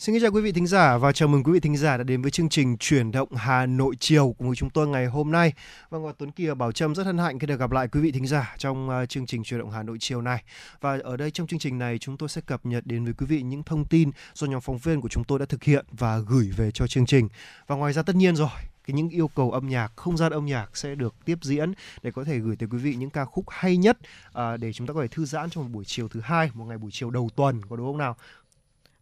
Xin chào quý vị thính giả và chào mừng quý vị thính giả đã đến với chương trình Chuyển động Hà Nội chiều cùng với chúng tôi ngày hôm nay. Vâng và Tuấn Kỳ Bảo Trâm rất hân hạnh khi được gặp lại quý vị thính giả trong à, chương trình Chuyển động Hà Nội chiều này. Và ở đây trong chương trình này chúng tôi sẽ cập nhật đến với quý vị những thông tin do nhóm phóng viên của chúng tôi đã thực hiện và gửi về cho chương trình. Và ngoài ra tất nhiên rồi, cái những yêu cầu âm nhạc, không gian âm nhạc sẽ được tiếp diễn để có thể gửi tới quý vị những ca khúc hay nhất à, để chúng ta có thể thư giãn trong một buổi chiều thứ hai, một ngày buổi chiều đầu tuần có đúng không nào?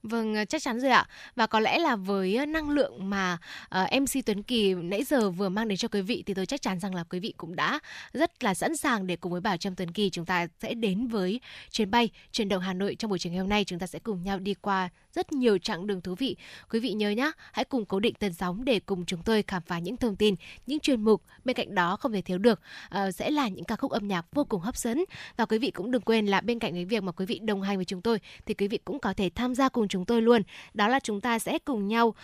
Vâng, ờ, chắc chắn rồi ạ. Và có lẽ là với ờ, năng lượng mà ờ, uh, MC Tuấn Kỳ nãy giờ vừa mang đến cho quý vị thì tôi chắc chắn rằng là quý vị cũng đã rất là sẵn sàng để cùng với Bảo Trâm Tuấn Kỳ chúng ta sẽ đến với chuyến bay chuyển động Hà Nội trong buổi chiều ngày hôm nay. Chúng ta sẽ cùng nhau đi qua rất nhiều chặng đường thú vị. Quý vị nhớ nhé, hãy cùng cố định tần sóng để cùng chúng tôi khám phá những thông tin, những chuyên mục. Bên cạnh đó không thể thiếu được uh, sẽ là những ca khúc âm nhạc vô cùng hấp dẫn. Và quý vị cũng đừng quên là bên cạnh cái việc mà quý vị đồng hành với chúng tôi thì quý vị cũng có thể tham gia cùng chúng tôi luôn. Đó là chúng ta sẽ cùng nhau uh,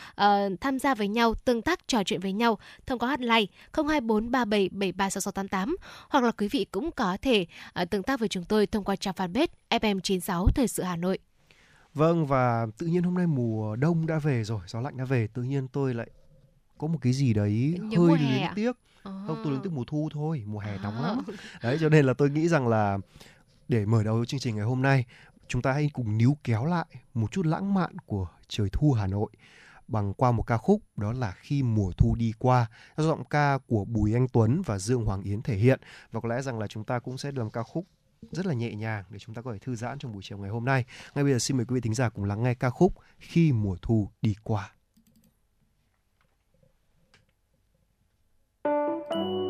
tham gia với nhau, tương tác trò chuyện với nhau thông qua hotline 02437736688 hoặc là quý vị cũng có thể uh, tương tác với chúng tôi thông qua trang fanpage FM96 Thời sự Hà Nội. Vâng và tự nhiên hôm nay mùa đông đã về rồi, gió lạnh đã về, tự nhiên tôi lại có một cái gì đấy Những hơi luyến à? tiếc. À. Không, tôi luyến tiếc mùa thu thôi, mùa hè nóng lắm. Đấy cho nên là tôi nghĩ rằng là để mở đầu chương trình ngày hôm nay, chúng ta hãy cùng níu kéo lại một chút lãng mạn của trời thu Hà Nội bằng qua một ca khúc đó là khi mùa thu đi qua do giọng ca của Bùi Anh Tuấn và Dương Hoàng Yến thể hiện và có lẽ rằng là chúng ta cũng sẽ làm ca khúc rất là nhẹ nhàng để chúng ta có thể thư giãn trong buổi chiều ngày hôm nay. Ngay bây giờ xin mời quý vị thính giả cùng lắng nghe ca khúc Khi mùa thu đi qua. xoay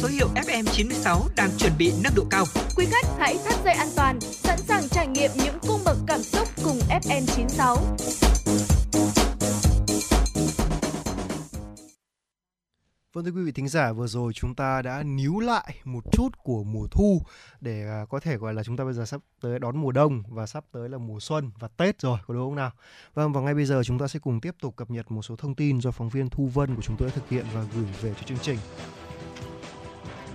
FM96 đang chuẩn bị nâng độ cao. Quý khách hãy thắt dây an toàn, sẵn sàng trải nghiệm những cung bậc cảm xúc cùng FM96. Vâng thưa quý vị thính giả, vừa rồi chúng ta đã níu lại một chút của mùa thu để à, có thể gọi là chúng ta bây giờ sắp tới đón mùa đông và sắp tới là mùa xuân và Tết rồi, có đúng không nào? Vâng và ngay bây giờ chúng ta sẽ cùng tiếp tục cập nhật một số thông tin do phóng viên Thu Vân của chúng tôi đã thực hiện và gửi về cho chương trình.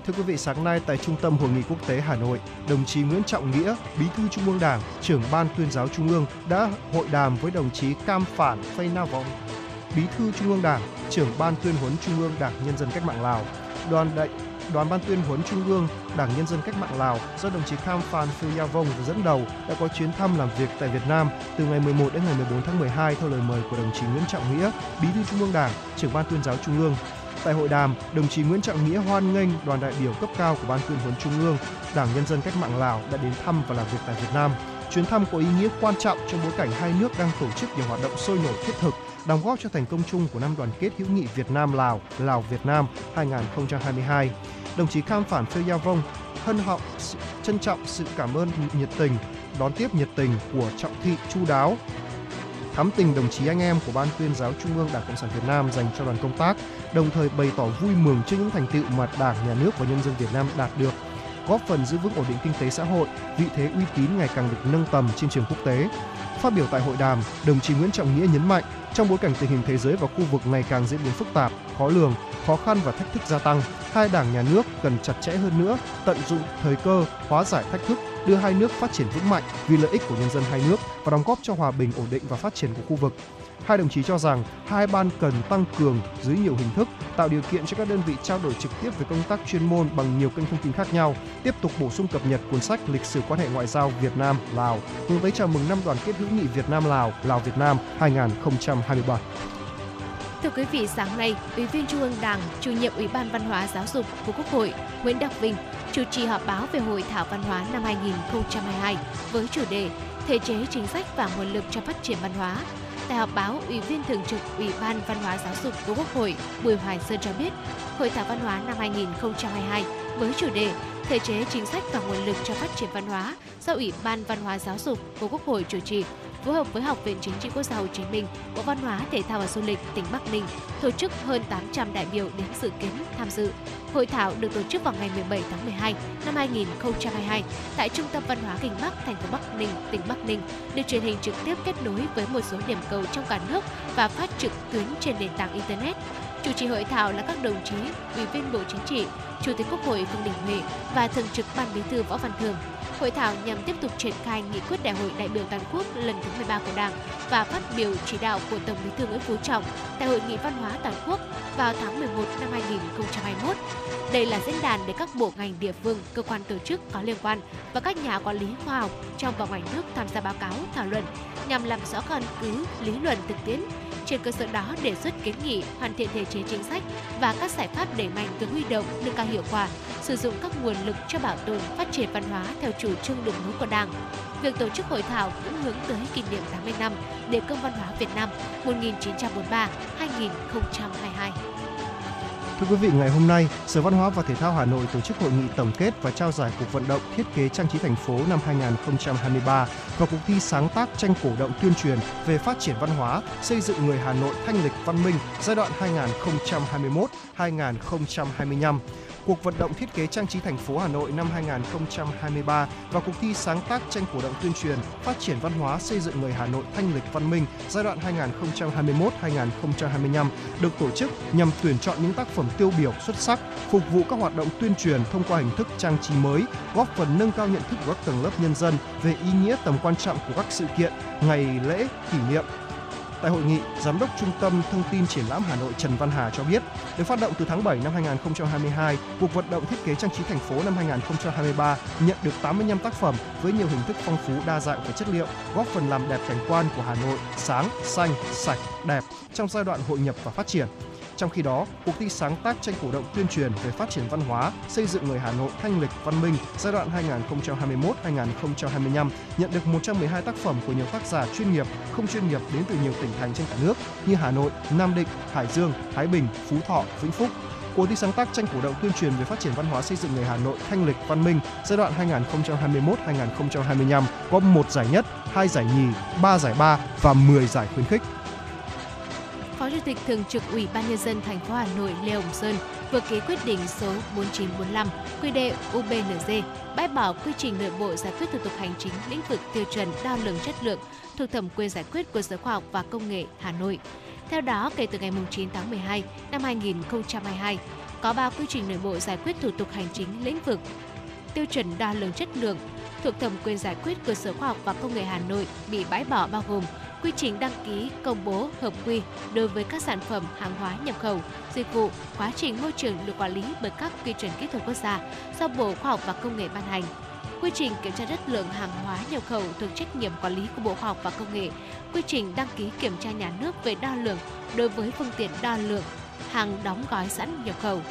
Thưa quý vị, sáng nay tại Trung tâm Hội nghị Quốc tế Hà Nội, đồng chí Nguyễn Trọng Nghĩa, Bí thư Trung ương Đảng, trưởng Ban tuyên giáo Trung ương đã hội đàm với đồng chí Cam Phản Phay Na Vong Bí thư Trung ương Đảng, trưởng Ban tuyên huấn Trung ương Đảng Nhân dân Cách mạng Lào. Đoàn đại Đoàn Ban tuyên huấn Trung ương Đảng Nhân dân Cách mạng Lào do đồng chí Kham Phan Phu Vong dẫn đầu đã có chuyến thăm làm việc tại Việt Nam từ ngày 11 đến ngày 14 tháng 12 theo lời mời của đồng chí Nguyễn Trọng Nghĩa, Bí thư Trung ương Đảng, trưởng Ban tuyên giáo Trung ương Tại hội đàm, đồng chí Nguyễn Trọng Nghĩa hoan nghênh đoàn đại biểu cấp cao của Ban tuyên huấn Trung ương, Đảng Nhân dân Cách mạng Lào đã đến thăm và làm việc tại Việt Nam. Chuyến thăm có ý nghĩa quan trọng trong bối cảnh hai nước đang tổ chức nhiều hoạt động sôi nổi thiết thực, đóng góp cho thành công chung của năm đoàn kết hữu nghị Việt Nam Lào, Lào Việt Nam 2022. Đồng chí Kham Phản Phê Gia Vong hân họng trân trọng sự cảm ơn nhiệt tình đón tiếp nhiệt tình của trọng thị chu đáo thắm tình đồng chí anh em của Ban tuyên giáo Trung ương Đảng Cộng sản Việt Nam dành cho đoàn công tác, đồng thời bày tỏ vui mừng trước những thành tựu mà Đảng, Nhà nước và nhân dân Việt Nam đạt được, góp phần giữ vững ổn định kinh tế xã hội, vị thế uy tín ngày càng được nâng tầm trên trường quốc tế. Phát biểu tại hội đàm, đồng chí Nguyễn Trọng Nghĩa nhấn mạnh, trong bối cảnh tình hình thế giới và khu vực ngày càng diễn biến phức tạp, khó lường, khó khăn và thách thức gia tăng, hai đảng nhà nước cần chặt chẽ hơn nữa, tận dụng thời cơ, hóa giải thách thức đưa hai nước phát triển vững mạnh vì lợi ích của nhân dân hai nước và đóng góp cho hòa bình ổn định và phát triển của khu vực. Hai đồng chí cho rằng hai ban cần tăng cường dưới nhiều hình thức, tạo điều kiện cho các đơn vị trao đổi trực tiếp về công tác chuyên môn bằng nhiều kênh thông tin khác nhau, tiếp tục bổ sung cập nhật cuốn sách lịch sử quan hệ ngoại giao Việt Nam Lào hướng tới chào mừng năm đoàn kết hữu nghị Việt Nam Lào Lào Việt Nam 2027. Thưa quý vị, sáng nay, Ủy viên Trung ương Đảng, Chủ nhiệm Ủy ban Văn hóa Giáo dục của Quốc hội Nguyễn Đắc Vinh chủ trì họp báo về hội thảo văn hóa năm 2022 với chủ đề Thể chế chính sách và nguồn lực cho phát triển văn hóa. Tại họp báo, Ủy viên Thường trực Ủy ban Văn hóa Giáo dục của Quốc hội Bùi Hoài Sơn cho biết, Hội thảo văn hóa năm 2022 với chủ đề Thể chế chính sách và nguồn lực cho phát triển văn hóa do Ủy ban Văn hóa Giáo dục của Quốc hội chủ trì phối hợp với Học viện Chính trị Quốc gia Hồ Chí Minh, Bộ Văn hóa, Thể thao và Du lịch tỉnh Bắc Ninh tổ chức hơn 800 đại biểu đến dự kiến tham dự. Hội thảo được tổ chức vào ngày 17 tháng 12 năm 2022 tại Trung tâm Văn hóa Kinh Bắc, thành phố Bắc Ninh, tỉnh Bắc Ninh, được truyền hình trực tiếp kết nối với một số điểm cầu trong cả nước và phát trực tuyến trên nền tảng Internet. Chủ trì hội thảo là các đồng chí Ủy viên Bộ Chính trị, Chủ tịch Quốc hội Vương Đình Huệ và Thường trực Ban Bí thư Võ Văn Thưởng. Hội thảo nhằm tiếp tục triển khai nghị quyết Đại hội đại biểu toàn quốc lần thứ 13 của Đảng và phát biểu chỉ đạo của Tổng Bí thư Nguyễn Phú Trọng tại Hội nghị Văn hóa toàn quốc vào tháng 11 năm 2021. Đây là diễn đàn để các bộ ngành địa phương, cơ quan tổ chức có liên quan và các nhà quản lý khoa học trong và ngoài nước tham gia báo cáo, thảo luận nhằm làm rõ căn cứ, lý luận thực tiễn, trên cơ sở đó đề xuất kiến nghị, hoàn thiện thể chế chính sách và các giải pháp đẩy mạnh việc huy động, nâng cao hiệu quả, sử dụng các nguồn lực cho bảo tồn, phát triển văn hóa theo chủ trương đường lối của Đảng. Việc tổ chức hội thảo cũng hướng tới kỷ niệm 80 năm Đề cương văn hóa Việt Nam 1943-2022. Thưa quý vị, ngày hôm nay, Sở Văn hóa và Thể thao Hà Nội tổ chức hội nghị tổng kết và trao giải cuộc vận động thiết kế trang trí thành phố năm 2023 và cuộc thi sáng tác tranh cổ động tuyên truyền về phát triển văn hóa, xây dựng người Hà Nội thanh lịch văn minh giai đoạn 2021-2025 cuộc vận động thiết kế trang trí thành phố Hà Nội năm 2023 và cuộc thi sáng tác tranh cổ động tuyên truyền phát triển văn hóa xây dựng người Hà Nội thanh lịch văn minh giai đoạn 2021-2025 được tổ chức nhằm tuyển chọn những tác phẩm tiêu biểu xuất sắc phục vụ các hoạt động tuyên truyền thông qua hình thức trang trí mới, góp phần nâng cao nhận thức của các tầng lớp nhân dân về ý nghĩa tầm quan trọng của các sự kiện, ngày lễ, kỷ niệm, Tại hội nghị, Giám đốc Trung tâm Thông tin Triển lãm Hà Nội Trần Văn Hà cho biết, được phát động từ tháng 7 năm 2022, cuộc vận động thiết kế trang trí thành phố năm 2023 nhận được 85 tác phẩm với nhiều hình thức phong phú đa dạng về chất liệu, góp phần làm đẹp cảnh quan của Hà Nội sáng, xanh, sạch, đẹp trong giai đoạn hội nhập và phát triển. Trong khi đó, cuộc thi sáng tác tranh cổ động tuyên truyền về phát triển văn hóa, xây dựng người Hà Nội thanh lịch văn minh giai đoạn 2021-2025 nhận được 112 tác phẩm của nhiều tác giả chuyên nghiệp, không chuyên nghiệp đến từ nhiều tỉnh thành trên cả nước như Hà Nội, Nam Định, Hải Dương, Thái Bình, Phú Thọ, Vĩnh Phúc. Cuộc thi sáng tác tranh cổ động tuyên truyền về phát triển văn hóa xây dựng người Hà Nội thanh lịch văn minh giai đoạn 2021-2025 có một giải nhất, hai giải nhì, ba giải ba và 10 giải khuyến khích. Phó Chủ tịch Thường trực Ủy ban nhân dân thành phố Hà Nội Lê Hồng Sơn vừa ký quyết định số 4945 QĐ UBND bãi bỏ quy trình nội bộ giải quyết thủ tục hành chính lĩnh vực tiêu chuẩn đo lường chất lượng thuộc thẩm quyền giải quyết của Sở Khoa học và Công nghệ Hà Nội. Theo đó, kể từ ngày 9 tháng 12 năm 2022, có 3 quy trình nội bộ giải quyết thủ tục hành chính lĩnh vực tiêu chuẩn đo lường chất lượng thuộc thẩm quyền giải quyết của Sở Khoa học và Công nghệ Hà Nội bị bãi bỏ bao gồm quy trình đăng ký công bố hợp quy đối với các sản phẩm hàng hóa nhập khẩu, dịch vụ, quá trình môi trường được quản lý bởi các quy chuẩn kỹ thuật quốc gia do Bộ Khoa học và Công nghệ ban hành. Quy trình kiểm tra chất lượng hàng hóa nhập khẩu thuộc trách nhiệm quản lý của Bộ Khoa học và Công nghệ. Quy trình đăng ký kiểm tra nhà nước về đo lường đối với phương tiện đo lường hàng đóng gói sẵn nhập khẩu.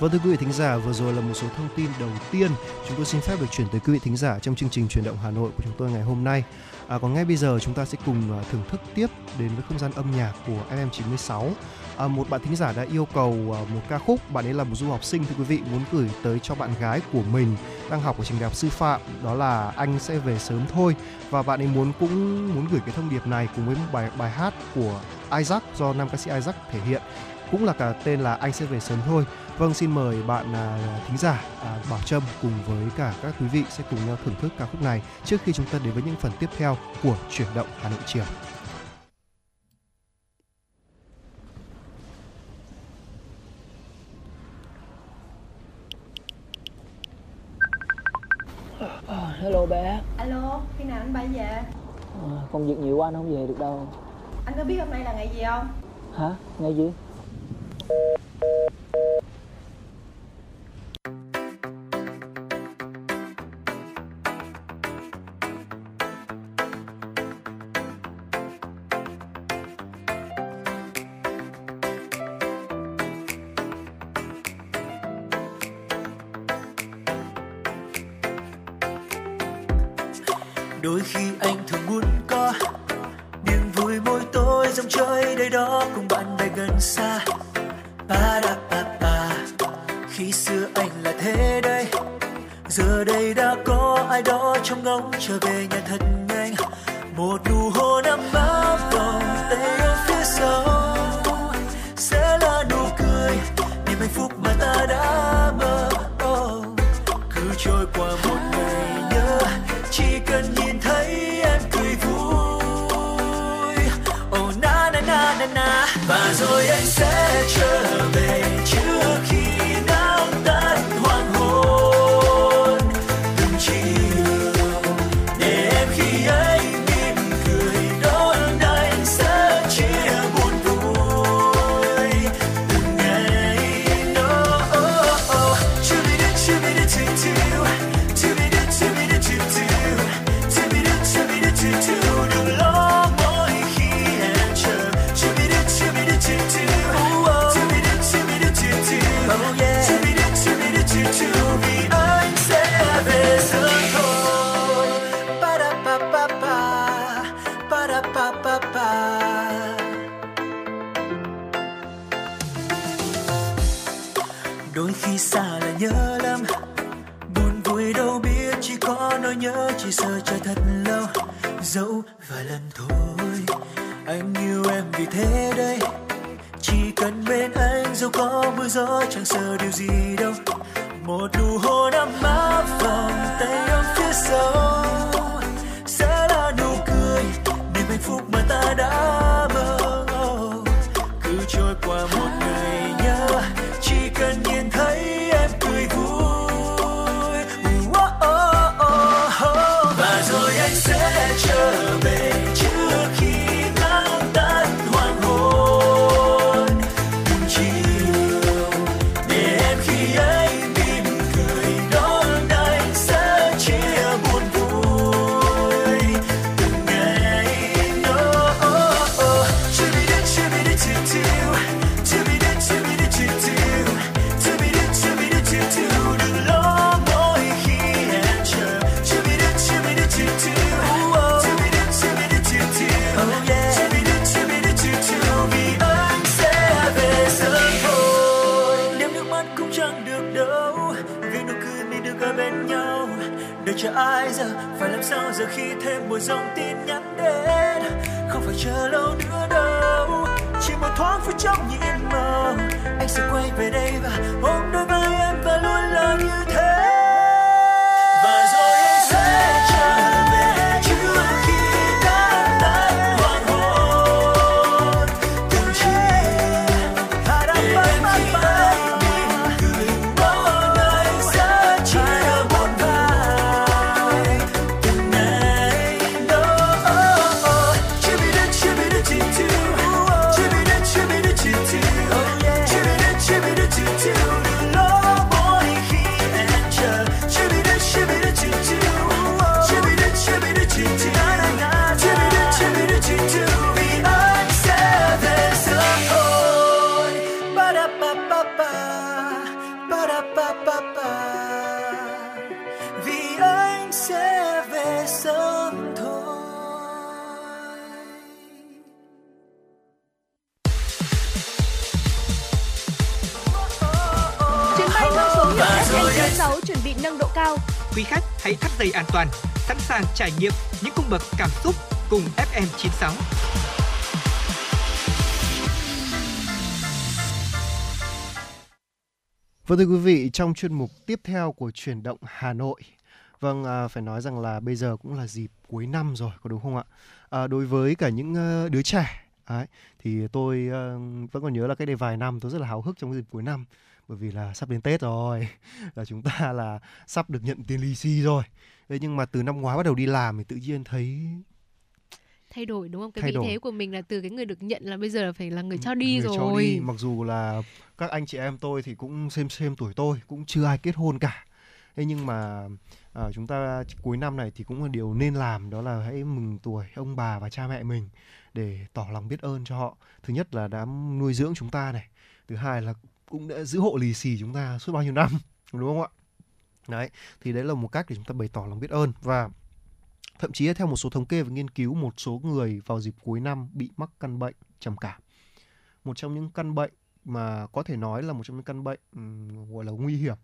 Vâng thưa quý vị thính giả, vừa rồi là một số thông tin đầu tiên chúng tôi xin phép được chuyển tới quý vị thính giả trong chương trình truyền động Hà Nội của chúng tôi ngày hôm nay. À, còn ngay bây giờ chúng ta sẽ cùng à, thưởng thức tiếp đến với không gian âm nhạc của FM96. À, một bạn thính giả đã yêu cầu à, một ca khúc, bạn ấy là một du học sinh thưa quý vị muốn gửi tới cho bạn gái của mình đang học ở trường đại học sư phạm, đó là anh sẽ về sớm thôi và bạn ấy muốn cũng muốn gửi cái thông điệp này cùng với một bài bài hát của Isaac do nam ca sĩ Isaac thể hiện cũng là cả tên là anh sẽ về sớm thôi Vâng, xin mời bạn à, thính giả à, Bảo Trâm cùng với cả các quý vị sẽ cùng nhau thưởng thức ca khúc này trước khi chúng ta đến với những phần tiếp theo của chuyển động Hà Nội chiều. Hello bé Alo, khi nào anh bay về? À, công việc nhiều quá anh không về được đâu Anh có biết hôm nay là ngày gì không? Hả? Ngày gì? đôi khi anh thường muốn có niềm vui mỗi tối dòng chơi đây đó cùng bạn bè gần xa. Thế đây? Giờ đây đã có ai đó trong ngóng trở về nhà thật nhanh. Một nụ hôn ấm áp vòng chẳng sợ điều gì Quý khách hãy thắt dây an toàn, sẵn sàng trải nghiệm những cung bậc cảm xúc cùng FM96. Vâng thưa quý vị, trong chuyên mục tiếp theo của chuyển động Hà Nội, vâng à, phải nói rằng là bây giờ cũng là dịp cuối năm rồi, có đúng không ạ? À, đối với cả những ờ, đứa trẻ, thì tôi ờ, vẫn còn nhớ là cái đây vài năm tôi rất là háo hức trong cái dịp cuối năm, bởi vì là sắp đến Tết rồi, là chúng ta là sắp được nhận tiền lì xì rồi. Thế nhưng mà từ năm ngoái bắt đầu đi làm thì tự nhiên thấy thay đổi đúng không? Cái Thay vị đổi. thế của mình là từ cái người được nhận là bây giờ là phải là người cho đi người rồi cho đi. mặc dù là các anh chị em tôi thì cũng xem xem tuổi tôi cũng chưa ai kết hôn cả. Thế nhưng mà à, chúng ta cuối năm này thì cũng là điều nên làm đó là hãy mừng tuổi ông bà và cha mẹ mình để tỏ lòng biết ơn cho họ. Thứ nhất là đã nuôi dưỡng chúng ta này. Thứ hai là cũng đã giữ hộ lì xì chúng ta suốt bao nhiêu năm đúng không ạ? Đấy thì đấy là một cách để chúng ta bày tỏ lòng biết ơn. Và thậm chí theo một số thống kê và nghiên cứu một số người vào dịp cuối năm bị mắc căn bệnh trầm cảm. Một trong những căn bệnh mà có thể nói là một trong những căn bệnh um, gọi là nguy hiểm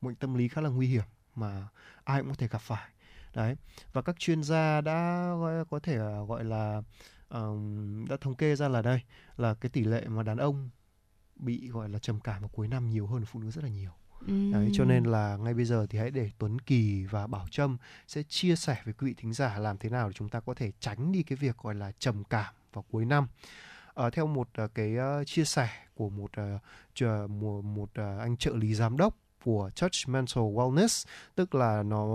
bệnh tâm lý khá là nguy hiểm mà ai cũng có thể gặp phải. Đấy và các chuyên gia đã có thể à, gọi là um, đã thống kê ra là đây là cái tỷ lệ mà đàn ông bị gọi là trầm cảm vào cuối năm nhiều hơn phụ nữ rất là nhiều Đấy, cho nên là ngay bây giờ thì hãy để Tuấn Kỳ và Bảo Trâm sẽ chia sẻ với quý vị thính giả làm thế nào để chúng ta có thể tránh đi cái việc gọi là trầm cảm vào cuối năm. Uh, theo một uh, cái uh, chia sẻ của một uh, một, một uh, anh trợ lý giám đốc của Church Mental Wellness tức là nó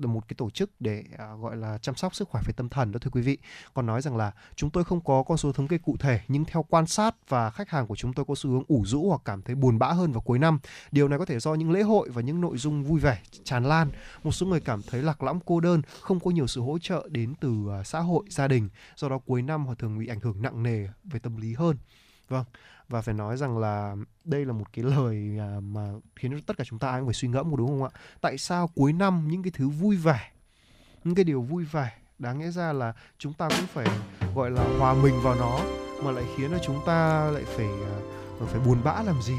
là một cái tổ chức để à, gọi là chăm sóc sức khỏe về tâm thần đó thưa quý vị. Còn nói rằng là chúng tôi không có con số thống kê cụ thể nhưng theo quan sát và khách hàng của chúng tôi có xu hướng ủ rũ hoặc cảm thấy buồn bã hơn vào cuối năm. Điều này có thể do những lễ hội và những nội dung vui vẻ tràn lan. Một số người cảm thấy lạc lõng cô đơn không có nhiều sự hỗ trợ đến từ uh, xã hội gia đình. Do đó cuối năm họ thường bị ảnh hưởng nặng nề về tâm lý hơn. Vâng và phải nói rằng là đây là một cái lời à, mà khiến cho tất cả chúng ta ai cũng phải suy ngẫm đúng không ạ? Tại sao cuối năm những cái thứ vui vẻ, những cái điều vui vẻ đáng lẽ ra là chúng ta cũng phải, gọi là, hòa mình vào nó mà lại khiến cho chúng ta lại phải à, phải buồn bã làm gì?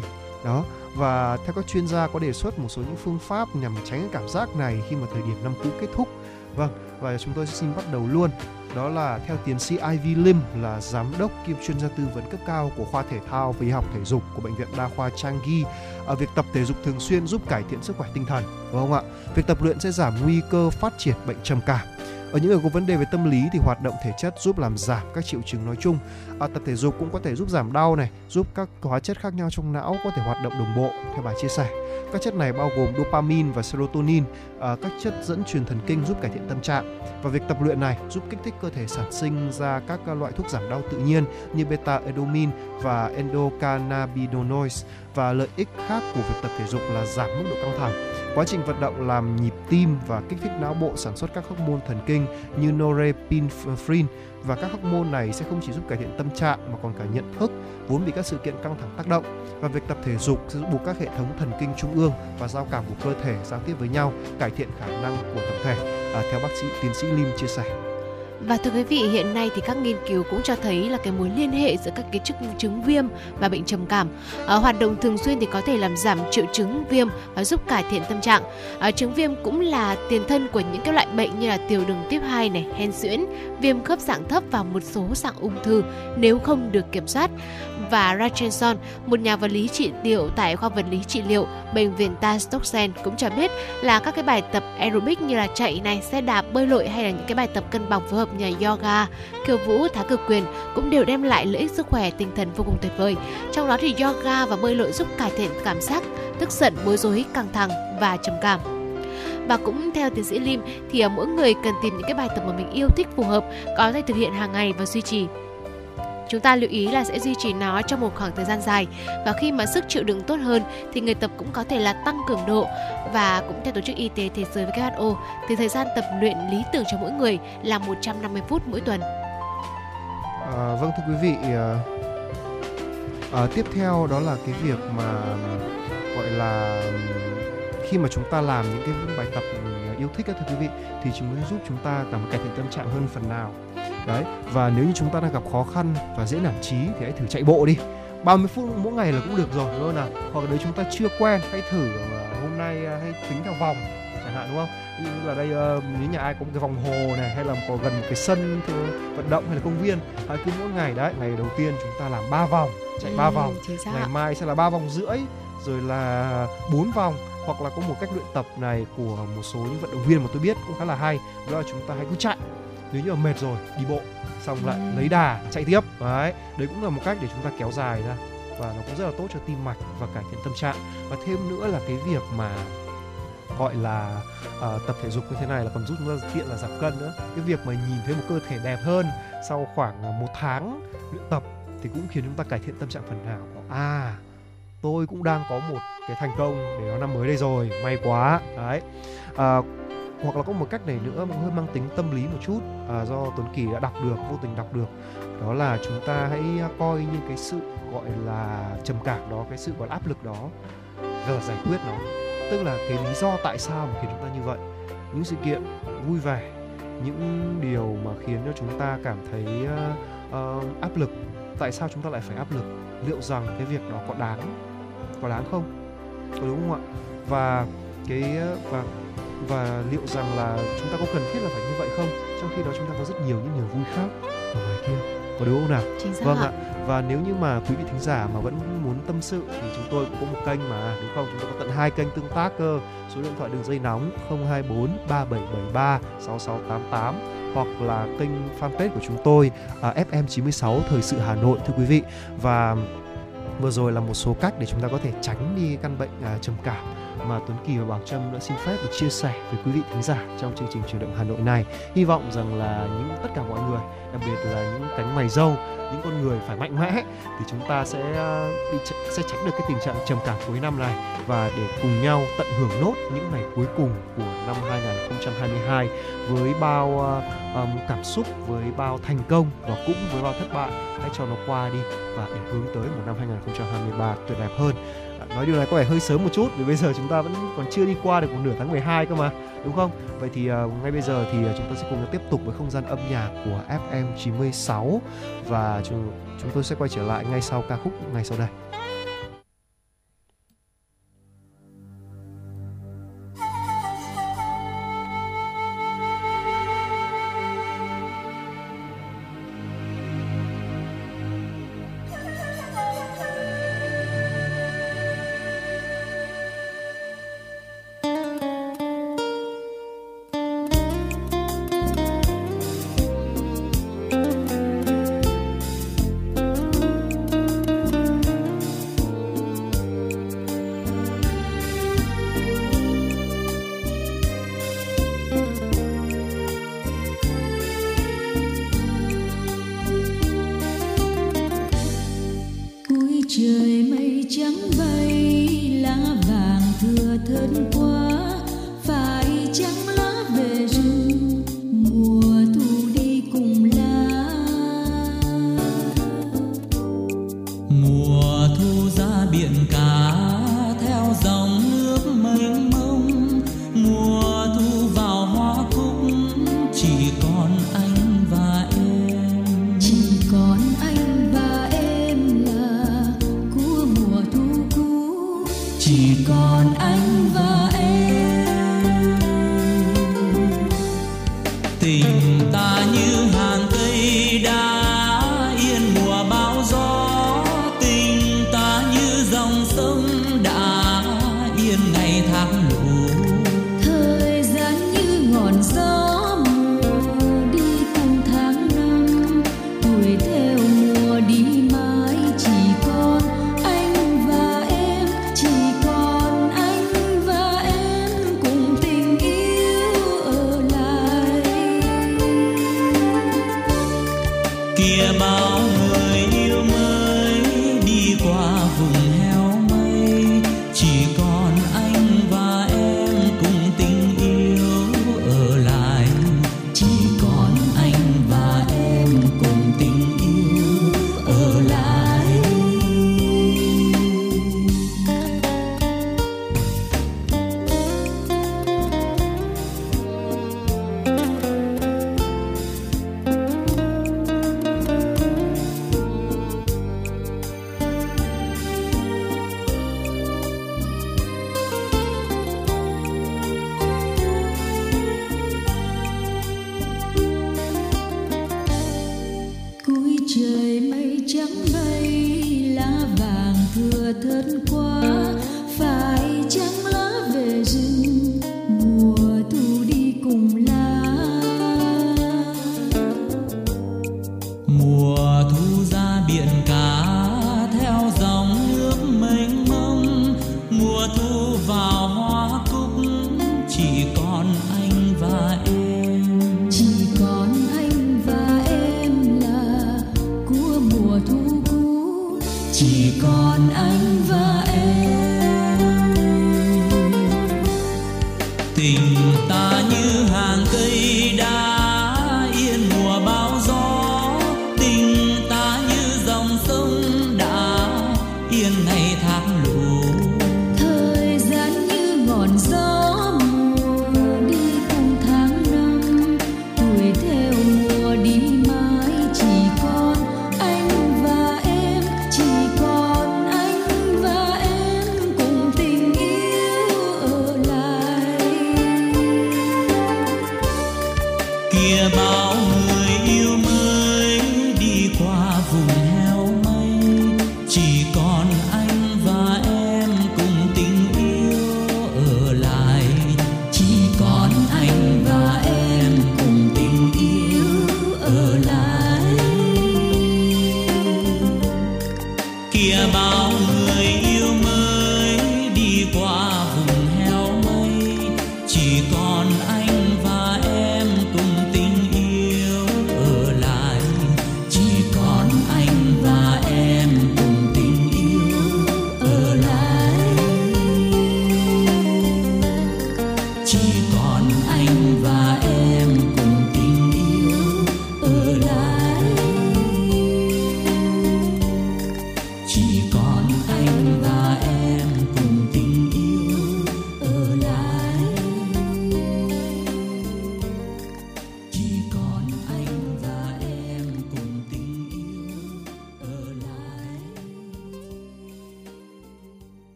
Đó. Và theo các chuyên gia có đề xuất một số những phương pháp nhằm tránh cái cảm giác này khi mà thời điểm năm cũ kết thúc. Vâng và chúng tôi xin bắt đầu luôn đó là theo tiến sĩ Ivy Lim là giám đốc kiêm chuyên gia tư vấn cấp cao của khoa thể thao và y học thể dục của bệnh viện đa khoa Changi. Ở ờ, việc tập thể dục thường xuyên giúp cải thiện sức khỏe tinh thần, đúng không ạ? Việc tập luyện sẽ giảm nguy cơ phát triển bệnh trầm cảm. Ở những người có vấn đề về tâm lý thì hoạt động thể chất giúp làm giảm các triệu chứng nói chung. À, tập thể dục cũng có thể giúp giảm đau này, giúp các hóa chất khác nhau trong não có thể hoạt động đồng bộ theo bà chia sẻ. Các chất này bao gồm dopamine và serotonin, à, các chất dẫn truyền thần kinh giúp cải thiện tâm trạng. Và việc tập luyện này giúp kích thích cơ thể sản sinh ra các loại thuốc giảm đau tự nhiên như beta-endorphin và endocannabinoids và lợi ích khác của việc tập thể dục là giảm mức độ căng thẳng. Quá trình vận động làm nhịp tim và kích thích não bộ sản xuất các hormone thần kinh như norepinephrine và các hormone này sẽ không chỉ giúp cải thiện tâm trạng mà còn cả nhận thức vốn bị các sự kiện căng thẳng tác động và việc tập thể dục sẽ giúp buộc các hệ thống thần kinh trung ương và giao cảm của cơ thể giao tiếp với nhau cải thiện khả năng của tổng thể à, theo bác sĩ tiến sĩ Lim chia sẻ. Và thưa quý vị, hiện nay thì các nghiên cứu cũng cho thấy là cái mối liên hệ giữa các cái chức chứng viêm và bệnh trầm cảm. À, hoạt động thường xuyên thì có thể làm giảm triệu chứng viêm và giúp cải thiện tâm trạng. À, chứng viêm cũng là tiền thân của những cái loại bệnh như là tiểu đường tiếp 2 này, hen suyễn, viêm khớp dạng thấp và một số dạng ung thư nếu không được kiểm soát. Và Rachenson, một nhà vật lý trị liệu tại khoa vật lý trị liệu bệnh viện Tastoxen cũng cho biết là các cái bài tập aerobic như là chạy này, xe đạp, bơi lội hay là những cái bài tập cân bằng phối hợp như yoga, khiêu vũ, thá cực quyền cũng đều đem lại lợi ích sức khỏe tinh thần vô cùng tuyệt vời. Trong đó thì yoga và bơi lội giúp cải thiện cảm giác tức giận, bối rối, căng thẳng và trầm cảm. Và cũng theo tiến sĩ Lim thì à, mỗi người cần tìm những cái bài tập mà mình yêu thích phù hợp, có thể thực hiện hàng ngày và duy trì chúng ta lưu ý là sẽ duy trì nó trong một khoảng thời gian dài và khi mà sức chịu đựng tốt hơn thì người tập cũng có thể là tăng cường độ và cũng theo tổ chức y tế thế giới WHO thì thời gian tập luyện lý tưởng cho mỗi người là 150 phút mỗi tuần. À, vâng thưa quý vị, à, à, tiếp theo đó là cái việc mà gọi là khi mà chúng ta làm những cái bài tập yêu thích thưa quý vị thì chúng sẽ giúp chúng ta cảm cải thiện tâm trạng hơn phần nào đấy và nếu như chúng ta đang gặp khó khăn và dễ nản trí thì hãy thử chạy bộ đi. 30 phút mỗi ngày là cũng được rồi đúng không nào? Hoặc là nếu chúng ta chưa quen hãy thử uh, hôm nay uh, hãy tính theo vòng chẳng hạn đúng không? Ví dụ là đây uh, nếu nhà ai có một cái vòng hồ này hay là có gần một cái sân vận động hay là công viên hãy cứ mỗi ngày đấy ngày đầu tiên chúng ta làm ba vòng chạy ba ừ, vòng. ngày mai sẽ là ba vòng rưỡi rồi là bốn vòng hoặc là có một cách luyện tập này của một số những vận động viên mà tôi biết cũng khá là hay. Đó là chúng ta hãy cứ chạy nếu như mà mệt rồi đi bộ xong lại ừ. lấy đà chạy tiếp. Đấy đấy cũng là một cách để chúng ta kéo dài ra và nó cũng rất là tốt cho tim mạch và cải thiện tâm trạng. Và thêm nữa là cái việc mà gọi là uh, tập thể dục như thế này là còn giúp chúng ta tiện là giảm cân nữa. Cái việc mà nhìn thấy một cơ thể đẹp hơn sau khoảng một tháng luyện tập thì cũng khiến chúng ta cải thiện tâm trạng phần nào à tôi cũng đang có một cái thành công để nó năm mới đây rồi may quá. Đấy à, hoặc là có một cách này nữa hơi mang tính tâm lý một chút à, do Tuấn Kỳ đã đọc được vô tình đọc được. Đó là chúng ta hãy à, coi như cái sự gọi là trầm cảm đó cái sự gọi là áp lực đó và giải quyết nó. Tức là cái lý do tại sao mà khiến chúng ta như vậy. Những sự kiện vui vẻ những điều mà khiến cho chúng ta cảm thấy uh, uh, áp lực tại sao chúng ta lại phải áp lực? Liệu rằng cái việc đó có đáng có đáng không? Có đúng không ạ? Và cái à, và và liệu rằng là chúng ta có cần thiết là phải như vậy không? Trong khi đó chúng ta có rất nhiều những niềm vui khác ở ngoài kia. Có đúng không nào? Chính xác vâng ạ. ạ. Và nếu như mà quý vị thính giả mà vẫn muốn tâm sự thì chúng tôi cũng có một kênh mà đúng không chúng tôi có tận hai kênh tương tác cơ. Số điện thoại đường dây nóng 024 3773 6688 hoặc là kênh fanpage của chúng tôi à, FM96 Thời sự Hà Nội thưa quý vị. Và vừa rồi là một số cách để chúng ta có thể tránh đi căn bệnh à, trầm cảm mà Tuấn Kỳ và Bảo Trâm đã xin phép được chia sẻ với quý vị thính giả trong chương trình chuyển động Hà Nội này. Hy vọng rằng là những tất cả mọi người, đặc biệt là những cánh mày râu, những con người phải mạnh mẽ thì chúng ta sẽ à, bị sẽ tránh được cái tình trạng trầm cảm cuối năm này. Và để cùng nhau tận hưởng nốt những ngày cuối cùng của năm 2022 với bao um, cảm xúc, với bao thành công và cũng với bao thất bại. Hãy cho nó qua đi và để hướng tới một năm 2023 tuyệt đẹp hơn. Nói điều này có vẻ hơi sớm một chút vì bây giờ chúng ta vẫn còn chưa đi qua được một nửa tháng 12 cơ mà đúng không? Vậy thì uh, ngay bây giờ thì chúng ta sẽ cùng tiếp tục với không gian âm nhạc của FM 96 và chúng, chúng tôi sẽ quay trở lại ngay sau ca khúc ngay sau đây.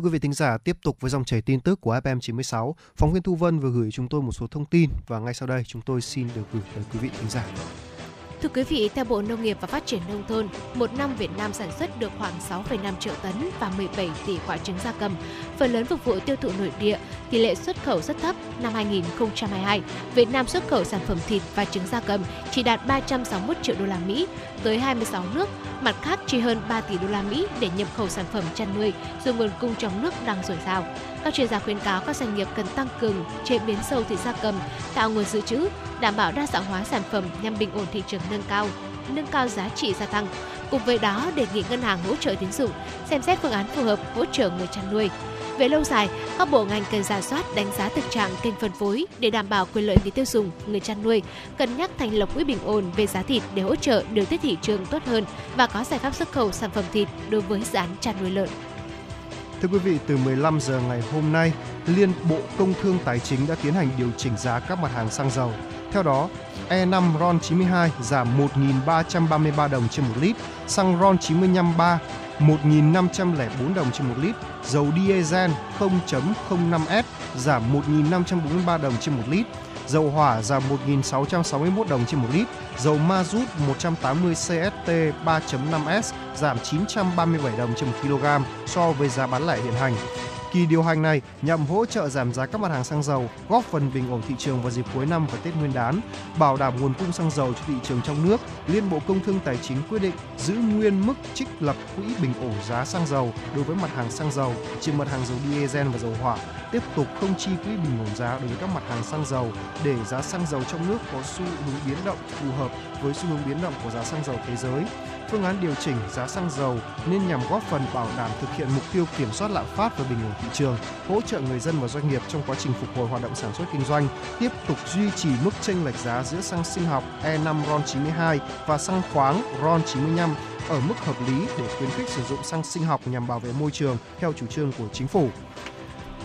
Thưa quý vị thính giả, tiếp tục với dòng chảy tin tức của FM 96, phóng viên Thu Vân vừa gửi chúng tôi một số thông tin và ngay sau đây chúng tôi xin được gửi tới quý vị thính giả. Thưa quý vị, theo Bộ Nông nghiệp và Phát triển Nông thôn, một năm Việt Nam sản xuất được khoảng 6,5 triệu tấn và 17 tỷ quả trứng gia cầm, phần lớn phục vụ tiêu thụ nội địa, tỷ lệ xuất khẩu rất thấp. Năm 2022, Việt Nam xuất khẩu sản phẩm thịt và trứng gia cầm chỉ đạt 361 triệu đô la Mỹ tới 26 nước, mặt khác chi hơn 3 tỷ đô la Mỹ để nhập khẩu sản phẩm chăn nuôi dù nguồn cung trong nước đang dồi dào. Các chuyên gia khuyến cáo các doanh nghiệp cần tăng cường chế biến sâu thịt gia cầm, tạo nguồn dự trữ, đảm bảo đa dạng hóa sản phẩm nhằm bình ổn thị trường nâng cao, nâng cao giá trị gia tăng. Cùng với đó, đề nghị ngân hàng hỗ trợ tín dụng, xem xét phương án phù hợp hỗ trợ người chăn nuôi. Về lâu dài, các bộ ngành cần giả soát đánh giá thực trạng kênh phân phối để đảm bảo quyền lợi người tiêu dùng, người chăn nuôi, cân nhắc thành lập quỹ bình ổn về giá thịt để hỗ trợ điều tiết thị trường tốt hơn và có giải pháp xuất khẩu sản phẩm thịt đối với dự án chăn nuôi lợn. Thưa quý vị, từ 15 giờ ngày hôm nay, Liên Bộ Công Thương Tài chính đã tiến hành điều chỉnh giá các mặt hàng xăng dầu. Theo đó, E5 RON92 giảm 1.333 đồng trên một lít, xăng RON 95 3 1.504 đồng trên một lít, dầu diesel 0.05S giảm 1.543 đồng trên một lít, dầu hỏa giảm 1.661 đồng trên một lít, dầu ma rút 180 CST 3.5S giảm 937 đồng trên một kg so với giá bán lẻ hiện hành. Kỳ điều hành này nhằm hỗ trợ giảm giá các mặt hàng xăng dầu, góp phần bình ổn thị trường vào dịp cuối năm và Tết Nguyên đán, bảo đảm nguồn cung xăng dầu cho thị trường trong nước. Liên Bộ Công Thương Tài chính quyết định giữ nguyên mức trích lập quỹ bình ổn giá xăng dầu đối với mặt hàng xăng dầu, trừ mặt hàng dầu diesel và dầu hỏa, tiếp tục không chi quỹ bình ổn giá đối với các mặt hàng xăng dầu để giá xăng dầu trong nước có xu hướng biến động phù hợp với xu hướng biến động của giá xăng dầu thế giới phương án điều chỉnh giá xăng dầu nên nhằm góp phần bảo đảm thực hiện mục tiêu kiểm soát lạm phát và bình ổn thị trường, hỗ trợ người dân và doanh nghiệp trong quá trình phục hồi hoạt động sản xuất kinh doanh, tiếp tục duy trì mức chênh lệch giá giữa xăng sinh học E5 RON92 và xăng khoáng RON95 ở mức hợp lý để khuyến khích sử dụng xăng sinh học nhằm bảo vệ môi trường theo chủ trương của chính phủ.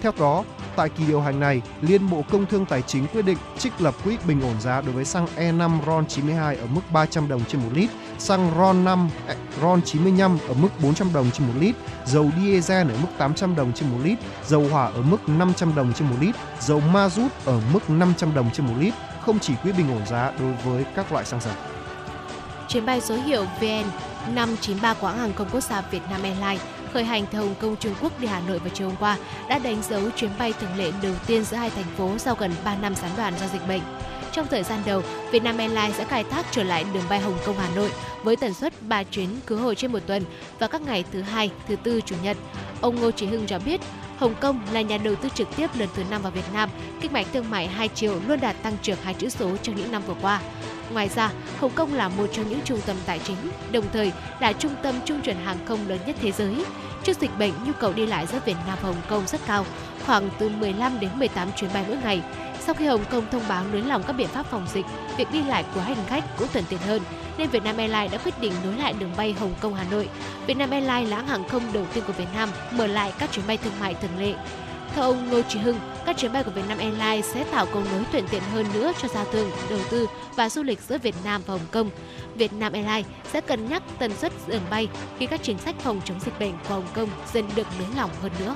Theo đó, tại kỳ điều hành này, Liên Bộ Công Thương Tài chính quyết định trích lập quỹ bình ổn giá đối với xăng E5 RON92 ở mức 300 đồng trên một lít, xăng RON5 RON95 ở mức 400 đồng trên 1 lít, dầu diesel ở mức 800 đồng trên 1 lít, dầu hỏa ở mức 500 đồng trên 1 lít, dầu ma rút ở mức 500 đồng trên 1 lít, không chỉ quỹ bình ổn giá đối với các loại xăng dầu. Chuyến bay số hiệu VN 593 của hãng hàng không quốc gia Việt Nam Airlines khởi hành từ Hồng Kông Trung Quốc đi Hà Nội vào chiều hôm qua đã đánh dấu chuyến bay thường lệ đầu tiên giữa hai thành phố sau gần 3 năm gián đoạn do dịch bệnh. Trong thời gian đầu, Vietnam Airlines sẽ khai thác trở lại đường bay Hồng Kông Hà Nội với tần suất 3 chuyến khứ hồi trên một tuần vào các ngày thứ hai, thứ tư, chủ nhật. Ông Ngô Chí Hưng cho biết, Hồng Kông là nhà đầu tư trực tiếp lần thứ năm vào Việt Nam, kinh mạch thương mại hai chiều luôn đạt tăng trưởng hai chữ số trong những năm vừa qua. Ngoài ra, Hồng Kông là một trong những trung tâm tài chính, đồng thời là trung tâm trung chuyển hàng không lớn nhất thế giới. Trước dịch bệnh, nhu cầu đi lại giữa Việt Nam và Hồng Kông rất cao, khoảng từ 15 đến 18 chuyến bay mỗi ngày. Sau khi Hồng Kông thông báo nới lỏng các biện pháp phòng dịch, việc đi lại của hành khách cũng thuận tiện hơn, nên Vietnam Airlines đã quyết định nối lại đường bay Hồng Kông Hà Nội. Vietnam Airlines là hãng hàng không đầu tiên của Việt Nam mở lại các chuyến bay thương mại thường lệ. Theo ông Ngô Trí Hưng, các chuyến bay của Vietnam Airlines sẽ tạo cầu nối thuận tiện hơn nữa cho giao thương, đầu tư và du lịch giữa Việt Nam và Hồng Kông. Vietnam Airlines sẽ cân nhắc tần suất đường bay khi các chính sách phòng chống dịch bệnh của Hồng Kông dần được nới lỏng hơn nữa.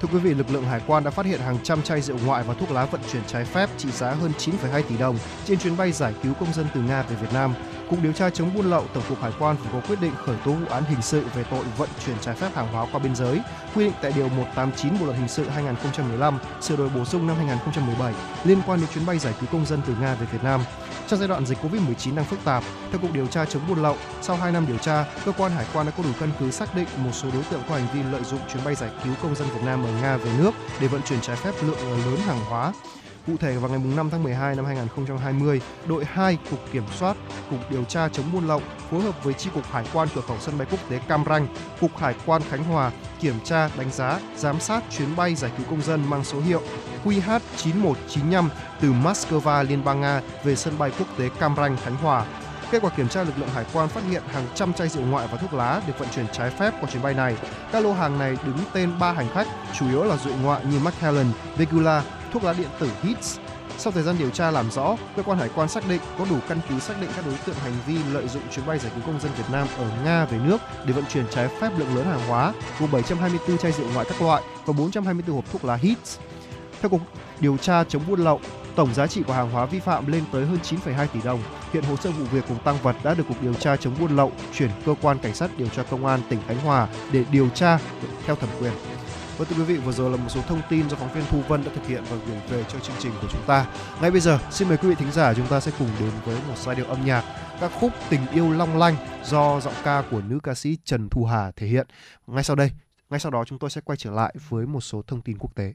Thưa quý vị, lực lượng hải quan đã phát hiện hàng trăm chai rượu ngoại và thuốc lá vận chuyển trái phép trị giá hơn 9,2 tỷ đồng trên chuyến bay giải cứu công dân từ Nga về Việt Nam. Cục điều tra chống buôn lậu Tổng cục Hải quan vừa có quyết định khởi tố vụ án hình sự về tội vận chuyển trái phép hàng hóa qua biên giới, quy định tại điều 189 Bộ luật hình sự 2015, sửa đổi bổ sung năm 2017 liên quan đến chuyến bay giải cứu công dân từ Nga về Việt Nam. Trong giai đoạn dịch Covid-19 đang phức tạp, theo Cục điều tra chống buôn lậu, sau 2 năm điều tra, cơ quan hải quan đã có đủ căn cứ xác định một số đối tượng có hành vi lợi dụng chuyến bay giải cứu công dân Việt Nam ở Nga về nước để vận chuyển trái phép lượng lớn hàng hóa. Cụ thể vào ngày 5 tháng 12 năm 2020, đội 2 Cục Kiểm soát, Cục Điều tra chống buôn lậu phối hợp với Chi cục Hải quan cửa khẩu sân bay quốc tế Cam Ranh, Cục Hải quan Khánh Hòa kiểm tra, đánh giá, giám sát chuyến bay giải cứu công dân mang số hiệu QH9195 từ Moscow, Liên bang Nga về sân bay quốc tế Cam Ranh, Khánh Hòa. Kết quả kiểm tra, lực lượng hải quan phát hiện hàng trăm chai rượu ngoại và thuốc lá được vận chuyển trái phép qua chuyến bay này. Các lô hàng này đứng tên ba hành khách, chủ yếu là rượu ngoại như Macallan, Vegula, thuốc lá điện tử Hits. Sau thời gian điều tra làm rõ, cơ quan hải quan xác định có đủ căn cứ xác định các đối tượng hành vi lợi dụng chuyến bay giải cứu công dân Việt Nam ở Nga về nước để vận chuyển trái phép lượng lớn hàng hóa, gồm 724 chai rượu ngoại các loại và 424 hộp thuốc lá Hits. Theo cục điều tra chống buôn lậu, tổng giá trị của hàng hóa vi phạm lên tới hơn 9,2 tỷ đồng. Hiện hồ sơ vụ việc cùng tăng vật đã được cục điều tra chống buôn lậu chuyển cơ quan cảnh sát điều tra công an tỉnh Khánh Hòa để điều tra theo thẩm quyền. Vâng thưa quý vị, vừa rồi là một số thông tin do phóng viên Thu Vân đã thực hiện và gửi về cho chương trình của chúng ta. Ngay bây giờ, xin mời quý vị thính giả chúng ta sẽ cùng đến với một giai điệu âm nhạc các khúc Tình yêu long lanh do giọng ca của nữ ca sĩ Trần Thu Hà thể hiện. Ngay sau đây, ngay sau đó chúng tôi sẽ quay trở lại với một số thông tin quốc tế.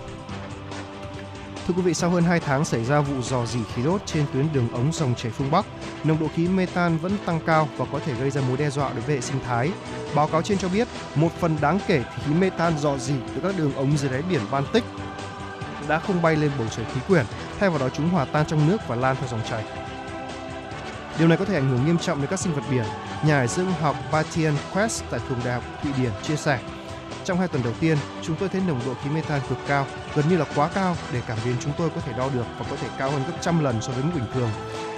Thưa quý vị, sau hơn 2 tháng xảy ra vụ dò dỉ khí đốt trên tuyến đường ống dòng chảy phương Bắc, nồng độ khí metan vẫn tăng cao và có thể gây ra mối đe dọa đối với hệ sinh thái. Báo cáo trên cho biết, một phần đáng kể khí metan dò dỉ từ các đường ống dưới đáy biển Baltic đã không bay lên bầu trời khí quyển, thay vào đó chúng hòa tan trong nước và lan theo dòng chảy. Điều này có thể ảnh hưởng nghiêm trọng đến các sinh vật biển. Nhà hải dương học Batian Quest tại trường đại học Thụy Điển chia sẻ, trong hai tuần đầu tiên, chúng tôi thấy nồng độ khí methane cực cao, gần như là quá cao để cảm biến chúng tôi có thể đo được và có thể cao hơn gấp trăm lần so với mức bình thường.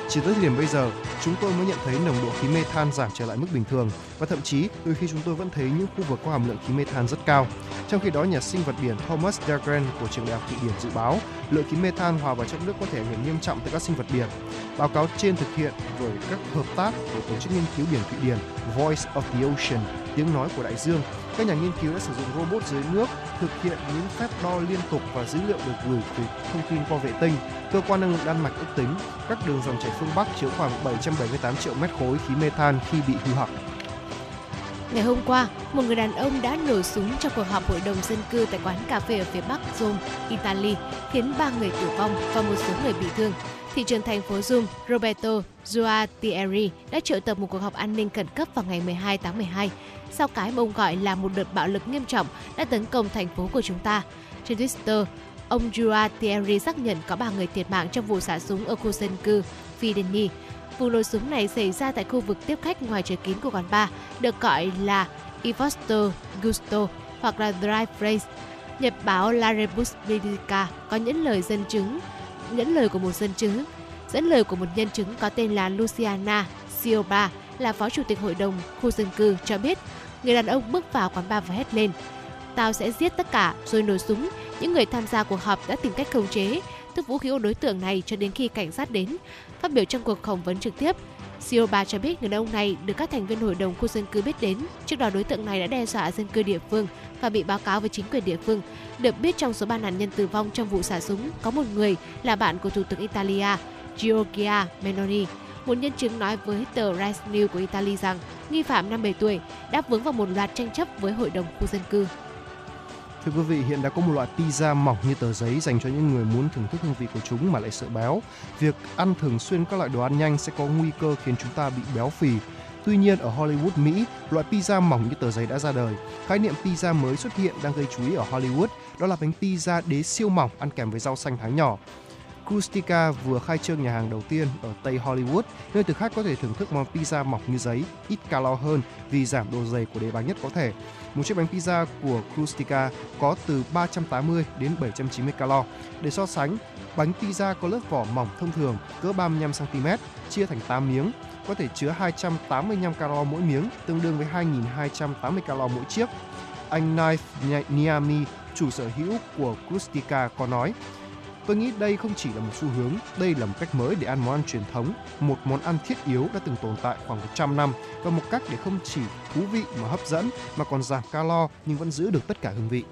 Chỉ tới thời điểm bây giờ, chúng tôi mới nhận thấy nồng độ khí methane giảm trở lại mức bình thường và thậm chí đôi khi chúng tôi vẫn thấy những khu vực có hàm lượng khí methane rất cao. Trong khi đó, nhà sinh vật biển Thomas Dahlgren của trường đại học Thụy Điển dự báo lượng khí methane hòa vào trong nước có thể ảnh hưởng nghiêm trọng tới các sinh vật biển. Báo cáo trên thực hiện với các hợp tác của tổ chức nghiên cứu biển Thụy Điển Voice of the Ocean, tiếng nói của đại dương các nhà nghiên cứu đã sử dụng robot dưới nước thực hiện những phép đo liên tục và dữ liệu được gửi từ thông tin qua vệ tinh. Cơ quan năng lượng Đan Mạch ước tính các đường dòng chảy phương Bắc chứa khoảng 778 triệu mét khối khí methane khi bị hư hỏng. Ngày hôm qua, một người đàn ông đã nổ súng trong cuộc họp hội đồng dân cư tại quán cà phê ở phía Bắc Rome, Italy, khiến ba người tử vong và một số người bị thương. Thị trưởng thành phố Rome Roberto Giuatieri đã triệu tập một cuộc họp an ninh khẩn cấp vào ngày 12 tháng 12 sau cái mà ông gọi là một đợt bạo lực nghiêm trọng đã tấn công thành phố của chúng ta. Trên Twitter, ông Giuatieri xác nhận có 3 người thiệt mạng trong vụ xả súng ở khu dân cư Fideni. Vụ nổ súng này xảy ra tại khu vực tiếp khách ngoài trời kín của quán bar, được gọi là Ivosto Gusto hoặc là Drive Phrase. Nhật báo La Repubblica có những lời dân chứng, những lời của một dân chứng, dẫn lời của một nhân chứng có tên là Luciana Silva là phó chủ tịch hội đồng khu dân cư cho biết người đàn ông bước vào quán bar và hét lên tao sẽ giết tất cả, rồi nổ súng những người tham gia cuộc họp đã tìm cách khống chế tức vũ khí của đối tượng này cho đến khi cảnh sát đến phát biểu trong cuộc phỏng vấn trực tiếp Silva cho biết người đàn ông này được các thành viên hội đồng khu dân cư biết đến. Trước đó đối tượng này đã đe dọa dân cư địa phương và bị báo cáo với chính quyền địa phương. Được biết trong số ba nạn nhân tử vong trong vụ xả súng, có một người là bạn của thủ tướng Italia, Giorgia Meloni. Một nhân chứng nói với tờ Rise News của Italy rằng nghi phạm 57 tuổi đã vướng vào một loạt tranh chấp với hội đồng khu dân cư. Thưa quý vị, hiện đã có một loại pizza mỏng như tờ giấy dành cho những người muốn thưởng thức hương vị của chúng mà lại sợ béo. Việc ăn thường xuyên các loại đồ ăn nhanh sẽ có nguy cơ khiến chúng ta bị béo phì. Tuy nhiên, ở Hollywood, Mỹ, loại pizza mỏng như tờ giấy đã ra đời. Khái niệm pizza mới xuất hiện đang gây chú ý ở Hollywood, đó là bánh pizza đế siêu mỏng ăn kèm với rau xanh thái nhỏ. Krustica vừa khai trương nhà hàng đầu tiên ở Tây Hollywood, nơi thực khách có thể thưởng thức món pizza mỏng như giấy, ít calo hơn vì giảm độ dày của đế bánh nhất có thể. Một chiếc bánh pizza của Krustica có từ 380 đến 790 calo. Để so sánh, bánh pizza có lớp vỏ mỏng thông thường cỡ 35 cm, chia thành 8 miếng, có thể chứa 285 calo mỗi miếng, tương đương với 2.280 calo mỗi chiếc. Anh Knife Niami, chủ sở hữu của Krustica có nói, Tôi nghĩ đây không chỉ là một xu hướng, đây là một cách mới để ăn món ăn truyền thống, một món ăn thiết yếu đã từng tồn tại khoảng 100 năm và một cách để không chỉ thú vị mà hấp dẫn mà còn giảm calo nhưng vẫn giữ được tất cả hương vị.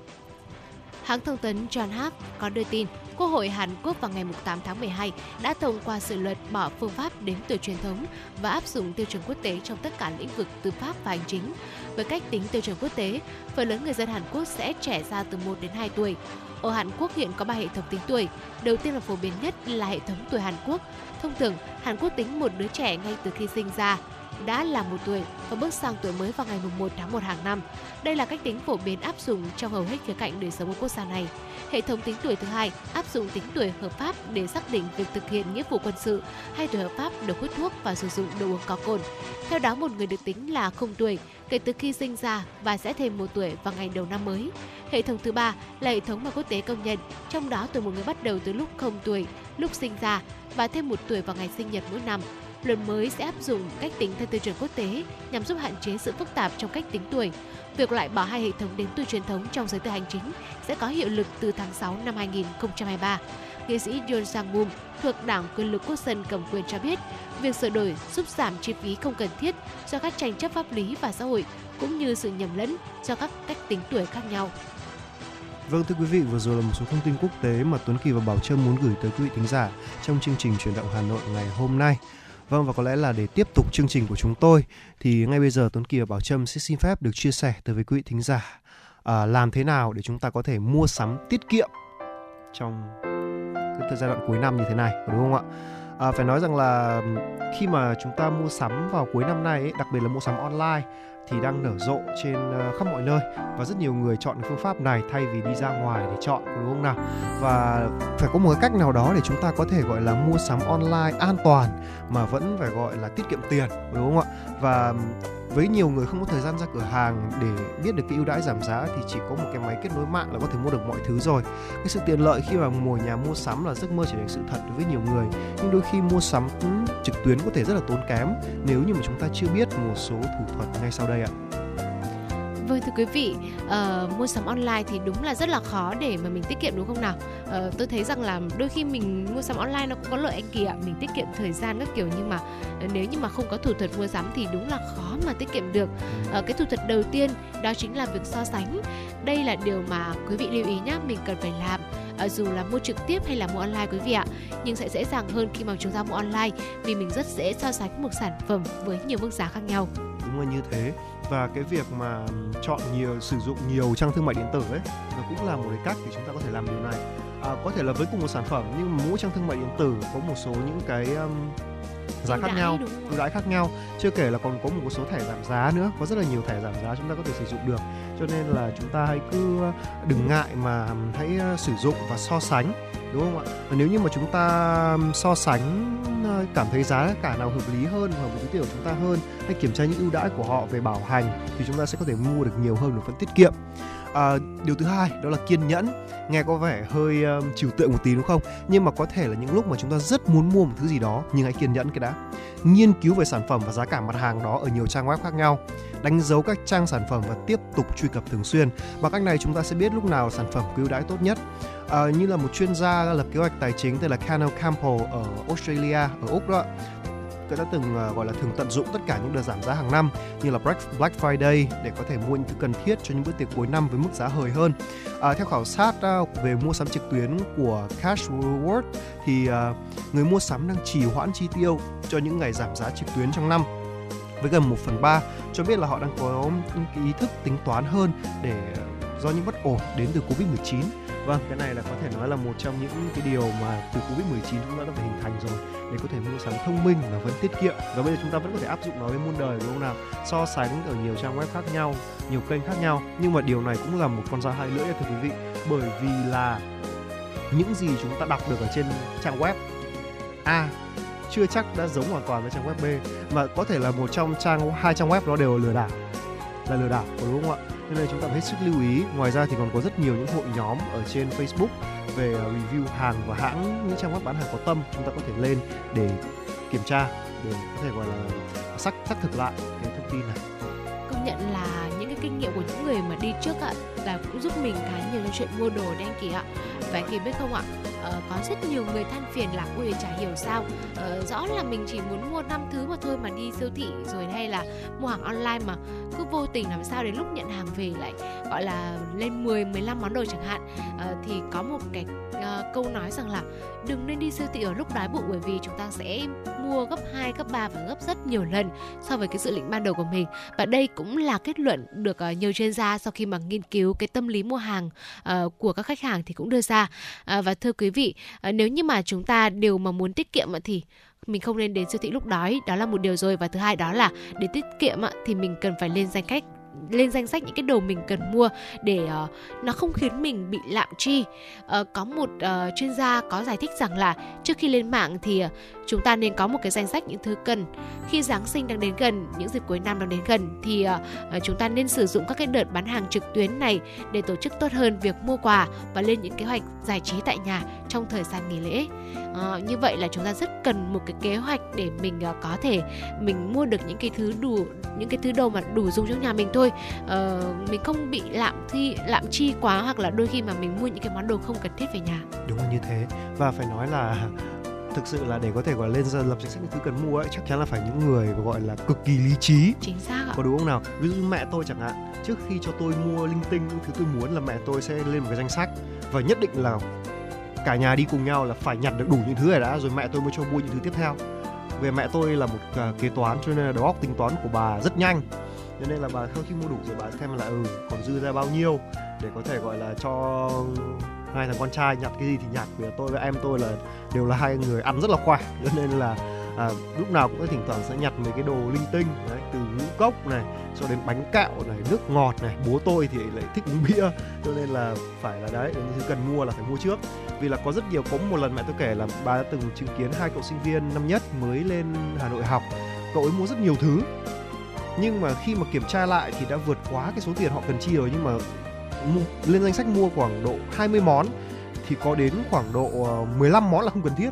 Hãng thông tấn John Hap có đưa tin Quốc hội Hàn Quốc vào ngày 8 tháng 12 đã thông qua dự luật bỏ phương pháp đếm tuổi truyền thống và áp dụng tiêu chuẩn quốc tế trong tất cả lĩnh vực tư pháp và hành chính. Với cách tính tiêu chuẩn quốc tế, phần lớn người dân Hàn Quốc sẽ trẻ ra từ 1 đến 2 tuổi. Ở Hàn Quốc hiện có 3 hệ thống tính tuổi. Đầu tiên là phổ biến nhất là hệ thống tuổi Hàn Quốc. Thông thường, Hàn Quốc tính một đứa trẻ ngay từ khi sinh ra đã là một tuổi và bước sang tuổi mới vào ngày 1 tháng 1 hàng năm. Đây là cách tính phổ biến áp dụng trong hầu hết khía cạnh đời sống của quốc gia này. Hệ thống tính tuổi thứ hai áp dụng tính tuổi hợp pháp để xác định việc thực hiện nghĩa vụ quân sự hay tuổi hợp pháp được hút thuốc và sử dụng đồ uống có cồn. Theo đó, một người được tính là không tuổi kể từ khi sinh ra và sẽ thêm một tuổi vào ngày đầu năm mới. Hệ thống thứ ba là hệ thống mà quốc tế công nhận, trong đó tuổi một người bắt đầu từ lúc không tuổi, lúc sinh ra và thêm một tuổi vào ngày sinh nhật mỗi năm. Luật mới sẽ áp dụng cách tính theo tiêu chuẩn quốc tế nhằm giúp hạn chế sự phức tạp trong cách tính tuổi. Việc loại bỏ hai hệ thống đếm tuổi truyền thống trong giấy tờ hành chính sẽ có hiệu lực từ tháng 6 năm 2023. Nghệ sĩ Yoon Sang Moon thuộc Đảng Quyền lực Quốc dân cầm quyền cho biết, việc sửa đổi giúp giảm chi phí không cần thiết do các tranh chấp pháp lý và xã hội cũng như sự nhầm lẫn do các cách tính tuổi khác nhau. Vâng thưa quý vị, vừa rồi là một số thông tin quốc tế mà Tuấn Kỳ và Bảo Trâm muốn gửi tới quý vị thính giả trong chương trình truyền động Hà Nội ngày hôm nay. Vâng và có lẽ là để tiếp tục chương trình của chúng tôi thì ngay bây giờ Tuấn Kỳ và Bảo Trâm sẽ xin phép được chia sẻ tới với quý vị thính giả à, làm thế nào để chúng ta có thể mua sắm tiết kiệm trong cái giai đoạn cuối năm như thế này đúng không ạ? À, phải nói rằng là khi mà chúng ta mua sắm vào cuối năm nay ấy, đặc biệt là mua sắm online thì đang nở rộ trên ờ, khắp mọi nơi. Và rất nhiều người chọn phương pháp này thay vì đi ra ngoài để chọn, đúng không nào? Và phải có một cái cách nào đó để chúng ta có thể, gọi là, mua sắm online an toàn mà vẫn phải, gọi là, tiết kiệm tiền, đúng không ạ? Và với nhiều người không có thời gian ra cửa hàng để biết được cái ưu đãi giảm giá thì chỉ có một cái máy kết nối mạng là có thể mua được mọi thứ rồi. Cái sự tiện lợi khi mà ngồi nhà mua sắm là giấc mơ trở thành sự thật đối với nhiều người. Nhưng đôi khi mua sắm trực tuyến có thể rất là tốn kém nếu như mà chúng ta chưa biết một số thủ thuật ngay sau đây ạ Vâng thưa quý vị, uh, mua sắm online thì đúng là rất là khó để mà mình tiết kiệm đúng không nào? Uh, tôi thấy rằng là đôi khi mình mua sắm online nó cũng có lợi anh kỳ ạ, mình tiết kiệm thời gian các kiểu nhưng mà uh, nếu như mà không có thủ thuật mua sắm thì đúng là khó mà tiết kiệm được. Uh, cái thủ thuật đầu tiên đó chính là việc so sánh. Đây là điều mà quý vị lưu ý nhé, mình cần phải làm uh, dù là mua trực tiếp hay là mua online quý vị ạ nhưng sẽ dễ dàng hơn khi mà chúng ta mua online vì mình rất dễ so sánh một sản phẩm với nhiều mức giá khác nhau. Đúng là như thế. Và cái việc mà chọn nhiều sử dụng nhiều trang thương mại điện tử ấy nó cũng là một cái cách để chúng ta có thể làm điều này. À, có thể là với cùng một sản phẩm nhưng mỗi trang thương mại điện tử có một số những cái um, giá khác nhau ưu đãi khác nhau. Chưa kể là còn có một số thẻ giảm giá nữa có rất là nhiều thẻ giảm giá chúng ta có thể sử dụng được. Cho nên là chúng ta hãy cứ đừng ngại mà hãy uh, sử dụng và so sánh đúng không ạ? Và nếu như mà chúng ta so sánh cảm thấy giá cả nào hợp lý hơn hoặc với tiêu của chúng ta hơn hay kiểm tra những ưu đãi của họ về bảo hành thì chúng ta sẽ có thể mua được nhiều hơn và vẫn tiết kiệm à, điều thứ hai đó là kiên nhẫn. Nghe có vẻ hơi um, trừu tượng một tí đúng không? Nhưng mà có thể là những lúc mà chúng ta rất muốn mua một thứ gì đó nhưng hãy kiên nhẫn cái đã. Nghiên cứu về sản phẩm và giá cả mặt hàng đó ở nhiều trang web khác nhau. Đánh dấu các trang sản phẩm và tiếp tục truy cập thường xuyên. Bằng cách này chúng ta sẽ biết lúc nào sản phẩm cứu ưu đãi tốt nhất. À, như là một chuyên gia lập kế hoạch tài chính tên là Kenneth Campbell ở Australia ở Úc đó đã từng uh, gọi là thường tận dụng tất cả những đợt giảm giá hàng năm như là Black, Black Friday để có thể mua những thứ cần thiết cho những bữa tiệc cuối năm với mức giá hời hơn. Uh, theo khảo sát uh, về mua sắm trực tuyến của Cash Reward thì uh, người mua sắm đang trì hoãn chi tiêu cho những ngày giảm giá trực tuyến trong năm với gần 1 phần 3 cho biết là họ đang có những cái ý thức tính toán hơn để do những bất ổn đến từ Covid-19. Vâng, cái này là có thể nói là một trong những cái điều mà từ Covid-19 chúng ta đã phải hình thành rồi để có thể mua sắm thông minh và vẫn tiết kiệm. Và bây giờ chúng ta vẫn có thể áp dụng nó với muôn đời đúng không nào? So sánh ở nhiều trang web khác nhau nhiều kênh khác nhau. Nhưng mà điều này cũng là một con dao hai lưỡi thưa quý vị. Bởi vì là những gì chúng ta đọc được ở trên trang web A chưa chắc đã giống hoàn toàn với trang web B mà có thể là một trong trang hai trang web nó đều là lừa đảo. Là lừa đảo đúng không ạ? Nên là chúng ta phải hết sức lưu ý. Ngoài ra thì còn có rất nhiều những hội nhóm ở trên Facebook về à, review hàng và hãng, những trang web bán hàng có tâm. Chúng ta có thể lên để kiểm tra, để có thể, gọi là, xác xác thực lại cái thông tin này. Công nhận là những cái kinh nghiệm của những người mà đi trước ạ là cũng giúp mình khá nhiều trong chuyện mua đồ đen kỳ ạ. Và anh kỳ biết không ạ? Ờ, có rất nhiều người than phiền là ui chả hiểu sao. Ờ, rõ là mình chỉ muốn mua năm thứ mà thôi mà đi siêu thị rồi hay là mua hàng online mà cứ vô tình làm sao đến lúc nhận hàng về lại gọi là lên 10 15 món đồ chẳng hạn. Ờ, thì có một cái uh, câu nói rằng là đừng nên đi siêu thị ở lúc đói bụng bởi vì chúng ta sẽ mua gấp 2, gấp 3 và gấp rất nhiều lần so với cái dự định ban đầu của mình. Và đây cũng là kết luận được uh, nhiều chuyên gia sau khi mà nghiên cứu cái tâm lý mua hàng uh, của các khách hàng thì cũng đưa ra. Uh, và thưa quý vị uh, nếu như mà chúng ta đều mà muốn tiết kiệm thì mình không nên đến siêu thị lúc đói. Đó là một điều rồi. Và thứ hai đó là để tiết kiệm thì mình cần phải lên danh sách lên danh sách những cái đồ mình cần mua để uh, nó không khiến mình bị lạm chi. Uh, có một uh, chuyên gia có giải thích rằng là trước khi lên mạng thì chúng ta nên có một cái danh sách những thứ cần. Khi giáng sinh đang đến gần những dịp cuối năm đang đến gần thì ờ, ờ, chúng ta nên sử dụng các cái đợt bán hàng trực tuyến này để tổ chức tốt hơn việc mua quà và lên những kế hoạch giải trí tại nhà trong thời gian nghỉ lễ. À, như vậy là chúng ta rất cần một cái kế hoạch để mình uh, có thể mình mua được những cái thứ đủ những cái thứ đồ mà đủ dùng trong nhà mình thôi. Uh, mình không bị lạm thi lạm chi quá hoặc là đôi khi mà mình mua những cái món đồ không cần thiết về nhà. Đúng là như thế. Và phải nói là thực sự là để có thể gọi lên ra lập danh sách những thứ cần mua ấy chắc chắn là phải những người gọi là cực kỳ lý trí. Chính xác ạ. Có đúng không nào? Ví dụ như mẹ tôi chẳng hạn trước khi cho tôi mua linh tinh những thứ tôi muốn là mẹ tôi sẽ lên một cái danh sách và nhất định là cả nhà đi cùng nhau là phải nhặt được đủ những thứ này đã rồi mẹ tôi mới cho mua những thứ tiếp theo. Về mẹ tôi là một uh, kế toán cho nên là đầu óc tính toán của bà rất nhanh. Cho nên là bà sau khi mua đủ rồi bà xem là ừ còn dư ra bao nhiêu để có thể gọi là cho hai thằng con trai nhặt cái gì thì nhặt. Vì tôi và em tôi là đều là hai người ăn rất là khỏe. Cho nên là à, lúc nào cũng thỉnh thoảng sẽ nhặt mấy cái đồ linh tinh đấy, từ ngũ cốc này cho đến bánh kẹo này nước ngọt này. Bố tôi thì lại thích uống bia cho nên là phải là đấy cần mua là phải mua trước. Vì là có rất nhiều có một lần mẹ tôi kể là bà đã từng chứng kiến hai cậu sinh viên năm nhất mới lên Hà Nội học. Cậu ấy mua rất nhiều thứ. Nhưng mà khi mà kiểm tra lại thì đã vượt quá cái số tiền họ cần chi rồi nhưng mà lên danh sách mua khoảng độ 20 món thì có đến khoảng độ 15 ờ, món là không cần thiết.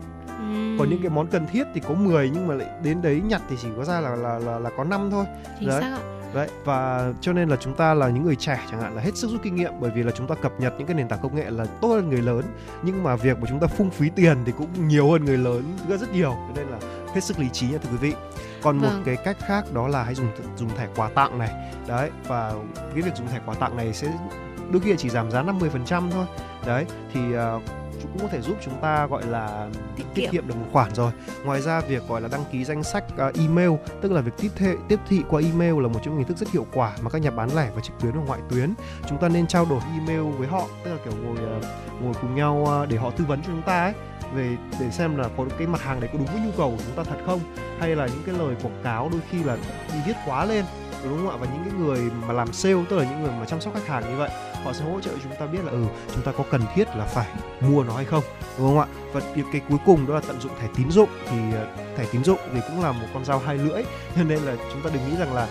Còn những cái món cần thiết thì có 10 nhưng mà lại đến đấy nhặt thì chỉ có ra là là là, là có 5 thôi. Chính đấy. xác ạ. đấy và cho nên là chúng ta là những người trẻ chẳng hạn là hết sức rút kinh nghiệm bởi vì là chúng ta cập nhật những cái nền tảng công nghệ là tốt hơn người lớn nhưng mà việc mà chúng ta phung phí tiền thì cũng nhiều hơn người lớn rất rất nhiều. Cho nên là hết sức lý trí nha thưa quý vị. Còn vâng. một cái cách khác đó là hãy dùng dùng thẻ quà tặng này. Đấy và cái việc dùng thẻ quà tặng này sẽ đôi khi chỉ giảm giá 50% thôi. Đấy thì uh, cũng có thể giúp chúng ta gọi là tiết, tiết kiệm. được một khoản rồi. Ngoài ra việc gọi là đăng ký danh sách uh, email tức là việc tiếp thị tiếp thị qua email là một trong những hình thức rất hiệu quả mà các nhà bán lẻ và trực tuyến và ngoại tuyến chúng ta nên trao đổi email với họ tức là kiểu ngồi uh, ngồi cùng nhau uh, để họ tư vấn cho chúng ta ấy về để xem là có cái mặt hàng đấy có đúng với nhu cầu của chúng ta thật không hay là những cái lời quảng cáo đôi khi là đi viết quá lên đúng không ạ? Và những cái người mà làm sale tức là những người mà chăm sóc khách hàng như vậy họ sẽ hỗ trợ chúng ta biết là ừ chúng ta có cần thiết là phải mua nó hay không, đúng không ạ? Và cái cuối cùng đó là tận dụng thẻ tín dụng. Thì ờ, thẻ tín dụng thì cũng là một con dao hai lưỡi. Cho nên là chúng ta đừng nghĩ rằng là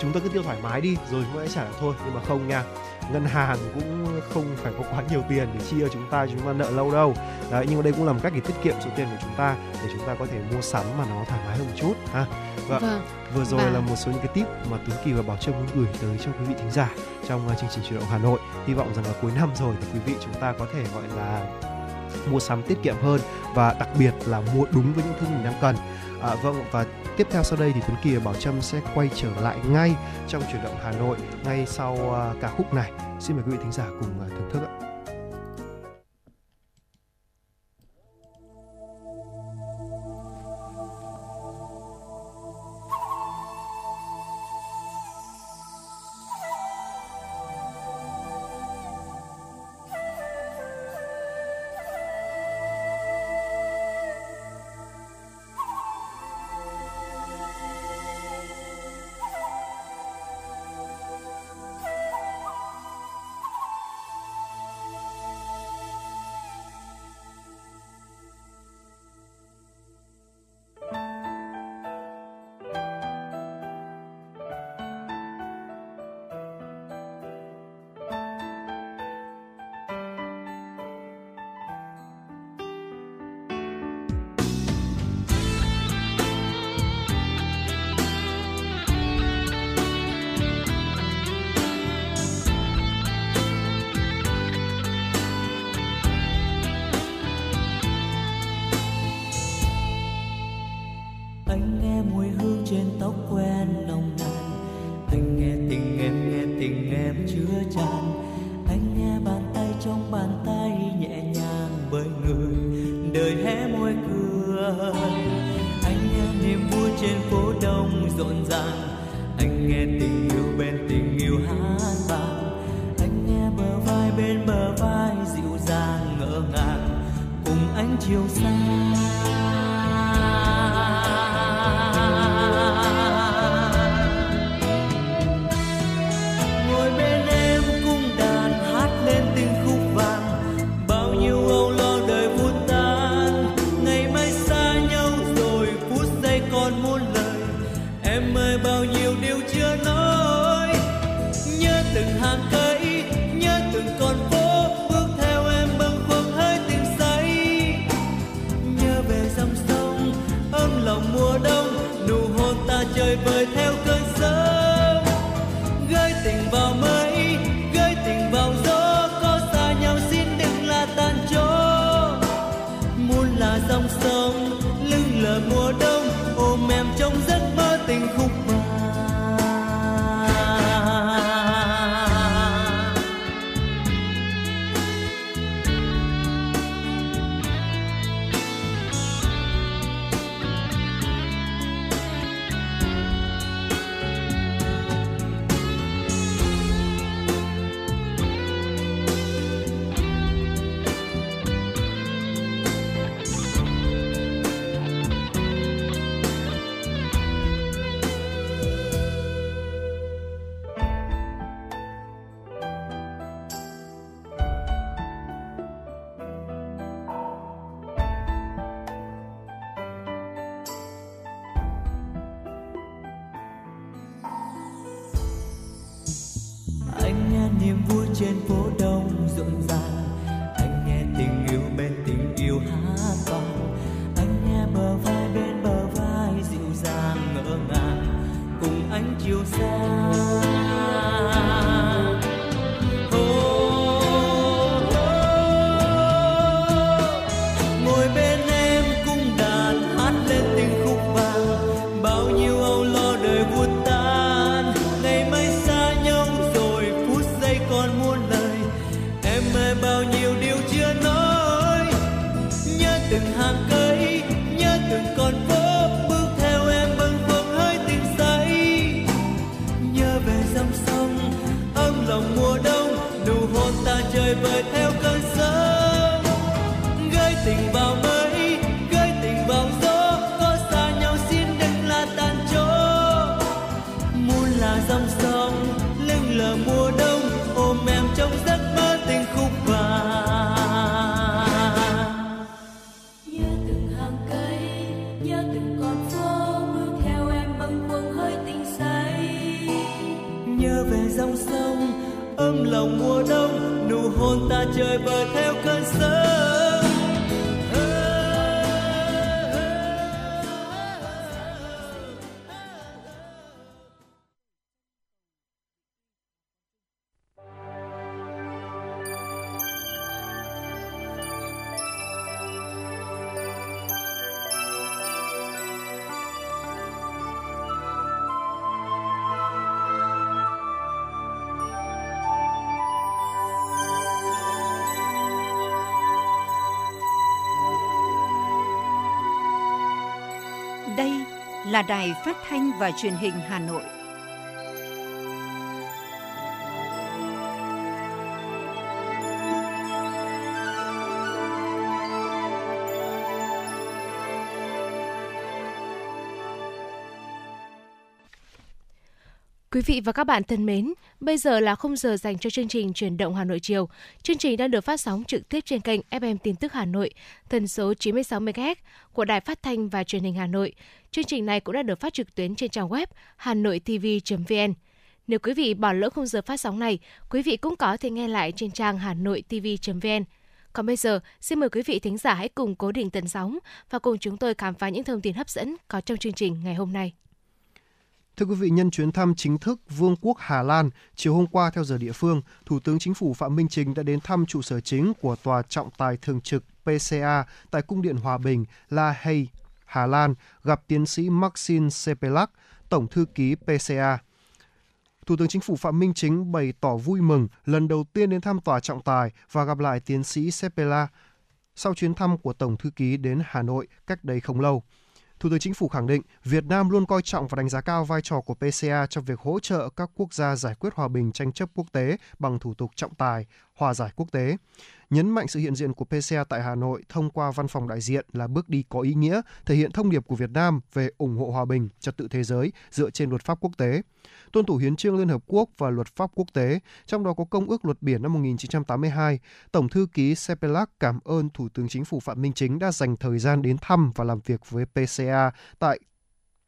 chúng ta cứ tiêu thoải mái đi, rồi chúng ta sẽ trả thôi. Nhưng mà không nha, ngân hàng cũng không phải có quá nhiều tiền để chia chúng ta chúng ta nợ lâu đâu. Đấy, nhưng mà đây cũng là một cách để tiết kiệm số tiền của chúng ta, để chúng ta có thể mua sắm mà nó thoải mái hơn một chút, ha và vâng. vừa rồi và... là một số những cái tip mà Tuấn Kỳ và Bảo Trâm muốn gửi tới cho quý vị thính giả trong uh, chương trình chuyển động Hà Nội. Hy vọng rằng là cuối năm rồi thì quý vị chúng ta có thể gọi là mua sắm tiết kiệm hơn và đặc biệt là mua đúng với những thứ mình đang cần. À, vâng và tiếp theo sau đây thì Tuấn Kỳ và Bảo Trâm sẽ quay trở lại ngay trong chuyển động Hà Nội ngay sau uh, ca khúc này. Xin mời quý vị thính giả cùng uh, thưởng thức ạ dòng sông ôm lòng mùa đông nụ hôn ta chơi bời theo cơn sớm. Là Đài Phát thanh và Truyền hình Hà Nội. Quý vị và các bạn thân mến, bây giờ là khung giờ dành cho chương trình Truyền động Hà Nội chiều. Chương trình đang được phát sóng trực tiếp trên kênh FM Tin tức Hà Nội, tần số 96 MHz của Đài Phát thanh và Truyền hình Hà Nội. Chương trình này cũng đã được phát trực tuyến trên trang web hanoitv.vn. Nếu quý vị bỏ lỡ khung giờ phát sóng này, quý vị cũng có thể nghe lại trên trang hanoitv.vn. Còn bây giờ, xin mời quý vị thính giả hãy cùng cố định tần sóng và cùng chúng tôi khám phá những thông tin hấp dẫn có trong chương trình ngày hôm nay. Thưa quý vị, nhân chuyến thăm chính thức Vương quốc Hà Lan, chiều hôm qua theo giờ địa phương, Thủ tướng Chính phủ Phạm Minh Chính đã đến thăm trụ sở chính của Tòa trọng tài thường trực PCA tại Cung điện Hòa Bình, La Hay, Hà Lan, gặp tiến sĩ Maxine Sepelak, Tổng thư ký PCA. Thủ tướng Chính phủ Phạm Minh Chính bày tỏ vui mừng lần đầu tiên đến thăm tòa trọng tài và gặp lại tiến sĩ Sepela sau chuyến thăm của Tổng thư ký đến Hà Nội cách đây không lâu. Thủ tướng Chính phủ khẳng định Việt Nam luôn coi trọng và đánh giá cao vai trò của PCA trong việc hỗ trợ các quốc gia giải quyết hòa bình tranh chấp quốc tế bằng thủ tục trọng tài, hòa giải quốc tế nhấn mạnh sự hiện diện của PCA tại Hà Nội thông qua văn phòng đại diện là bước đi có ý nghĩa, thể hiện thông điệp của Việt Nam về ủng hộ hòa bình, trật tự thế giới dựa trên luật pháp quốc tế, tuân thủ hiến trương Liên Hợp Quốc và luật pháp quốc tế, trong đó có Công ước Luật Biển năm 1982. Tổng thư ký Sepelak cảm ơn Thủ tướng Chính phủ Phạm Minh Chính đã dành thời gian đến thăm và làm việc với PCA tại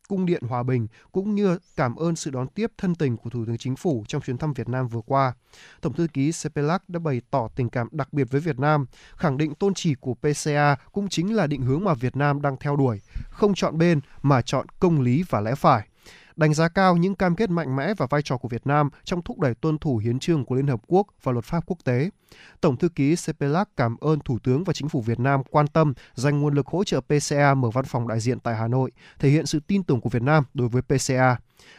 Cung điện Hòa Bình cũng như cảm ơn sự đón tiếp thân tình của Thủ tướng Chính phủ trong chuyến thăm Việt Nam vừa qua. Tổng thư ký Sepelak đã bày tỏ tình cảm đặc biệt với Việt Nam, khẳng định tôn chỉ của PCA cũng chính là định hướng mà Việt Nam đang theo đuổi, không chọn bên mà chọn công lý và lẽ phải đánh giá cao những cam kết mạnh mẽ và vai trò của Việt Nam trong thúc đẩy tuân thủ hiến trương của Liên Hợp Quốc và luật pháp quốc tế. Tổng thư ký CPLAC cảm ơn Thủ tướng và Chính phủ Việt Nam quan tâm dành nguồn lực hỗ trợ PCA mở văn phòng đại diện tại Hà Nội, thể hiện sự tin tưởng của Việt Nam đối với PCA.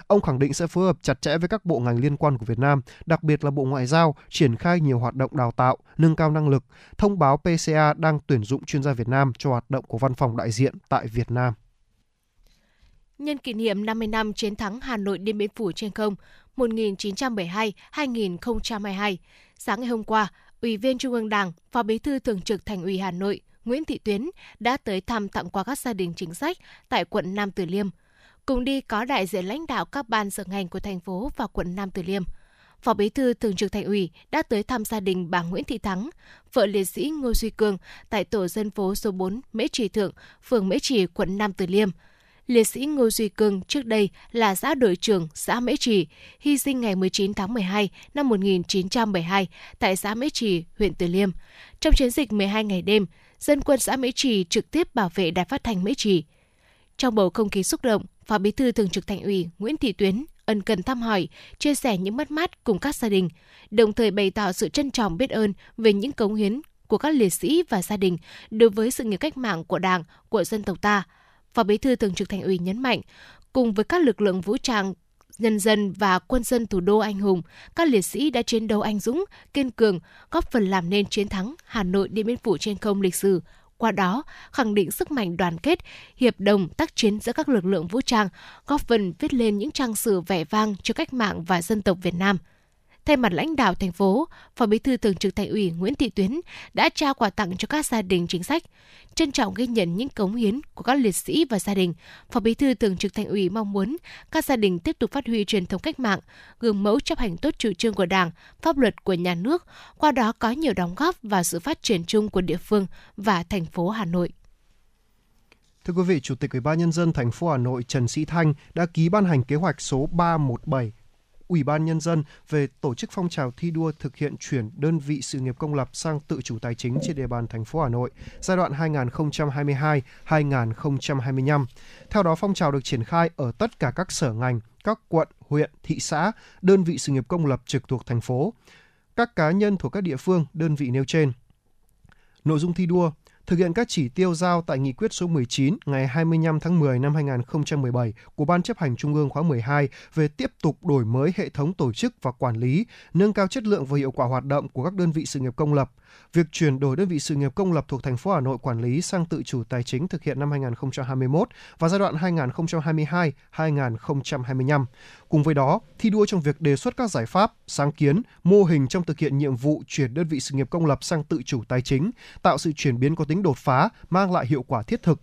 Ông khẳng định sẽ phối hợp chặt chẽ với các bộ ngành liên quan của Việt Nam, đặc biệt là Bộ Ngoại giao, triển khai nhiều hoạt động đào tạo, nâng cao năng lực, thông báo PCA đang tuyển dụng chuyên gia Việt Nam cho hoạt động của văn phòng đại diện tại Việt Nam. Nhân kỷ niệm 50 năm chiến thắng Hà Nội Điện Biên Phủ trên không 1972-2022, sáng ngày hôm qua, Ủy viên Trung ương Đảng, Phó Bí thư Thường trực Thành ủy Hà Nội Nguyễn Thị Tuyến đã tới thăm tặng quà các gia đình chính sách tại quận Nam Từ Liêm. Cùng đi có đại diện lãnh đạo các ban sở ngành của thành phố và quận Nam Từ Liêm. Phó Bí thư Thường trực Thành ủy đã tới thăm gia đình bà Nguyễn Thị Thắng, vợ liệt sĩ Ngô Duy Cương tại tổ dân phố số 4 Mễ Trì Thượng, phường Mễ Trì, quận Nam Từ Liêm – liệt sĩ Ngô Duy Cưng trước đây là xã đội trưởng xã Mễ Trì, hy sinh ngày 19 tháng 12 năm 1972 tại xã Mễ Trì, huyện Từ Liêm. Trong chiến dịch 12 ngày đêm, dân quân xã Mễ Trì trực tiếp bảo vệ đài phát thanh Mễ Trì. Trong bầu không khí xúc động, Phó Bí thư Thường trực Thành ủy Nguyễn Thị Tuyến ân cần thăm hỏi, chia sẻ những mất mát cùng các gia đình, đồng thời bày tỏ sự trân trọng biết ơn về những cống hiến của các liệt sĩ và gia đình đối với sự nghiệp cách mạng của Đảng, của dân tộc ta. Phó Bí thư Thường trực Thành ủy nhấn mạnh, cùng với các lực lượng vũ trang nhân dân và quân dân thủ đô anh hùng, các liệt sĩ đã chiến đấu anh dũng, kiên cường, góp phần làm nên chiến thắng Hà Nội Điện Biên Phủ trên không lịch sử. Qua đó, khẳng định sức mạnh đoàn kết, hiệp đồng, tác chiến giữa các lực lượng vũ trang, góp phần viết lên những trang sử vẻ vang cho cách mạng và dân tộc Việt Nam – Thay mặt lãnh đạo thành phố, Phó Bí thư Thường trực Thành ủy Nguyễn Thị Tuyến đã trao quà tặng cho các gia đình chính sách. Trân trọng ghi nhận những cống hiến của các liệt sĩ và gia đình, Phó Bí thư Thường trực Thành ủy mong muốn các gia đình tiếp tục phát huy truyền thống cách mạng, gương mẫu chấp hành tốt chủ trương của Đảng, pháp luật của nhà nước, qua đó có nhiều đóng góp vào sự phát triển chung của địa phương và thành phố Hà Nội. Thưa quý vị, Chủ tịch Ủy ban nhân dân thành phố Hà Nội Trần Sĩ Thanh đã ký ban hành kế hoạch số 317 Ủy ban Nhân dân về tổ chức phong trào thi đua thực hiện chuyển đơn vị sự nghiệp công lập sang tự chủ tài chính trên địa bàn thành phố Hà Nội giai đoạn 2022-2025. Theo đó, phong trào được triển khai ở tất cả các sở ngành, các quận, huyện, thị xã, đơn vị sự nghiệp công lập trực thuộc thành phố, các cá nhân thuộc các địa phương, đơn vị nêu trên. Nội dung thi đua thực hiện các chỉ tiêu giao tại nghị quyết số 19 ngày 25 tháng 10 năm 2017 của Ban chấp hành Trung ương khóa 12 về tiếp tục đổi mới hệ thống tổ chức và quản lý, nâng cao chất lượng và hiệu quả hoạt động của các đơn vị sự nghiệp công lập, Việc chuyển đổi đơn vị sự nghiệp công lập thuộc thành phố Hà Nội quản lý sang tự chủ tài chính thực hiện năm 2021 và giai đoạn 2022-2025. Cùng với đó, thi đua trong việc đề xuất các giải pháp, sáng kiến, mô hình trong thực hiện nhiệm vụ chuyển đơn vị sự nghiệp công lập sang tự chủ tài chính, tạo sự chuyển biến có tính đột phá, mang lại hiệu quả thiết thực.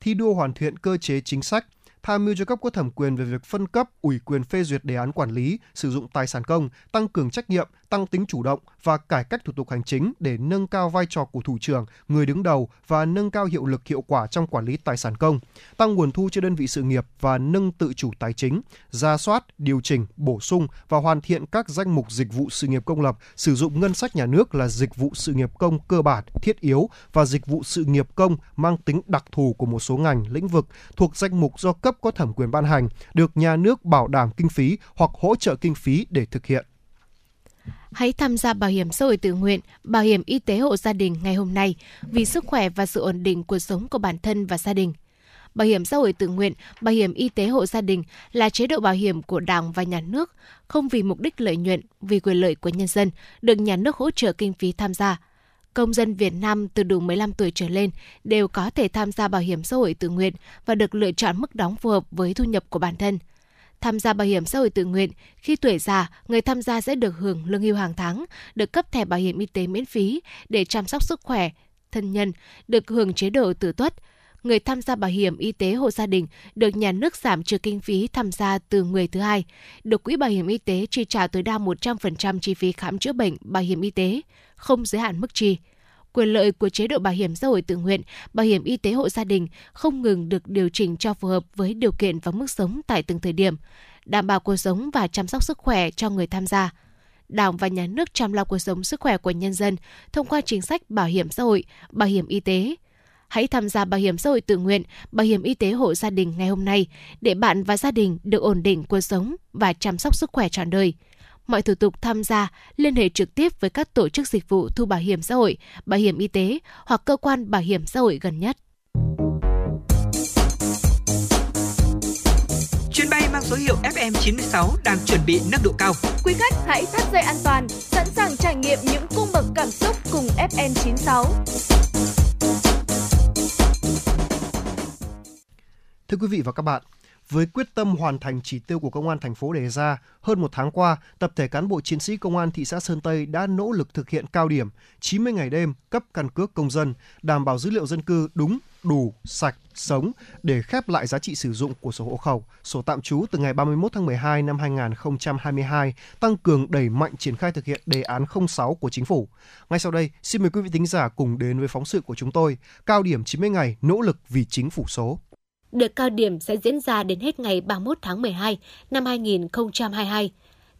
Thi đua hoàn thiện cơ chế chính sách, tham mưu cho cấp có thẩm quyền về việc phân cấp, ủy quyền phê duyệt đề án quản lý, sử dụng tài sản công, tăng cường trách nhiệm, tăng tính chủ động và cải cách thủ tục hành chính để nâng cao vai trò của thủ trưởng, người đứng đầu và nâng cao hiệu lực hiệu quả trong quản lý tài sản công, tăng nguồn thu cho đơn vị sự nghiệp và nâng tự chủ tài chính, ra soát, điều chỉnh, bổ sung và hoàn thiện các danh mục dịch vụ sự nghiệp công lập sử dụng ngân sách nhà nước là dịch vụ sự nghiệp công cơ bản, thiết yếu và dịch vụ sự nghiệp công mang tính đặc thù của một số ngành, lĩnh vực thuộc danh mục do cấp có thẩm quyền ban hành, được nhà nước bảo đảm kinh phí hoặc hỗ trợ kinh phí để thực hiện hãy tham gia bảo hiểm xã hội tự nguyện, bảo hiểm y tế hộ gia đình ngày hôm nay vì sức khỏe và sự ổn định cuộc sống của bản thân và gia đình. Bảo hiểm xã hội tự nguyện, bảo hiểm y tế hộ gia đình là chế độ bảo hiểm của Đảng và Nhà nước, không vì mục đích lợi nhuận, vì quyền lợi của nhân dân, được nhà nước hỗ trợ kinh phí tham gia. Công dân Việt Nam từ đủ 15 tuổi trở lên đều có thể tham gia bảo hiểm xã hội tự nguyện và được lựa chọn mức đóng phù hợp với thu nhập của bản thân – tham gia bảo hiểm xã hội tự nguyện, khi tuổi già, người tham gia sẽ được hưởng lương hưu hàng tháng, được cấp thẻ bảo hiểm y tế miễn phí để chăm sóc sức khỏe, thân nhân, được hưởng chế độ tử tuất. Người tham gia bảo hiểm y tế hộ gia đình được nhà nước giảm trừ kinh phí tham gia từ người thứ hai, được quỹ bảo hiểm y tế chi trả tối đa 100% chi phí khám chữa bệnh bảo hiểm y tế, không giới hạn mức chi quyền lợi của chế độ bảo hiểm xã hội tự nguyện, bảo hiểm y tế hộ gia đình không ngừng được điều chỉnh cho phù hợp với điều kiện và mức sống tại từng thời điểm, đảm bảo cuộc sống và chăm sóc sức khỏe cho người tham gia. Đảng và nhà nước chăm lo cuộc sống sức khỏe của nhân dân thông qua chính sách bảo hiểm xã hội, bảo hiểm y tế. Hãy tham gia bảo hiểm xã hội tự nguyện, bảo hiểm y tế hộ gia đình ngày hôm nay để bạn và gia đình được ổn định cuộc sống và chăm sóc sức khỏe trọn đời mọi thủ tục tham gia liên hệ trực tiếp với các tổ chức dịch vụ thu bảo hiểm xã hội, bảo hiểm y tế hoặc cơ quan bảo hiểm xã hội gần nhất. Chuyến bay mang số hiệu FM96 đang chuẩn bị nâng độ cao. Quý khách hãy thắt dây an toàn, sẵn sàng trải nghiệm những cung bậc cảm xúc cùng FM96. Thưa quý vị và các bạn, với quyết tâm hoàn thành chỉ tiêu của công an thành phố đề ra, hơn một tháng qua, tập thể cán bộ chiến sĩ công an thị xã Sơn Tây đã nỗ lực thực hiện cao điểm 90 ngày đêm cấp căn cước công dân, đảm bảo dữ liệu dân cư đúng, đủ, sạch, sống để khép lại giá trị sử dụng của sổ hộ khẩu, sổ tạm trú từ ngày 31 tháng 12 năm 2022, tăng cường đẩy mạnh triển khai thực hiện đề án 06 của chính phủ. Ngay sau đây, xin mời quý vị thính giả cùng đến với phóng sự của chúng tôi, cao điểm 90 ngày nỗ lực vì chính phủ số. Đợt cao điểm sẽ diễn ra đến hết ngày 31 tháng 12 năm 2022.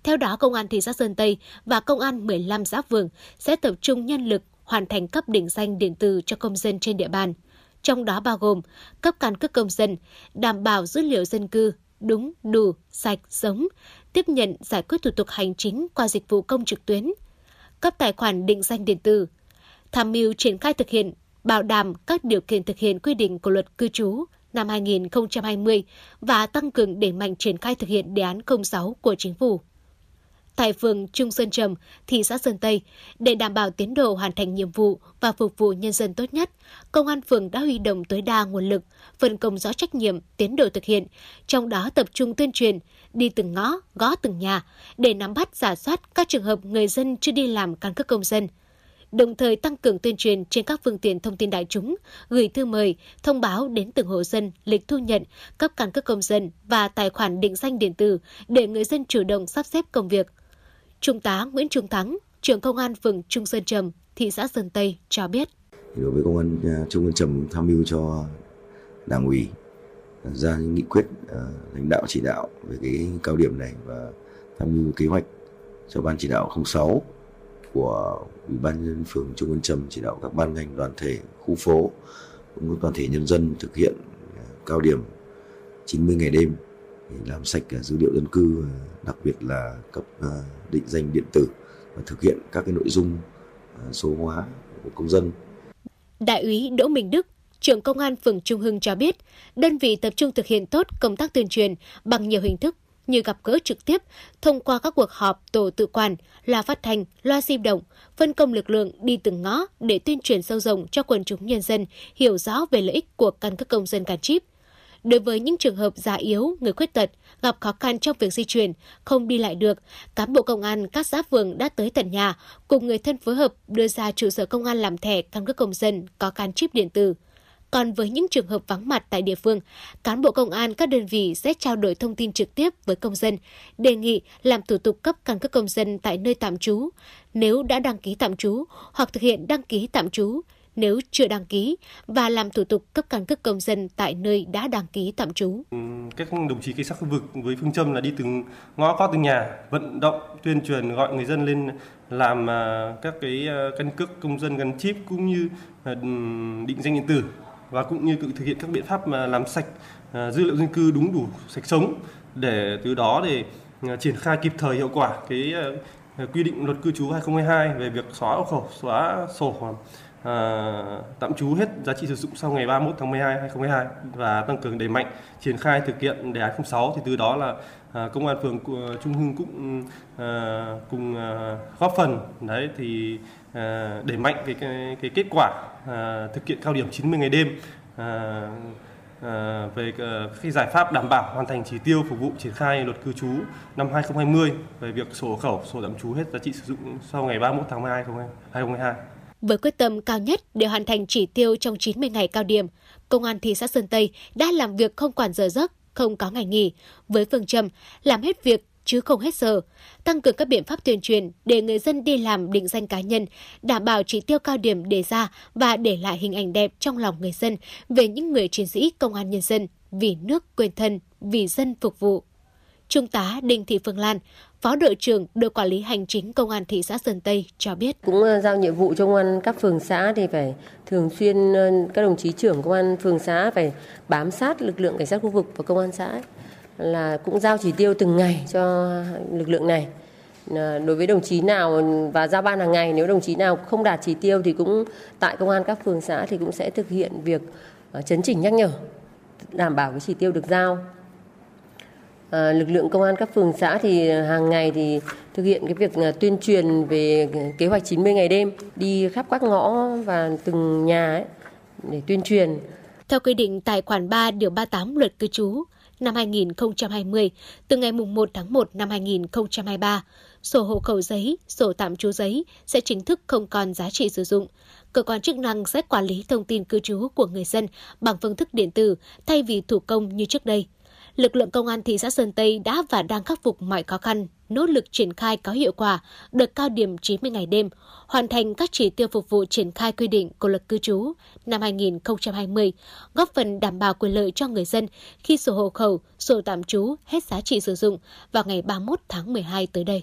Theo đó, Công an thị xã Sơn Tây và Công an 15 xã phường sẽ tập trung nhân lực hoàn thành cấp định danh điện tử cho công dân trên địa bàn. Trong đó bao gồm cấp căn cước công dân, đảm bảo dữ liệu dân cư đúng, đủ, sạch, sống, tiếp nhận giải quyết thủ tục hành chính qua dịch vụ công trực tuyến, cấp tài khoản định danh điện tử, tham mưu triển khai thực hiện, bảo đảm các điều kiện thực hiện quy định của luật cư trú năm 2020 và tăng cường đẩy mạnh triển khai thực hiện đề án 06 của chính phủ tại phường Trung Sơn Trầm, thị xã Sơn Tây. Để đảm bảo tiến độ hoàn thành nhiệm vụ và phục vụ nhân dân tốt nhất, Công an phường đã huy động tối đa nguồn lực, phân công rõ trách nhiệm, tiến độ thực hiện, trong đó tập trung tuyên truyền, đi từng ngõ, gõ từng nhà, để nắm bắt giả soát các trường hợp người dân chưa đi làm căn cước công dân đồng thời tăng cường tuyên truyền trên các phương tiện thông tin đại chúng, gửi thư mời, thông báo đến từng hộ dân lịch thu nhận, cấp căn cước công dân và tài khoản định danh điện tử để người dân chủ động sắp xếp công việc. Trung tá Nguyễn Trung Thắng, trưởng công an phường Trung Sơn Trầm, thị xã Sơn Tây cho biết. Đối với công an à, Trung Sơn Trầm tham mưu cho đảng ủy ra những nghị quyết à, lãnh đạo chỉ đạo về cái cao điểm này và tham mưu kế hoạch cho ban chỉ đạo 06 của ủy ban nhân phường Trung Sơn Trầm chỉ đạo các ban ngành đoàn thể khu phố cũng như toàn thể nhân dân thực hiện à, cao điểm 90 ngày đêm để làm sạch dữ liệu dân cư à, đặc biệt là cấp à, định danh điện tử và thực hiện các cái nội dung số hóa của công dân. Đại úy Đỗ Minh Đức, trưởng công an phường Trung Hưng cho biết, đơn vị tập trung thực hiện tốt công tác tuyên truyền bằng nhiều hình thức như gặp gỡ trực tiếp, thông qua các cuộc họp tổ tự quản, loa phát thanh, loa di động, phân công lực lượng đi từng ngõ để tuyên truyền sâu rộng cho quần chúng nhân dân hiểu rõ về lợi ích của căn cước công dân gắn chip. Đối với những trường hợp già yếu, người khuyết tật, gặp khó khăn trong việc di chuyển, không đi lại được, cán bộ công an các xã phường đã tới tận nhà, cùng người thân phối hợp đưa ra trụ sở công an làm thẻ căn cước công dân có gắn chip điện tử. Còn với những trường hợp vắng mặt tại địa phương, cán bộ công an các đơn vị sẽ trao đổi thông tin trực tiếp với công dân, đề nghị làm thủ tục cấp căn cước công dân tại nơi tạm trú, nếu đã đăng ký tạm trú hoặc thực hiện đăng ký tạm trú, nếu chưa đăng ký và làm thủ tục cấp căn cước công dân tại nơi đã đăng ký tạm trú. Ừ, các đồng chí cảnh sát khu vực với phương châm là đi từng ngõ gõ từng nhà, vận động tuyên truyền gọi người dân lên làm à, các cái à, căn cước công dân gắn chip cũng như à, định danh điện tử và cũng như thực hiện các biện pháp mà làm sạch à, dữ liệu dân cư đúng đủ sạch sống để từ đó để à, triển khai kịp thời hiệu quả cái à, quy định luật cư trú 2022 về việc xóa hộ khẩu, xóa sổ à, tạm trú hết giá trị sử dụng sau ngày 31 tháng 12 2022 và tăng cường đẩy mạnh triển khai thực hiện đề án 06 thì từ đó là à, công an phường Trung Hưng cũng à, cùng à, góp phần đấy thì à, đẩy mạnh cái cái, cái kết quả à, thực hiện cao điểm 90 ngày đêm à, à, về cái giải pháp đảm bảo hoàn thành chỉ tiêu phục vụ triển khai luật cư trú năm 2020 về việc sổ khẩu, sổ tạm trú hết giá trị sử dụng sau ngày 31 tháng 12 2022. Với quyết tâm cao nhất để hoàn thành chỉ tiêu trong 90 ngày cao điểm, Công an thị xã Sơn Tây đã làm việc không quản giờ giấc, không có ngày nghỉ, với phương châm làm hết việc chứ không hết giờ, tăng cường các biện pháp tuyên truyền để người dân đi làm định danh cá nhân, đảm bảo chỉ tiêu cao điểm đề ra và để lại hình ảnh đẹp trong lòng người dân về những người chiến sĩ công an nhân dân vì nước quên thân, vì dân phục vụ. Trung tá Đinh Thị Phương Lan, Phó đội trưởng đội quản lý hành chính công an thị xã Sơn Tây cho biết. Cũng ờ, giao nhiệm vụ cho công an các phường xã thì phải thường xuyên ờ, các đồng chí trưởng công an phường xã phải bám sát lực lượng cảnh sát khu vực và công an xã là cũng giao chỉ tiêu từng ngày cho lực lượng này. Ờ, đối với đồng chí nào và giao ban hàng ngày nếu đồng chí nào không đạt chỉ tiêu thì cũng tại công an các phường xã thì cũng sẽ thực hiện việc chấn chỉnh nhắc nhở đảm bảo cái chỉ tiêu được giao À, lực lượng công an các phường xã thì ờ, hàng ngày thì thực hiện cái việc ờ, tuyên truyền về kế hoạch 90 ngày đêm đi khắp các ngõ và từng nhà ấy để tuyên truyền. Theo quy định tại khoản 3 điều 38 luật cư trú năm 2020, từ ngày 1 tháng 1 năm 2023, sổ hộ khẩu giấy, sổ tạm trú giấy sẽ chính thức không còn giá trị sử dụng. Cơ quan chức năng sẽ quản lý thông tin cư trú của người dân bằng phương thức điện tử thay vì thủ công như trước đây lực lượng công an thị xã Sơn Tây đã và đang khắc phục mọi khó khăn, nỗ lực triển khai có hiệu quả đợt cao điểm 90 ngày đêm, hoàn thành các chỉ tiêu phục vụ triển khai quy định của luật cư trú năm 2020, góp phần đảm bảo quyền lợi cho người dân khi sổ hộ khẩu, sổ tạm trú hết giá trị sử dụng vào ngày 31 tháng 12 tới đây.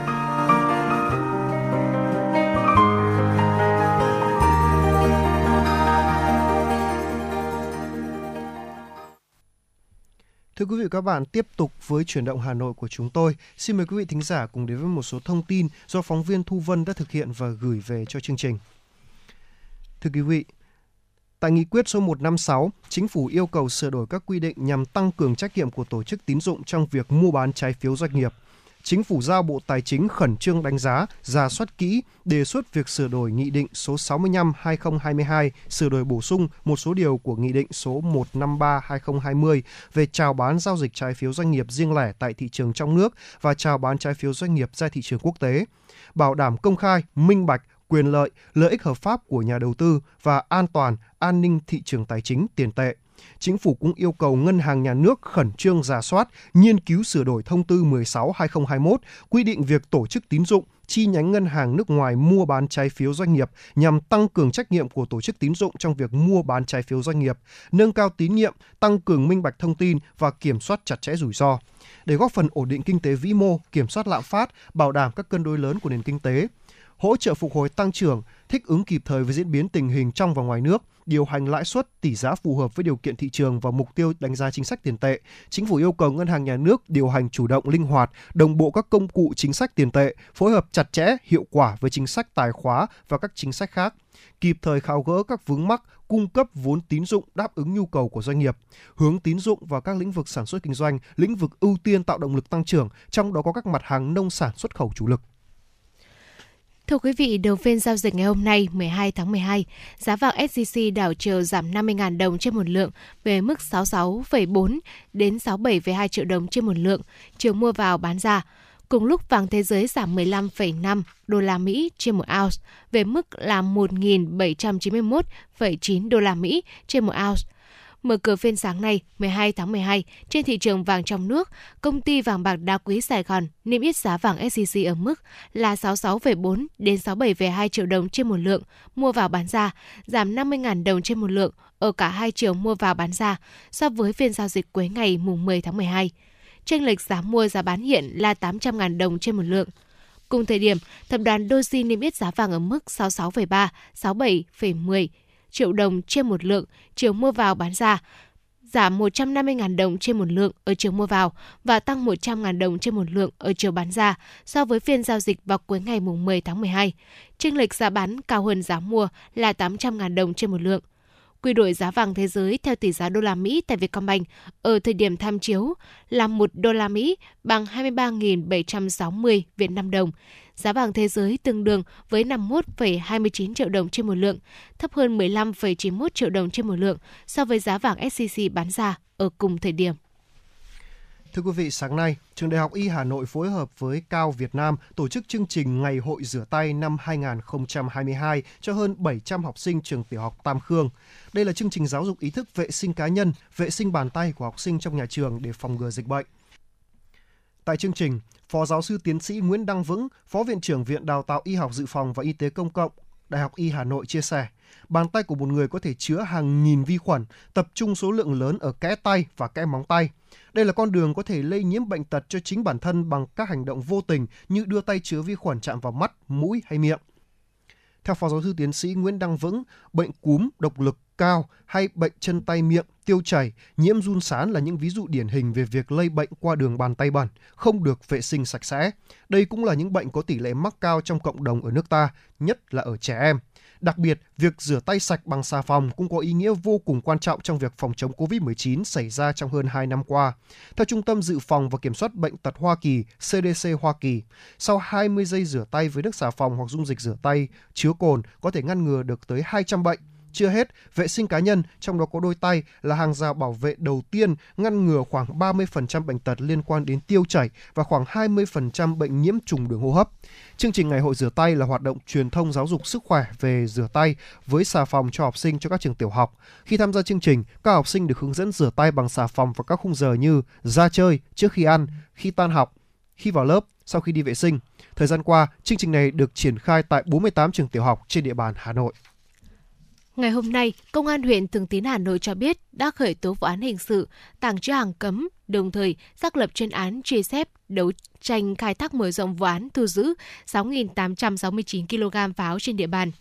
Thưa quý vị và các bạn, tiếp tục với chuyển động Hà Nội của chúng tôi. Xin mời quý vị thính giả cùng đến với một số thông tin do phóng viên Thu Vân đã thực hiện và gửi về cho chương trình. Thưa quý vị, Tại nghị quyết số 156, chính phủ yêu cầu sửa đổi các quy định nhằm tăng cường trách nhiệm của tổ chức tín dụng trong việc mua bán trái phiếu doanh nghiệp. Chính phủ giao Bộ Tài chính khẩn trương đánh giá, ra soát kỹ, đề xuất việc sửa đổi Nghị định số 65-2022, sửa đổi bổ sung một số điều của Nghị định số 153-2020 về chào bán giao dịch trái phiếu doanh nghiệp riêng lẻ tại thị trường trong nước và chào bán trái phiếu doanh nghiệp ra thị trường quốc tế bảo đảm công khai, minh bạch, quyền lợi, lợi ích hợp pháp của nhà đầu tư và an toàn, an ninh thị trường tài chính tiền tệ. Chính phủ cũng yêu cầu Ngân hàng Nhà nước khẩn trương giả soát, nghiên cứu sửa đổi thông tư 16-2021 quy định việc tổ chức tín dụng, chi nhánh ngân hàng nước ngoài mua bán trái phiếu doanh nghiệp nhằm tăng cường trách nhiệm của tổ chức tín dụng trong việc mua bán trái phiếu doanh nghiệp, nâng cao tín nhiệm, tăng cường minh bạch thông tin và kiểm soát chặt chẽ rủi ro. Để góp phần ổn định kinh tế vĩ mô, kiểm soát lạm phát, bảo đảm các cân đối lớn của nền kinh tế, hỗ trợ phục hồi tăng trưởng, thích ứng kịp thời với diễn biến tình hình trong và ngoài nước, điều hành lãi suất, tỷ giá phù hợp với điều kiện thị trường và mục tiêu đánh giá chính sách tiền tệ. Chính phủ yêu cầu ngân hàng nhà nước điều hành chủ động linh hoạt, đồng bộ các công cụ chính sách tiền tệ, phối hợp chặt chẽ, hiệu quả với chính sách tài khóa và các chính sách khác kịp thời khảo gỡ các vướng mắc, cung cấp vốn tín dụng đáp ứng nhu cầu của doanh nghiệp, hướng tín dụng vào các lĩnh vực sản xuất kinh doanh, lĩnh vực ưu tiên tạo động lực tăng trưởng, trong đó có các mặt hàng nông sản xuất khẩu chủ lực. Thưa quý vị, đầu phiên giao dịch ngày hôm nay 12 tháng 12, giá vàng SJC đảo chiều giảm 50.000 đồng trên một lượng về mức 66,4 đến 67,2 triệu đồng trên một lượng, chiều mua vào bán ra. Cùng lúc vàng thế giới giảm 15,5 đô la Mỹ trên một ounce về mức là 1.791,9 đô la Mỹ trên một ounce. Mở cửa phiên sáng nay, 12 tháng 12, trên thị trường vàng trong nước, công ty vàng bạc đá quý Sài Gòn niêm yết giá vàng SJC ở mức là 66,4 đến 67,2 triệu đồng trên một lượng mua vào bán ra, giảm 50.000 đồng trên một lượng ở cả hai chiều mua vào bán ra so với phiên giao dịch cuối ngày mùng 10 tháng 12. Tranh lệch giá mua giá bán hiện là 800.000 đồng trên một lượng. Cùng thời điểm, tập đoàn Doji niêm yết giá vàng ở mức 66,3, 67,10 triệu đồng trên một lượng chiều mua vào bán ra, giảm 150.000 đồng trên một lượng ở chiều mua vào và tăng 100.000 đồng trên một lượng ở chiều bán ra so với phiên giao dịch vào cuối ngày 10 tháng 12. Trinh lệch giá bán cao hơn giá mua là 800.000 đồng trên một lượng. Quy đổi giá vàng thế giới theo tỷ giá đô la Mỹ tại Vietcombank ở thời điểm tham chiếu là 1 đô la Mỹ bằng 23.760 Việt Nam đồng. Giá vàng thế giới tương đương với 51,29 triệu đồng trên một lượng, thấp hơn 15,91 triệu đồng trên một lượng so với giá vàng SJC bán ra ở cùng thời điểm. Thưa quý vị, sáng nay, Trường Đại học Y Hà Nội phối hợp với Cao Việt Nam tổ chức chương trình Ngày hội rửa tay năm 2022 cho hơn 700 học sinh trường tiểu học Tam Khương. Đây là chương trình giáo dục ý thức vệ sinh cá nhân, vệ sinh bàn tay của học sinh trong nhà trường để phòng ngừa dịch bệnh. Tại chương trình, Phó giáo sư tiến sĩ Nguyễn Đăng Vững, Phó Viện trưởng Viện Đào tạo Y học Dự phòng và Y tế Công cộng, Đại học Y Hà Nội chia sẻ, bàn tay của một người có thể chứa hàng nghìn vi khuẩn, tập trung số lượng lớn ở kẽ tay và kẽ móng tay. Đây là con đường có thể lây nhiễm bệnh tật cho chính bản thân bằng các hành động vô tình như đưa tay chứa vi khuẩn chạm vào mắt, mũi hay miệng. Theo Phó Giáo sư Tiến sĩ Nguyễn Đăng Vững, bệnh cúm, độc lực cao hay bệnh chân tay miệng, tiêu chảy, nhiễm run sán là những ví dụ điển hình về việc lây bệnh qua đường bàn tay bẩn, không được vệ sinh sạch sẽ. Đây cũng là những bệnh có tỷ lệ mắc cao trong cộng đồng ở nước ta, nhất là ở trẻ em. Đặc biệt, việc rửa tay sạch bằng xà phòng cũng có ý nghĩa vô cùng quan trọng trong việc phòng chống COVID-19 xảy ra trong hơn 2 năm qua. Theo Trung tâm Dự phòng và Kiểm soát Bệnh tật Hoa Kỳ, CDC Hoa Kỳ, sau 20 giây rửa tay với nước xà phòng hoặc dung dịch rửa tay chứa cồn có thể ngăn ngừa được tới 200 bệnh chưa hết, vệ sinh cá nhân, trong đó có đôi tay, là hàng rào bảo vệ đầu tiên ngăn ngừa khoảng 30% bệnh tật liên quan đến tiêu chảy và khoảng 20% bệnh nhiễm trùng đường hô hấp. Chương trình Ngày hội rửa tay là hoạt động truyền thông giáo dục sức khỏe về rửa tay với xà phòng cho học sinh cho các trường tiểu học. Khi tham gia chương trình, các học sinh được hướng dẫn rửa tay bằng xà phòng vào các khung giờ như ra chơi, trước khi ăn, khi tan học, khi vào lớp, sau khi đi vệ sinh. Thời gian qua, chương trình này được triển khai tại 48 trường tiểu học trên địa bàn Hà Nội. Ngày hôm nay, Công an huyện Thường Tín Hà Nội cho biết đã khởi tố vụ án hình sự tàng trữ hàng cấm, đồng thời xác lập chuyên án truy xét đấu tranh khai thác mở rộng vụ án thu giữ 6.869 kg pháo trên địa bàn.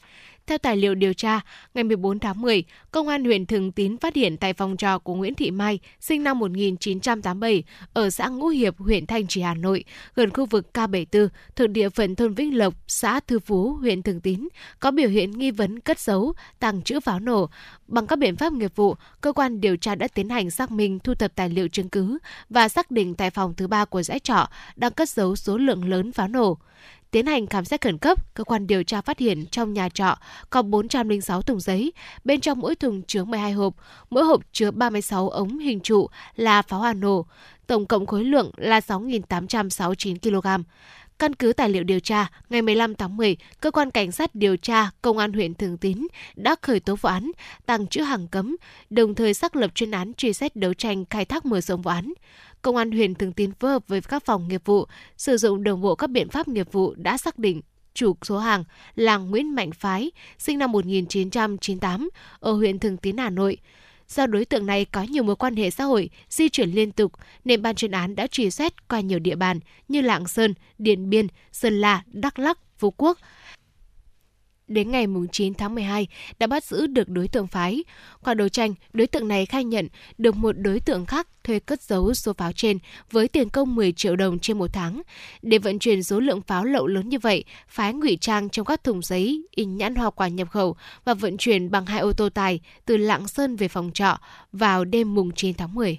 Theo tài liệu điều tra, ngày 14 tháng 10, Công an huyện Thường Tín phát hiện tại phòng trọ của Nguyễn Thị Mai, sinh năm 1987, ở xã Ngũ Hiệp, huyện Thanh Trì, Hà Nội, gần khu vực K74, thuộc địa phận thôn Vĩnh Lộc, xã Thư Phú, huyện Thường Tín, có biểu hiện nghi vấn cất giấu, tàng trữ pháo nổ. Bằng các biện pháp nghiệp vụ, cơ quan điều tra đã tiến hành xác minh thu thập tài liệu chứng cứ và xác định tại phòng thứ ba của dãy trọ đang cất giấu số lượng lớn pháo nổ. Tiến hành khám xét khẩn cấp, cơ quan điều tra phát hiện trong nhà trọ có 406 thùng giấy, bên trong mỗi thùng chứa 12 hộp, mỗi hộp chứa 36 ống hình trụ là pháo hoa nổ, tổng cộng khối lượng là 6.869 kg. Căn cứ tài liệu điều tra, ngày 15 tháng 10, cơ quan cảnh sát điều tra công an huyện Thường Tín đã khởi tố vụ án tàng trữ hàng cấm, đồng thời xác lập chuyên án truy xét đấu tranh khai thác mở rộng vụ án. Công an huyện Thường Tín phối hợp với các phòng nghiệp vụ, sử dụng đồng bộ các biện pháp nghiệp vụ đã xác định chủ số hàng là Nguyễn Mạnh Phái, sinh năm 1998, ở huyện Thường Tín, Hà Nội. Do đối tượng này có nhiều mối quan hệ xã hội, di chuyển liên tục, nên ban chuyên án đã truy xét qua nhiều địa bàn như Lạng Sơn, Điện Biên, Sơn La, Đắk Lắk, Phú Quốc, đến ngày 9 tháng 12 đã bắt giữ được đối tượng phái. Qua đấu tranh, đối tượng này khai nhận được một đối tượng khác thuê cất giấu số pháo trên với tiền công 10 triệu đồng trên một tháng. Để vận chuyển số lượng pháo lậu lớn như vậy, phái ngụy trang trong các thùng giấy, in nhãn hoa quả nhập khẩu và vận chuyển bằng hai ô tô tài từ Lạng Sơn về phòng trọ vào đêm mùng 9 tháng 10.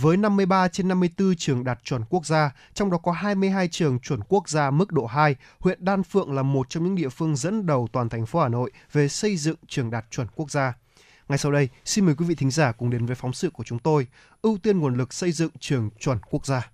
với 53 trên 54 trường đạt chuẩn quốc gia, trong đó có 22 trường chuẩn quốc gia mức độ 2, huyện Đan Phượng là một trong những địa phương dẫn đầu toàn thành phố Hà Nội về xây dựng trường đạt chuẩn quốc gia. Ngay sau đây, xin mời quý vị thính giả cùng đến với phóng sự của chúng tôi, ưu tiên nguồn lực xây dựng trường chuẩn quốc gia.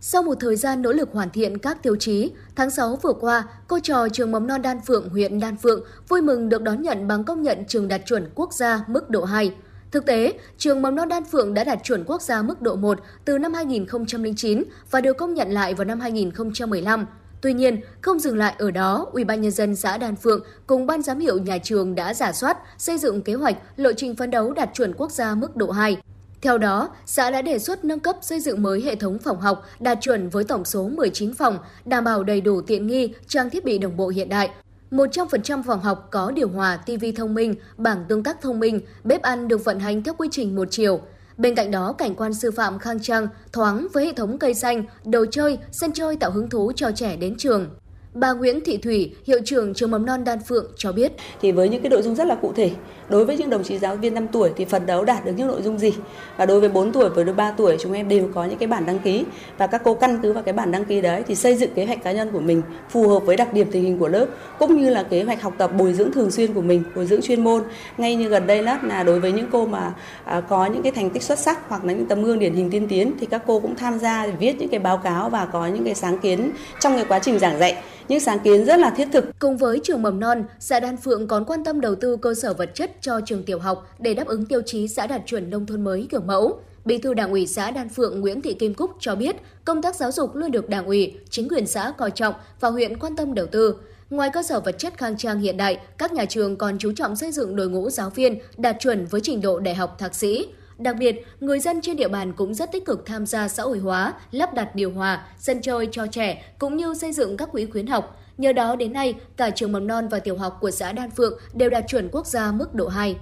Sau một thời gian nỗ lực hoàn thiện các tiêu chí, tháng 6 vừa qua, cô trò trường mầm non Đan Phượng, huyện Đan Phượng vui mừng được đón nhận bằng công nhận trường đạt chuẩn quốc gia mức độ 2. Thực tế, trường mầm non Đan Phượng đã đạt chuẩn quốc gia mức độ 1 từ năm 2009 và được công nhận lại vào năm 2015. Tuy nhiên, không dừng lại ở đó, Ủy ban nhân dân xã Đan Phượng cùng ban giám hiệu nhà trường đã giả soát, xây dựng kế hoạch lộ trình phấn đấu đạt chuẩn quốc gia mức độ 2. Theo đó, xã đã đề xuất nâng cấp xây dựng mới hệ thống phòng học đạt chuẩn với tổng số 19 phòng, đảm bảo đầy đủ tiện nghi, trang thiết bị đồng bộ hiện đại, 100% phòng học có điều hòa, TV thông minh, bảng tương tác thông minh, bếp ăn được vận hành theo quy trình một chiều. Bên cạnh đó, cảnh quan sư phạm khang trang, thoáng với hệ thống cây xanh, đồ chơi, sân chơi tạo hứng thú cho trẻ đến trường. Bà Nguyễn Thị Thủy, hiệu trưởng trường mầm non Đan Phượng cho biết. Thì với những cái nội dung rất là cụ thể, đối với những đồng chí giáo viên 5 tuổi thì phần đấu đạt được những nội dung gì? Và đối với 4 tuổi với 3 tuổi chúng em đều có những cái bản đăng ký và các cô căn cứ vào cái bản đăng ký đấy thì xây dựng kế hoạch cá nhân của mình phù hợp với đặc điểm tình hình của lớp cũng như là kế hoạch học tập bồi dưỡng thường xuyên của mình, bồi dưỡng chuyên môn. Ngay như gần đây đó là đối với những cô mà à, có những cái thành tích xuất sắc hoặc là những tấm gương điển hình tiên tiến thì các cô cũng tham gia viết những cái báo cáo và có những cái sáng kiến trong cái quá trình giảng dạy những sáng kiến rất là thiết thực. Cùng với trường mầm non, xã Đan Phượng còn quan tâm đầu tư cơ sở vật chất cho trường tiểu học để đáp ứng tiêu chí xã đạt chuẩn nông thôn mới kiểu mẫu. Bí thư Đảng ủy xã Đan Phượng Nguyễn Thị Kim Cúc cho biết, công tác giáo dục luôn được Đảng ủy, chính quyền xã coi trọng và huyện quan tâm đầu tư. Ngoài cơ sở vật chất khang trang hiện đại, các nhà trường còn chú trọng xây dựng đội ngũ giáo viên đạt chuẩn với trình độ đại học thạc sĩ. Đặc biệt, người dân trên địa bàn cũng rất tích cực tham gia xã hội hóa, lắp đặt điều hòa, sân chơi cho trẻ cũng như xây dựng các quỹ khuyến học. Nhờ đó đến nay, cả trường mầm non và tiểu học của xã Đan Phượng đều đạt chuẩn quốc gia mức độ 2.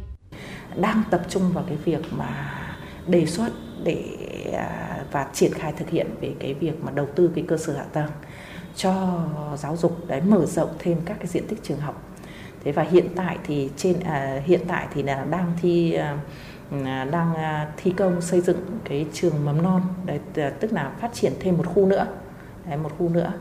Đang tập trung vào cái việc mà đề xuất để à, và triển khai thực hiện về cái việc mà đầu tư cái cơ sở hạ tầng cho giáo dục để mở rộng thêm các cái diện tích trường học. Thế và hiện tại thì trên à, hiện tại thì là đang thi à À, đang à, thi công xây dựng cái trường mầm non. Đấy à, tức là phát triển thêm một khu nữa. Đấy, một khu nữa.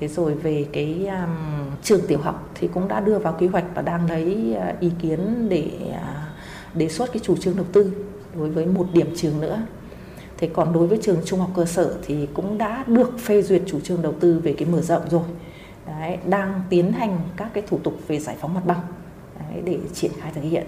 Thế rồi về cái um, trường tiểu học thì cũng đã đưa vào kế hoạch và đang lấy uh, ý kiến để uh, đề xuất cái chủ trương đầu tư đối với một điểm trường nữa. Thế còn đối với trường trung học cơ sở thì cũng đã được phê duyệt chủ trương đầu tư về cái mở rộng rồi. Đấy, đang tiến hành các cái thủ tục về giải phóng mặt bằng. Đấy, để triển khai thực hiện.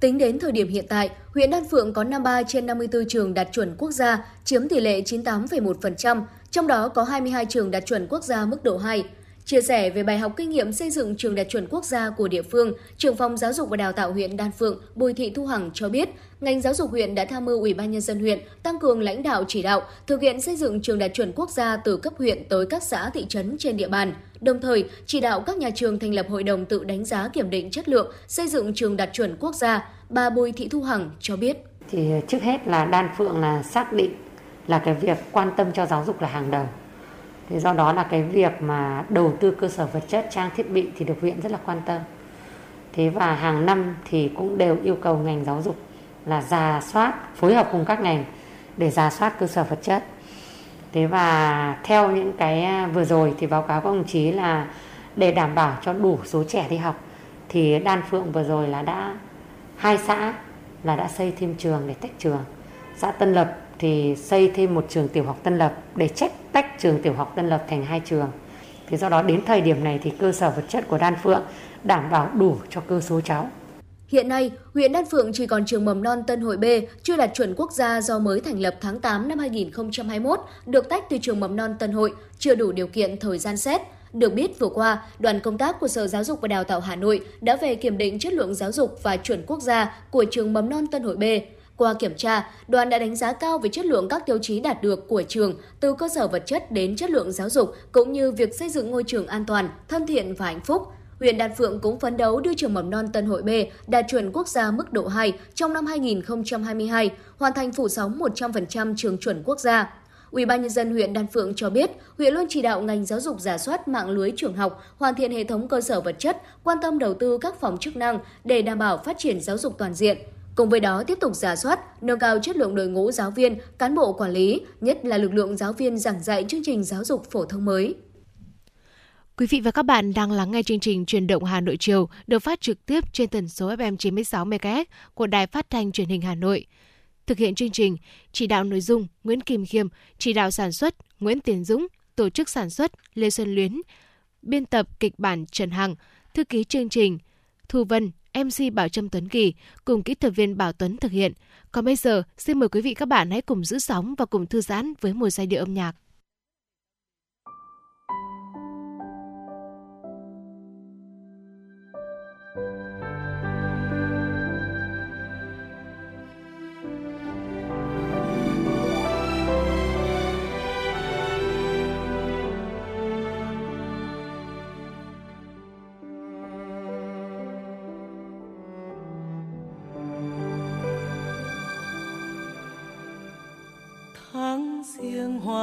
Tính đến thời điểm hiện tại, huyện Đan Phượng có 53 trên 54 trường đạt chuẩn quốc gia, chiếm tỷ lệ 98,1%, trong đó có 22 trường đạt chuẩn quốc gia mức độ 2. Chia sẻ về bài học kinh nghiệm xây dựng trường đạt chuẩn quốc gia của địa phương, trưởng phòng giáo dục và đào tạo huyện Đan Phượng Bùi Thị Thu Hằng cho biết, ngành giáo dục huyện đã tham mưu Ủy ban nhân dân huyện tăng cường lãnh đạo chỉ đạo thực hiện xây dựng trường đạt chuẩn quốc gia từ cấp huyện tới các xã thị trấn trên địa bàn. Đồng thời, chỉ đạo các nhà trường thành lập hội đồng tự đánh giá kiểm định chất lượng xây dựng trường đạt chuẩn quốc gia. Bà Bùi Thị Thu Hằng cho biết. Thì trước hết là Đan Phượng là xác định là cái việc quan tâm cho giáo dục là hàng đầu Thế do đó là cái việc mà đầu tư cơ sở vật chất trang thiết bị thì được huyện rất là quan tâm thế và hàng năm thì cũng đều yêu cầu ngành giáo dục là giả soát phối hợp cùng các ngành để giả soát cơ sở vật chất thế và theo những cái à, vừa rồi thì báo cáo các đồng chí là để đảm bảo cho đủ số trẻ đi học thì đan phượng vừa rồi là đã, hai xã là đã xây thêm trường để tách trường xã tân lập thì xây thêm một trường tiểu học Tân Lập để trách tách trường tiểu học Tân Lập thành hai trường. Thì do đó đến thời điểm này thì cơ sở vật chất của Đan Phượng đảm bảo đủ cho cơ số cháu. Hiện nay, huyện Đan Phượng chỉ còn trường mầm non Tân Hội B chưa đạt chuẩn quốc gia do mới thành lập tháng 8 năm 2021, được tách từ trường mầm non Tân Hội, chưa đủ điều kiện thời gian xét. Được biết vừa qua, đoàn công tác của Sở Giáo dục và Đào tạo Hà Nội đã về kiểm định chất lượng giáo dục và chuẩn quốc gia của trường mầm non Tân Hội B. Qua kiểm tra, đoàn đã đánh giá cao về chất lượng các tiêu chí đạt được của trường, từ cơ sở vật chất đến chất lượng giáo dục, cũng như việc xây dựng ngôi trường an toàn, thân thiện và hạnh phúc. Huyện Đan Phượng cũng phấn đấu đưa trường mầm non Tân Hội B đạt chuẩn quốc gia mức độ 2 trong năm 2022, hoàn thành phủ sóng 100% trường chuẩn quốc gia. Ủy ban nhân dân huyện Đan Phượng cho biết, huyện luôn chỉ đạo ngành giáo dục giả soát mạng lưới trường học, hoàn thiện hệ thống cơ sở vật chất, quan tâm đầu tư các phòng chức năng để đảm bảo phát triển giáo dục toàn diện. Cùng với đó tiếp tục giả soát, nâng cao chất lượng đội ngũ giáo viên, cán bộ quản lý, nhất là lực lượng giáo viên giảng dạy chương trình giáo dục phổ thông mới. Quý vị và các bạn đang lắng nghe chương trình Truyền động Hà Nội chiều được phát trực tiếp trên tần số FM 96 MHz của Đài Phát thanh Truyền hình Hà Nội. Thực hiện chương trình, chỉ đạo nội dung Nguyễn Kim Khiêm, chỉ đạo sản xuất Nguyễn Tiến Dũng, tổ chức sản xuất Lê Xuân Luyến, biên tập kịch bản Trần Hằng, thư ký chương trình Thu Vân, MC Bảo Trâm Tuấn Kỳ cùng kỹ thuật viên Bảo Tuấn thực hiện. Còn bây giờ, xin mời quý vị các bạn hãy cùng giữ sóng và cùng thư giãn với một giai điệu âm nhạc.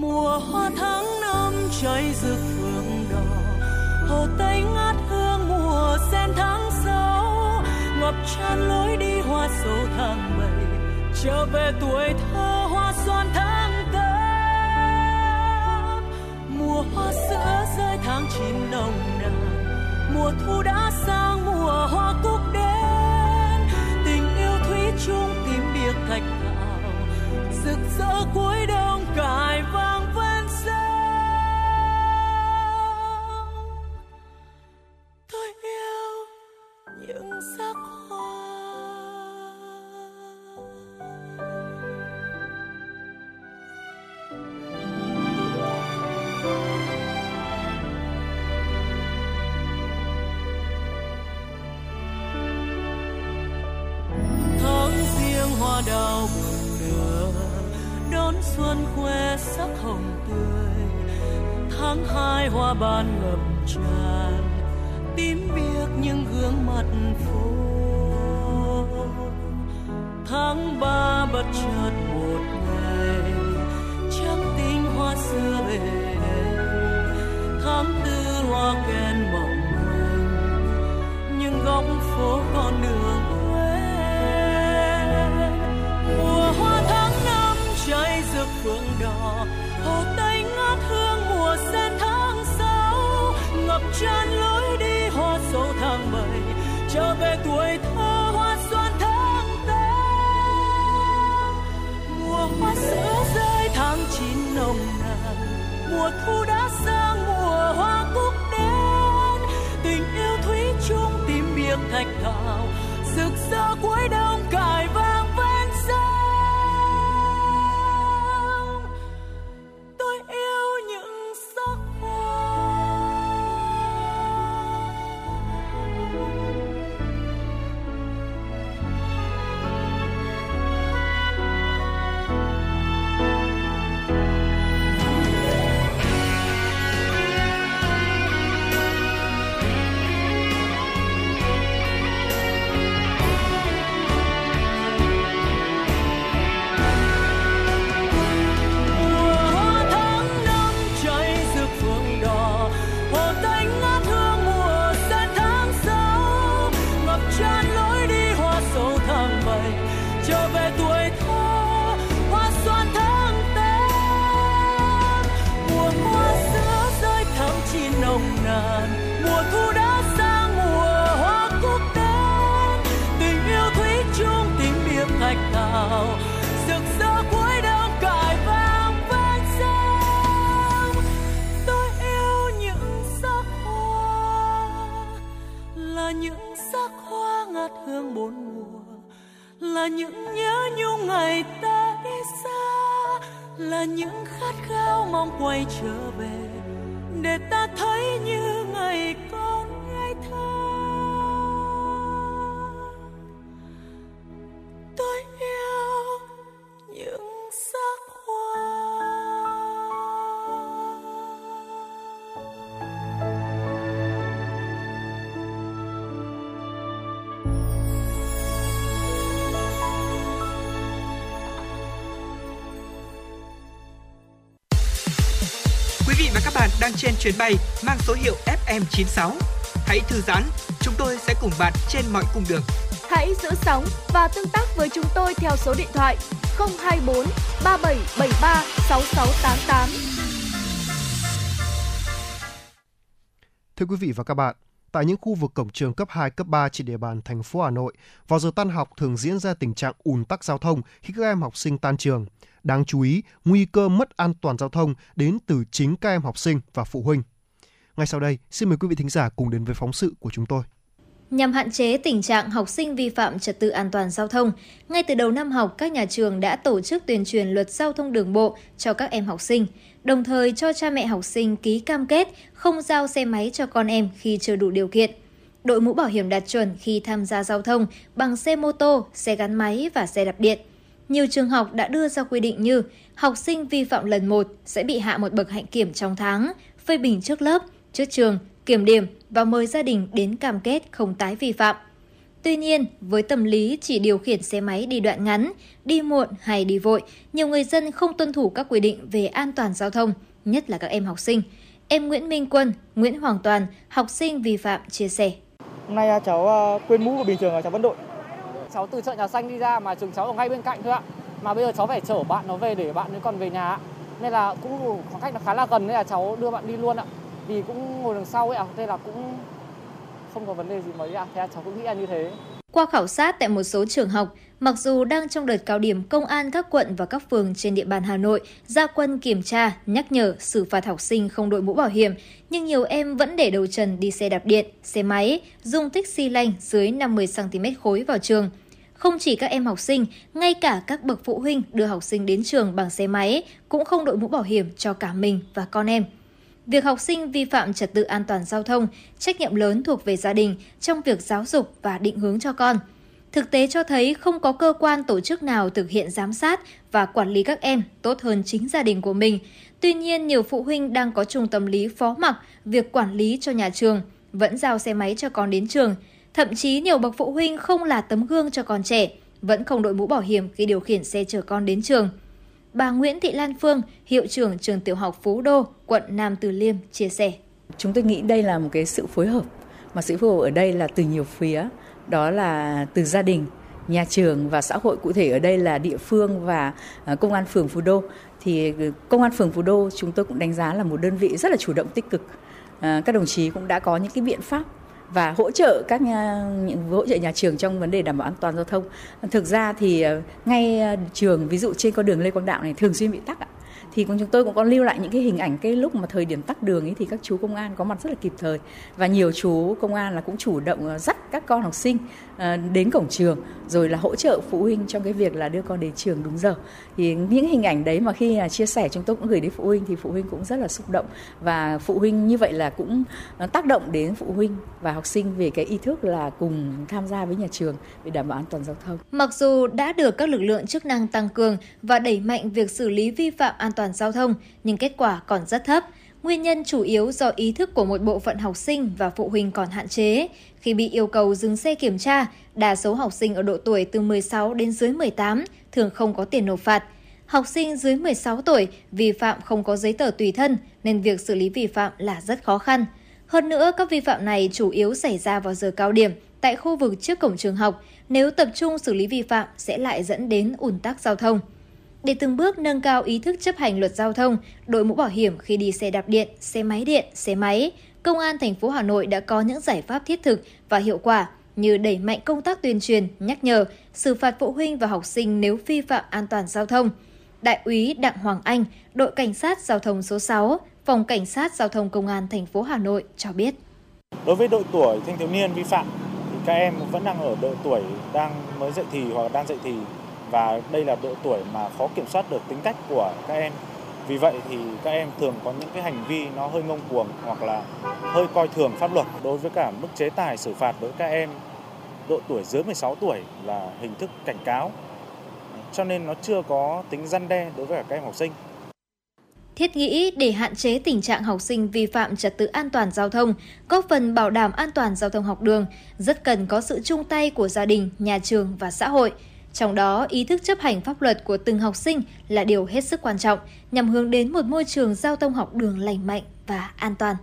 mùa hoa tháng năm cháy rực phượng đỏ. Hồ tây ngát hương mùa sen tháng sáu. Ngập tràn lối đi hoa hoa sầu tháng bảy. Trở về tuổi thơ hoa xoan tháng tám. Mùa hoa sữa rơi tháng chín nồng nàn. Mùa thu đã sang mùa hoa cúc đến tình yêu thủy chung tìm biệt thạch thảo. Rực rỡ cuối đông 该放飞。Đang trên chuyến bay mang số hiệu FM96. Hãy thư giãn, chúng tôi sẽ cùng bạn trên mọi cung đường. Hãy giữ sóng và tương tác với chúng tôi theo số điện thoại 024 3773 6688. Thưa quý vị và các bạn, tại những khu vực cổng trường cấp 2, cấp 3 trên địa bàn thành phố Hà Nội, vào giờ tan học thường diễn ra tình trạng ùn tắc giao thông khi các em học sinh tan trường. Đáng chú ý, nguy cơ mất an toàn giao thông đến từ chính các em học sinh và phụ huynh. Ngay sau đây, xin mời quý vị thính giả cùng đến với phóng sự của chúng tôi. Nhằm hạn chế tình trạng học sinh vi phạm trật tự an toàn giao thông, ngay từ đầu năm học, các nhà trường đã tổ chức tuyên truyền luật giao thông đường bộ cho các em học sinh, đồng thời cho cha mẹ học sinh ký cam kết không giao xe máy cho con em khi chưa đủ điều kiện. Đội mũ bảo hiểm đạt chuẩn khi tham gia giao thông bằng xe mô tô, xe gắn máy và xe đạp điện – nhiều trường học đã đưa ra quy định như học sinh vi phạm lần một sẽ bị hạ một bậc hạnh kiểm trong tháng, phê bình trước lớp, trước trường, kiểm điểm và mời gia đình đến cam kết không tái vi phạm. Tuy nhiên, với tâm lý chỉ điều khiển xe máy đi đoạn ngắn, đi muộn hay đi vội, nhiều người dân không tuân thủ các quy định về an toàn giao thông, nhất là các em học sinh. Em Nguyễn Minh Quân, Nguyễn Hoàng Toàn, học sinh vi phạm chia sẻ. Hôm nay à, cháu à, quên mũ của bình thường cháu vẫn đội. Cháu từ chợ nhà xanh đi ra mà trường cháu ở ngay bên cạnh thôi ạ. Mà bây giờ cháu phải chở bạn nó về để bạn ấy còn về nhà ạ. Nên là cũng khoảng cách nó khá là gần nên là cháu đưa bạn đi luôn ạ. Vì cũng ngồi đằng sau ấy ạ, thế là cũng không có vấn đề gì mấy ạ. Thế là cháu cũng nghĩ là như thế. Qua khảo sát tại một số trường học, mặc dù đang trong đợt cao điểm công an các quận và các phường trên địa bàn Hà Nội ra quân kiểm tra, nhắc nhở, xử phạt học sinh không đội mũ bảo hiểm, nhưng nhiều em vẫn để đầu trần đi xe đạp điện, xe máy, dung tích xi lanh dưới 50cm khối vào trường. Không chỉ các em học sinh, ngay cả các bậc phụ huynh đưa học sinh đến trường bằng xe máy cũng không đội mũ bảo hiểm cho cả mình và con em. Việc học sinh vi phạm trật tự an toàn giao thông, trách nhiệm lớn thuộc về gia đình trong việc giáo dục và định hướng cho con. Thực tế cho thấy không có cơ quan tổ chức nào thực hiện giám sát và quản lý các em tốt hơn chính gia đình của mình. Tuy nhiên, nhiều phụ huynh đang có chung tâm lý phó mặc việc quản lý cho nhà trường, vẫn giao xe máy cho con đến trường. Thậm chí nhiều bậc phụ huynh không là tấm gương cho con trẻ, vẫn không đội mũ bảo hiểm khi điều khiển xe chở con đến trường. Bà Nguyễn Thị Lan Phương, hiệu trưởng trường tiểu học Phú Đô, quận Nam Từ Liêm chia sẻ. Chúng tôi nghĩ đây là một cái sự phối hợp, mà sự phối hợp ở đây là từ nhiều phía, đó là từ gia đình, nhà trường và xã hội cụ thể ở đây là địa phương và à, công an phường Phú Đô. Thì ừ, công an phường Phú Đô chúng tôi cũng đánh giá là một đơn vị rất là chủ động tích cực. À, các đồng chí cũng đã có những cái biện pháp và hỗ trợ các nhà, những hỗ trợ nhà trường trong vấn đề đảm bảo an toàn giao thông. Thực ra thì à, ngay à, trường ví dụ trên con đường Lê Quang Đạo này thường xuyên bị tắc ạ thì chúng tôi cũng có lưu lại những cái hình ảnh cái lúc mà thời điểm tắc đường ấy thì các chú công an có mặt rất là kịp thời. Và nhiều chú công an là cũng chủ động ờ, dắt các con học sinh À, đến cổng trường, rồi là hỗ trợ phụ huynh trong cái việc là đưa con đến trường đúng giờ thì những hình ảnh đấy mà khi à, chia sẻ chúng tôi cũng gửi đến phụ huynh thì phụ huynh cũng rất là xúc động và phụ huynh như vậy là cũng à, tác động đến phụ huynh và học sinh về cái ý thức là cùng tham gia với nhà trường để đảm bảo an toàn giao thông. Mặc dù đã được các lực lượng chức năng tăng cường và đẩy mạnh việc xử lý vi phạm an toàn giao thông, nhưng kết quả còn rất thấp. Nguyên nhân chủ yếu do ý thức của một bộ phận học sinh và phụ huynh còn hạn chế. Khi bị yêu cầu dừng xe kiểm tra, đa số học sinh ở độ tuổi từ 16 đến dưới 18 thường không có tiền nộp phạt. Học sinh dưới 16 tuổi vi phạm không có giấy tờ tùy thân nên việc xử lý vi phạm là rất khó khăn. Hơn nữa, các vi phạm này chủ yếu xảy ra vào giờ cao điểm tại khu vực trước cổng trường học. Nếu tập trung xử lý vi phạm sẽ lại dẫn đến ủn tắc giao thông. Để từng bước nâng cao ý thức chấp hành luật giao thông, đội mũ bảo hiểm khi đi xe đạp điện, xe máy điện, xe máy, Công an thành phố Hà Nội đã có những giải pháp thiết thực và hiệu quả như đẩy mạnh công tác tuyên truyền, nhắc nhở, xử phạt phụ huynh và học sinh nếu vi phạm an toàn giao thông. Đại úy Đặng Hoàng Anh, đội cảnh sát giao thông số 6, phòng cảnh sát giao thông công an thành phố Hà Nội cho biết. Đối với độ tuổi thanh thiếu niên vi phạm thì các em vẫn đang ở độ tuổi đang mới dậy thì hoặc đang dậy thì và đây là độ tuổi mà khó kiểm soát được tính cách của các em. Vì vậy thì các em thường có những cái hành vi nó hơi ngông cuồng hoặc là hơi coi thường pháp luật đối với cả mức chế tài xử phạt đối với các em độ tuổi dưới 16 tuổi là hình thức cảnh cáo. Cho nên nó chưa có tính răn đe đối với cả các em học sinh. Thiết nghĩ để hạn chế tình trạng học sinh vi phạm trật tự an toàn giao thông, góp phần bảo đảm an toàn giao thông học đường, rất cần có sự chung tay của gia đình, nhà trường và xã hội. Trong đó, ý thức chấp hành pháp luật của từng học sinh là điều hết sức quan trọng nhằm hướng đến một môi trường giao thông học đường lành mạnh và an toàn.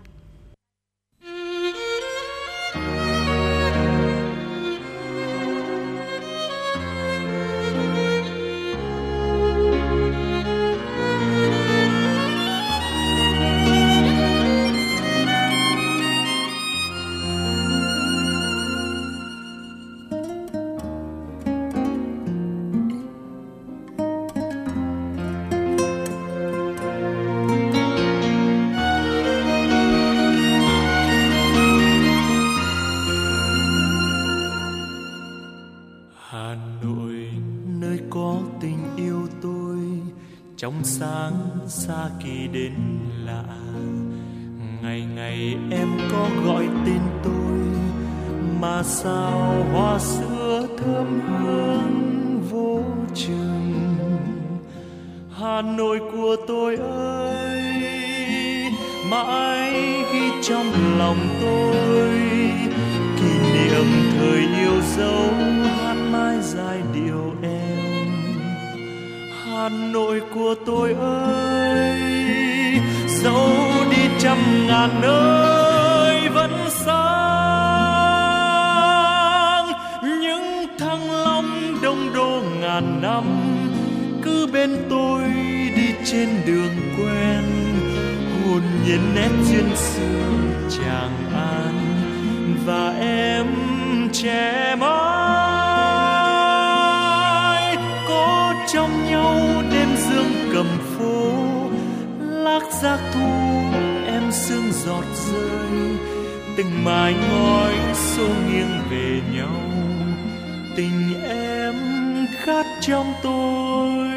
Xa kỳ đến lạ. Ngày ngày em có gọi tên tôi, mà sao hoa sữa thơm hương vô chừng? Hà nội của tôi ơi, mãi ghi trong lòng tôi. Kỷ niệm thời yêu dấu hát mãi dài điệu. Hà Nội của tôi ơi, dẫu đi trăm ngàn nơi vẫn sáng, những thăng long đông đô ngàn năm, cứ bên tôi đi trên đường quen, hồn nhiên nét duyên xưa chàng an, và em trẻ mãi. Nhau đêm dương cầm phố. Lác giác thu em sương giọt rơi. Từng mái ngói xô nghiêng về nhau. Tình em khát trong tôi.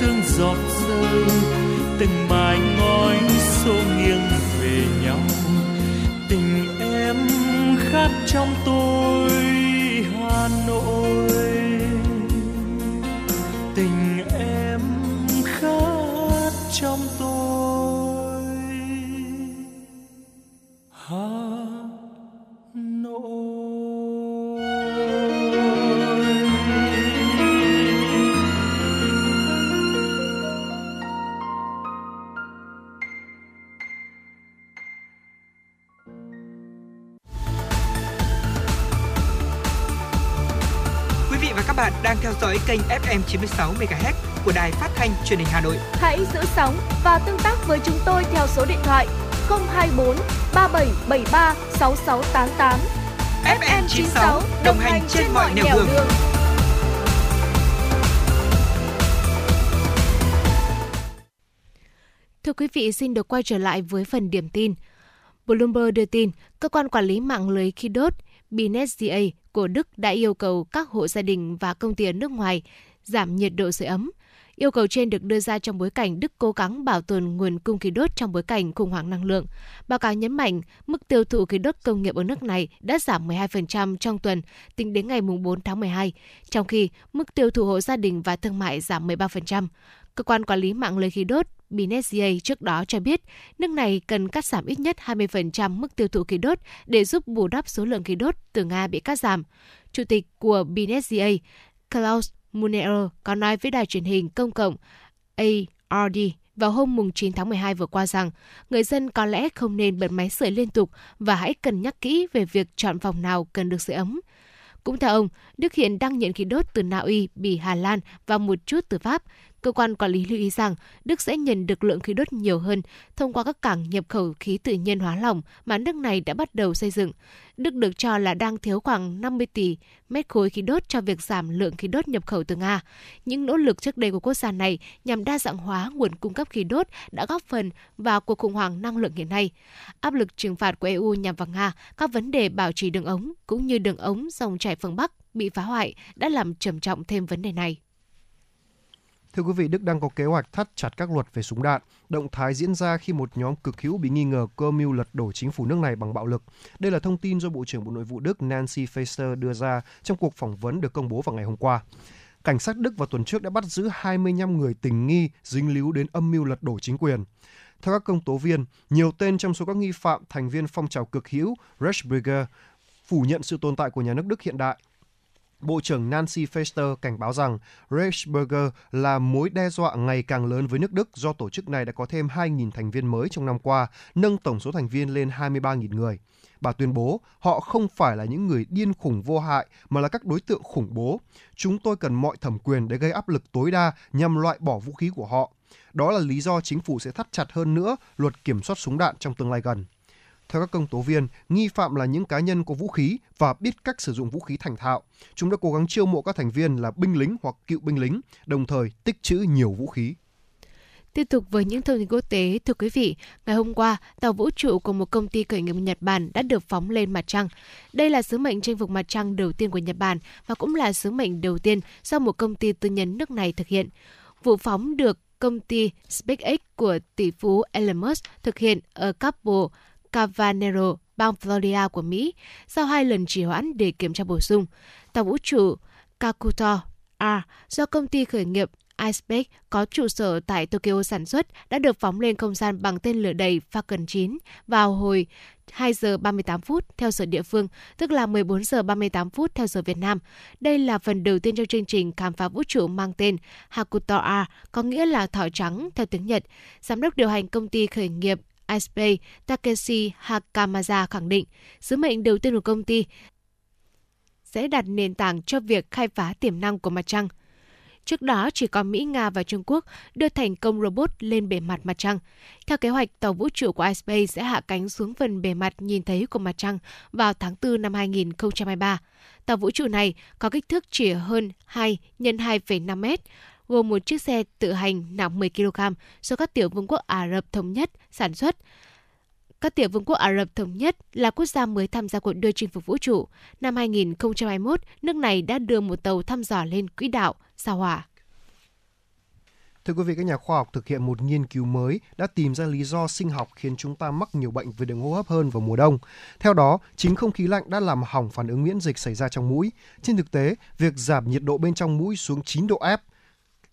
Sương giọt rơi, từng mái ngói xô nghiêng về nhau. Tình em khát trong tôi, Hà Nội. Kênh FM 96 MHz của đài phát thanh truyền hình Hà Nội. Hãy giữ sóng và tương tác với chúng tôi theo số điện thoại 024 3773 6688. FM 96 đồng hành trên mọi nẻo đường. đường. Thưa quý vị, xin được quay trở lại với phần điểm tin. Bloomberg đưa tin, cơ quan quản lý mạng lưới khí đốt BNetzA của Đức đã yêu cầu các hộ gia đình và công ty ở nước ngoài giảm nhiệt độ sưởi ấm. Yêu cầu trên được đưa ra trong bối cảnh Đức cố gắng bảo tồn nguồn cung khí đốt trong bối cảnh khủng hoảng năng lượng. Báo cáo nhấn mạnh, mức tiêu thụ khí đốt công nghiệp ở nước này đã giảm 12% trong tuần tính đến ngày 4 tháng 12, trong khi mức tiêu thụ hộ gia đình và thương mại giảm 13%. Cơ quan quản lý mạng lưới khí đốt BNetzA trước đó cho biết nước này cần cắt giảm ít nhất 20% mức tiêu thụ khí đốt để giúp bù đắp số lượng khí đốt từ Nga bị cắt giảm. Chủ tịch của BNetzA, Klaus Munero, có nói với đài truyền hình công cộng ARD vào hôm 9 tháng 12 vừa qua rằng người dân có lẽ không nên bật máy sưởi liên tục và hãy cân nhắc kỹ về việc chọn phòng nào cần được sưởi ấm. Cũng theo ông, Đức hiện đang nhận khí đốt từ Na Uy, Bỉ, Hà Lan và một chút từ Pháp. Cơ quan quản lý lưu ý rằng Đức sẽ nhận được lượng khí đốt nhiều hơn thông qua các cảng nhập khẩu khí tự nhiên hóa lỏng mà nước này đã bắt đầu xây dựng. Đức được cho là đang thiếu khoảng 50 tỷ mét khối khí đốt cho việc giảm lượng khí đốt nhập khẩu từ Nga. Những nỗ lực trước đây của quốc gia này nhằm đa dạng hóa nguồn cung cấp khí đốt đã góp phần vào cuộc khủng hoảng năng lượng hiện nay. Áp lực trừng phạt của EU nhằm vào Nga, các vấn đề bảo trì đường ống cũng như đường ống dòng chảy phương Bắc bị phá hoại đã làm trầm trọng thêm vấn đề này. Thưa quý vị, Đức đang có kế hoạch thắt chặt các luật về súng đạn. Động thái diễn ra khi một nhóm cực hữu bị nghi ngờ cơ mưu lật đổ chính phủ nước này bằng bạo lực. Đây là thông tin do Bộ trưởng Bộ Nội vụ Đức Nancy Faeser đưa ra trong cuộc phỏng vấn được công bố vào ngày hôm qua. Cảnh sát Đức vào tuần trước đã bắt giữ 25 người tình nghi dính líu đến âm mưu lật đổ chính quyền. Theo các công tố viên, nhiều tên trong số các nghi phạm thành viên phong trào cực hữu Reichsbürger phủ nhận sự tồn tại của nhà nước Đức hiện đại Bộ trưởng Nancy Faeser cảnh báo rằng Reichsbürger là mối đe dọa ngày càng lớn với nước Đức do tổ chức này đã có thêm 2.000 thành viên mới trong năm qua, nâng tổng số thành viên lên 23.000 người. Bà tuyên bố họ không phải là những người điên khủng vô hại mà là các đối tượng khủng bố. Chúng tôi cần mọi thẩm quyền để gây áp lực tối đa nhằm loại bỏ vũ khí của họ. Đó là lý do chính phủ sẽ thắt chặt hơn nữa luật kiểm soát súng đạn trong tương lai gần. Theo các công tố viên, nghi phạm là những cá nhân có vũ khí và biết cách sử dụng vũ khí thành thạo. Chúng đã cố gắng chiêu mộ các thành viên là binh lính hoặc cựu binh lính, đồng thời tích trữ nhiều vũ khí. Tiếp tục với những thông tin quốc tế, thưa quý vị, ngày hôm qua, tàu vũ trụ của một công ty khởi nghiệp Nhật Bản đã được phóng lên mặt trăng. Đây là sứ mệnh chinh phục mặt trăng đầu tiên của Nhật Bản và cũng là sứ mệnh đầu tiên do một công ty tư nhân nước này thực hiện. Vụ phóng được công ty SpaceX của tỷ phú Elon Musk thực hiện ở Cabo Cavanero, bang Florida của Mỹ, sau hai lần trì hoãn để kiểm tra bổ sung. Tàu vũ trụ Kakuto R do công ty khởi nghiệp iSpace có trụ sở tại Tokyo sản xuất đã được phóng lên không gian bằng tên lửa đầy Falcon 9 vào hồi 2 giờ 38 phút theo giờ địa phương, tức là 14 giờ 38 phút theo giờ Việt Nam. Đây là phần đầu tiên trong chương trình khám phá vũ trụ mang tên Hakuto-A có nghĩa là thỏ trắng theo tiếng Nhật. Giám đốc điều hành công ty khởi nghiệp iSpace Takeshi Hakamaza khẳng định sứ mệnh đầu tiên của công ty sẽ đặt nền tảng cho việc khai phá tiềm năng của mặt trăng. Trước đó, chỉ có Mỹ, Nga và Trung Quốc đưa thành công robot lên bề mặt mặt trăng. Theo kế hoạch, tàu vũ trụ của iSpace sẽ hạ cánh xuống phần bề mặt nhìn thấy của mặt trăng vào tháng 4 năm 2023. Tàu vũ trụ này có kích thước chỉ hơn 2 x 2,5 mét, gồm một chiếc xe tự hành nặng 10 kg do các tiểu vương quốc Ả Rập Thống Nhất sản xuất. Các tiểu vương quốc Ả Rập Thống Nhất là quốc gia mới tham gia cuộc đua chinh phục vũ trụ. Năm 2021, nước này đã đưa một tàu thăm dò lên quỹ đạo, sao hỏa. Thưa quý vị, các nhà khoa học thực hiện một nghiên cứu mới đã tìm ra lý do sinh học khiến chúng ta mắc nhiều bệnh về đường hô hấp hơn vào mùa đông. Theo đó, chính không khí lạnh đã làm hỏng phản ứng miễn dịch xảy ra trong mũi. Trên thực tế, việc giảm nhiệt độ bên trong mũi xuống 9 độ F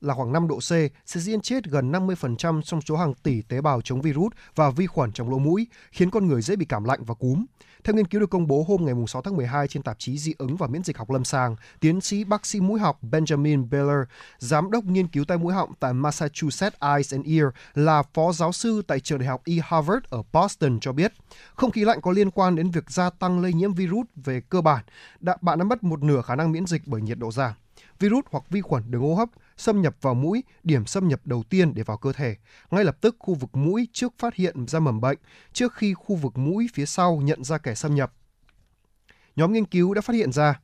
là khoảng 5 độ C sẽ diễn chết gần 50% trong số hàng tỷ tế bào chống virus và vi khuẩn trong lỗ mũi, khiến con người dễ bị cảm lạnh và cúm. Theo nghiên cứu được công bố hôm ngày 6 tháng 12 trên tạp chí Dị ứng và Miễn dịch học lâm sàng, tiến sĩ bác sĩ mũi học Benjamin Baylor, giám đốc nghiên cứu tai mũi họng tại Massachusetts Eyes and Ear, là phó giáo sư tại trường đại học E Harvard ở Boston cho biết, không khí lạnh có liên quan đến việc gia tăng lây nhiễm virus về cơ bản. Đã, bạn đã mất một nửa khả năng miễn dịch bởi nhiệt độ giảm. Virus hoặc vi khuẩn đường hô hấp xâm nhập vào mũi, điểm xâm nhập đầu tiên để vào cơ thể. Ngay lập tức khu vực mũi trước phát hiện ra mầm bệnh, trước khi khu vực mũi phía sau nhận ra kẻ xâm nhập. Nhóm nghiên cứu đã phát hiện ra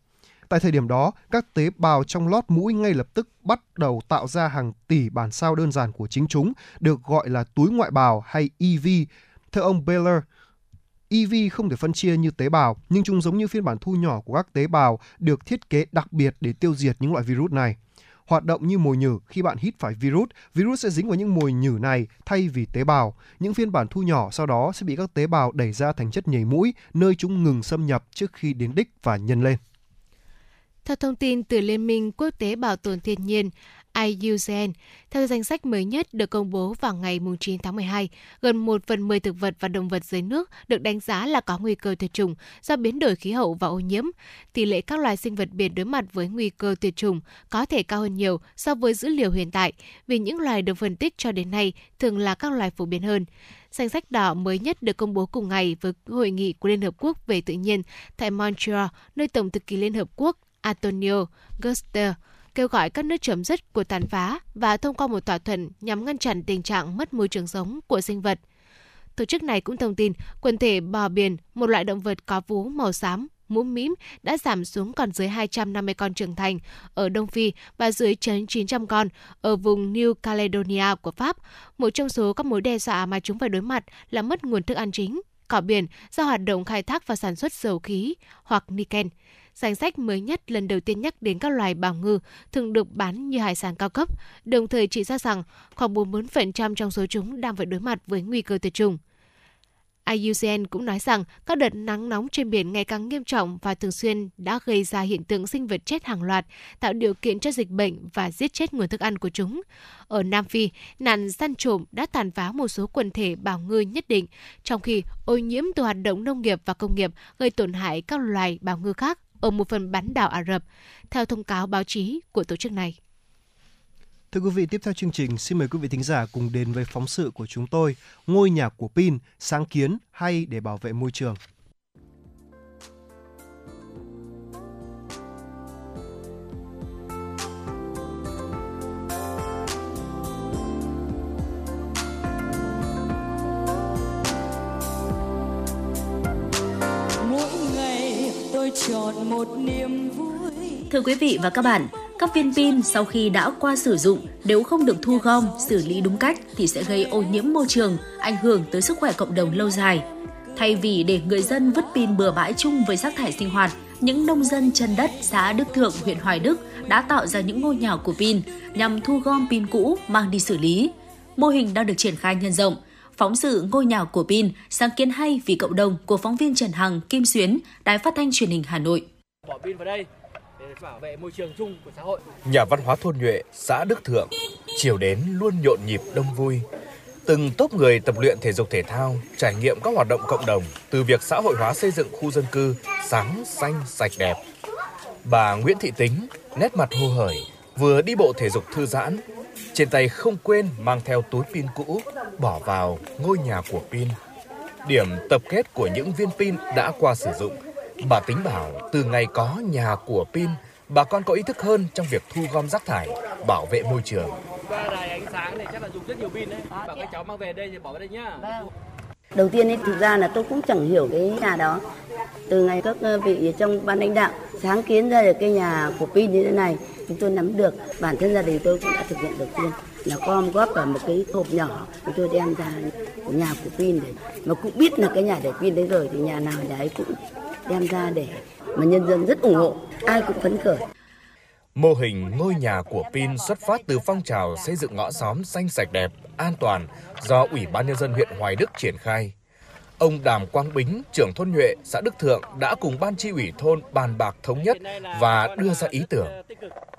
Tại thời điểm đó, các tế bào trong lót mũi ngay lập tức bắt đầu tạo ra hàng tỷ bản sao đơn giản của chính chúng, được gọi là túi ngoại bào hay EV. Theo ông Baylor, EV không thể phân chia như tế bào, nhưng chúng giống như phiên bản thu nhỏ của các tế bào được thiết kế đặc biệt để tiêu diệt những loại virus này hoạt động như mồi nhử khi bạn hít phải virus. Virus sẽ dính vào những mồi nhử này thay vì tế bào. Những phiên bản thu nhỏ sau đó sẽ bị các tế bào đẩy ra thành chất nhảy mũi, nơi chúng ngừng xâm nhập trước khi đến đích và nhân lên. Theo thông tin từ Liên minh Quốc tế Bảo tồn Thiên nhiên IUCN. Theo danh sách mới nhất được công bố vào ngày 9 tháng 12, gần 1 phần 10 thực vật và động vật dưới nước được đánh giá là có nguy cơ tuyệt chủng do biến đổi khí hậu và ô nhiễm. Tỷ lệ các loài sinh vật biển đối mặt với nguy cơ tuyệt chủng có thể cao hơn nhiều so với dữ liệu hiện tại, vì những loài được phân tích cho đến nay thường là các loài phổ biến hơn. Danh sách đỏ mới nhất được công bố cùng ngày với Hội nghị của Liên Hợp Quốc về tự nhiên tại Montreal, nơi Tổng thư ký Liên Hợp Quốc Antonio Guterres kêu gọi các nước chấm dứt cuộc tàn phá và thông qua một thỏa thuận nhằm ngăn chặn tình trạng mất môi trường sống của sinh vật. Tổ chức này cũng thông tin quần thể bò biển, một loại động vật có vú màu xám, mũm mĩm đã giảm xuống còn dưới 250 con trưởng thành ở Đông Phi và dưới chấn 900 con ở vùng New Caledonia của Pháp. Một trong số các mối đe dọa mà chúng phải đối mặt là mất nguồn thức ăn chính, cỏ biển do hoạt động khai thác và sản xuất dầu khí hoặc niken. Danh sách mới nhất lần đầu tiên nhắc đến các loài bào ngư thường được bán như hải sản cao cấp, đồng thời chỉ ra rằng khoảng 44% trong số chúng đang phải đối mặt với nguy cơ tuyệt chủng. IUCN cũng nói rằng các đợt nắng nóng trên biển ngày càng nghiêm trọng và thường xuyên đã gây ra hiện tượng sinh vật chết hàng loạt, tạo điều kiện cho dịch bệnh và giết chết nguồn thức ăn của chúng. Ở Nam Phi, nạn săn trộm đã tàn phá một số quần thể bào ngư nhất định, trong khi ô nhiễm từ hoạt động nông nghiệp và công nghiệp gây tổn hại các loài bào ngư khác ở một phần bán đảo Ả Rập, theo thông cáo báo chí của tổ chức này. Thưa quý vị, tiếp theo chương trình, xin mời quý vị thính giả cùng đến với phóng sự của chúng tôi, Ngôi nhà của pin, sáng kiến hay để bảo vệ môi trường. Chọn một niềm vui. Thưa quý vị và các bạn, các viên pin sau khi đã qua sử dụng nếu không được thu gom, xử lý đúng cách thì sẽ gây ô nhiễm môi trường, ảnh hưởng tới sức khỏe cộng đồng lâu dài. Thay vì để người dân vứt pin bừa bãi chung với rác thải sinh hoạt, những nông dân chân đất xã Đức Thượng, huyện Hoài Đức đã tạo ra những ngôi nhà của pin nhằm thu gom pin cũ mang đi xử lý. Mô hình đang được triển khai nhân rộng. Phóng sự ngôi nhà của pin, sáng kiến hay vì cộng đồng của phóng viên Trần Hằng, Kim Xuyến, Đài Phát thanh Truyền hình Hà Nội. Bỏ pin vào đây để bảo vệ môi trường chung của xã hội. Nhà văn hóa thôn nhuệ, xã Đức Thượng, chiều đến luôn nhộn nhịp đông vui. Từng tốp người tập luyện thể dục thể thao, trải nghiệm các hoạt động cộng đồng từ việc xã hội hóa xây dựng khu dân cư sáng, xanh, sạch đẹp. Bà Nguyễn Thị Tính, nét mặt hô hởi, vừa đi bộ thể dục thư giãn, trên tay không quên mang theo túi pin cũ, bỏ vào ngôi nhà của pin. Điểm tập kết của những viên pin đã qua sử dụng. Bà tính bảo từ ngày có nhà của pin, bà con có ý thức hơn trong việc thu gom rác thải, bảo vệ môi trường. Qua đài ánh sáng này chắc là dùng rất nhiều pin đấy. Bảo các cháu mang về đây thì bỏ vào đây nhá. Đầu tiên ấy, thực ra là tôi cũng chẳng hiểu cái nhà đó. Từ ngày các ờ, vị trong ban lãnh đạo sáng kiến ra được cái nhà của pin như thế này, chúng tôi nắm được. Bản thân gia đình tôi cũng đã thực hiện đầu tiên là gom góp vào một cái hộp nhỏ chúng tôi đem ra nhà của pin để mà cũng biết là cái nhà để pin đấy rồi thì nhà nào nhà ấy cũng đem ra để mà nhân dân rất ủng hộ ai cũng phấn khởi Mô hình ngôi nhà của Pin xuất phát từ phong trào xây dựng ngõ xóm xanh sạch đẹp, an toàn do Ủy ban Nhân dân huyện Hoài Đức triển khai. Ông Đàm Quang Bính, trưởng thôn Nhuệ, xã Đức Thượng đã cùng ban tri ủy thôn bàn bạc thống nhất và đưa ra ý tưởng.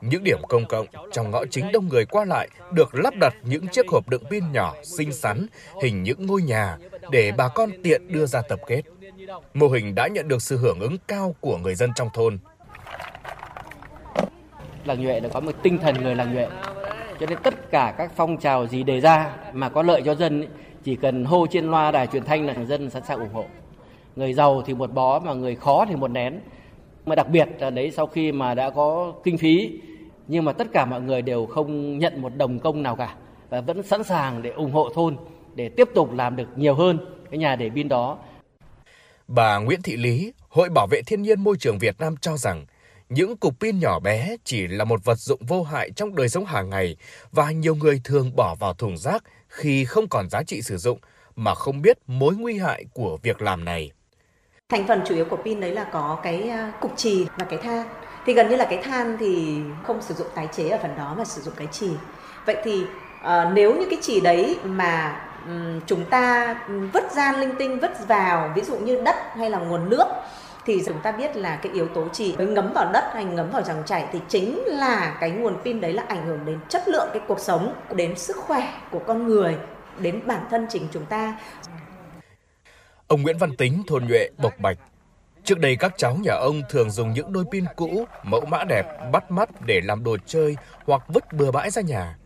Những điểm công cộng trong ngõ chính đông người qua lại được lắp đặt những chiếc hộp đựng pin nhỏ xinh xắn, hình những ngôi nhà để bà con tiện đưa ra tập kết. Mô hình đã nhận được sự hưởng ứng cao của người dân trong thôn. Làng Nhuệ là có một tinh thần người làng Nhuệ. Cho nên tất cả các phong trào gì đề ra mà có lợi cho dân chỉ cần hô trên loa đài truyền thanh là dân sẵn sàng ủng hộ. Người giàu thì một bó mà người khó thì một nén. Mà đặc biệt là đấy sau khi mà đã có kinh phí nhưng mà tất cả mọi người đều không nhận một đồng công nào cả và vẫn sẵn sàng để ủng hộ thôn để tiếp tục làm được nhiều hơn cái nhà để pin đó. Bà Nguyễn Thị Lý, Hội Bảo vệ Thiên nhiên Môi trường Việt Nam cho rằng những cục pin nhỏ bé chỉ là một vật dụng vô hại trong đời sống hàng ngày và nhiều người thường bỏ vào thùng rác khi không còn giá trị sử dụng mà không biết mối nguy hại của việc làm này. Thành phần chủ yếu của pin đấy là có cái à, cục trì và cái than. Thì gần như là cái than thì không sử dụng tái chế ở phần đó mà sử dụng cái trì. Vậy thì uh, nếu như cái trì đấy mà um, chúng ta vứt ra linh tinh vứt vào ví dụ như đất hay là nguồn nước thì chúng ta biết là cái yếu tố chỉ mới ngấm vào đất hay ngấm vào dòng chảy thì chính là cái nguồn pin đấy là ảnh hưởng đến chất lượng cái cuộc sống đến sức khỏe của con người đến bản thân chính chúng ta Ông Nguyễn Văn Tính, thôn Nhuệ, Bộc Bạch. Trước đây các cháu nhà ông thường dùng những đôi pin cũ, mẫu mã đẹp, bắt mắt để làm đồ chơi hoặc vứt bừa bãi ra nhà.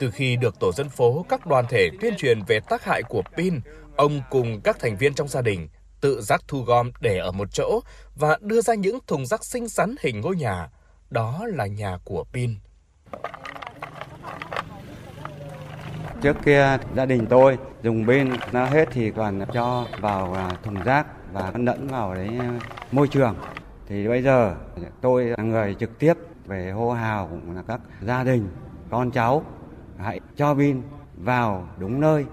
Từ khi được tổ dân phố, các đoàn thể tuyên truyền về tác hại của pin, ông cùng các thành viên trong gia đình tự rác thu gom để ở một chỗ và đưa ra những thùng rác xinh xắn hình ngôi nhà. Đó là nhà của pin. Trước kia gia đình tôi dùng pin nó hết thì còn cho vào à, thùng rác và lẫn vào đấy à, môi trường. Thì bây giờ tôi là người trực tiếp về hô hào cũng là các gia đình, con cháu hãy cho pin vào đúng nơi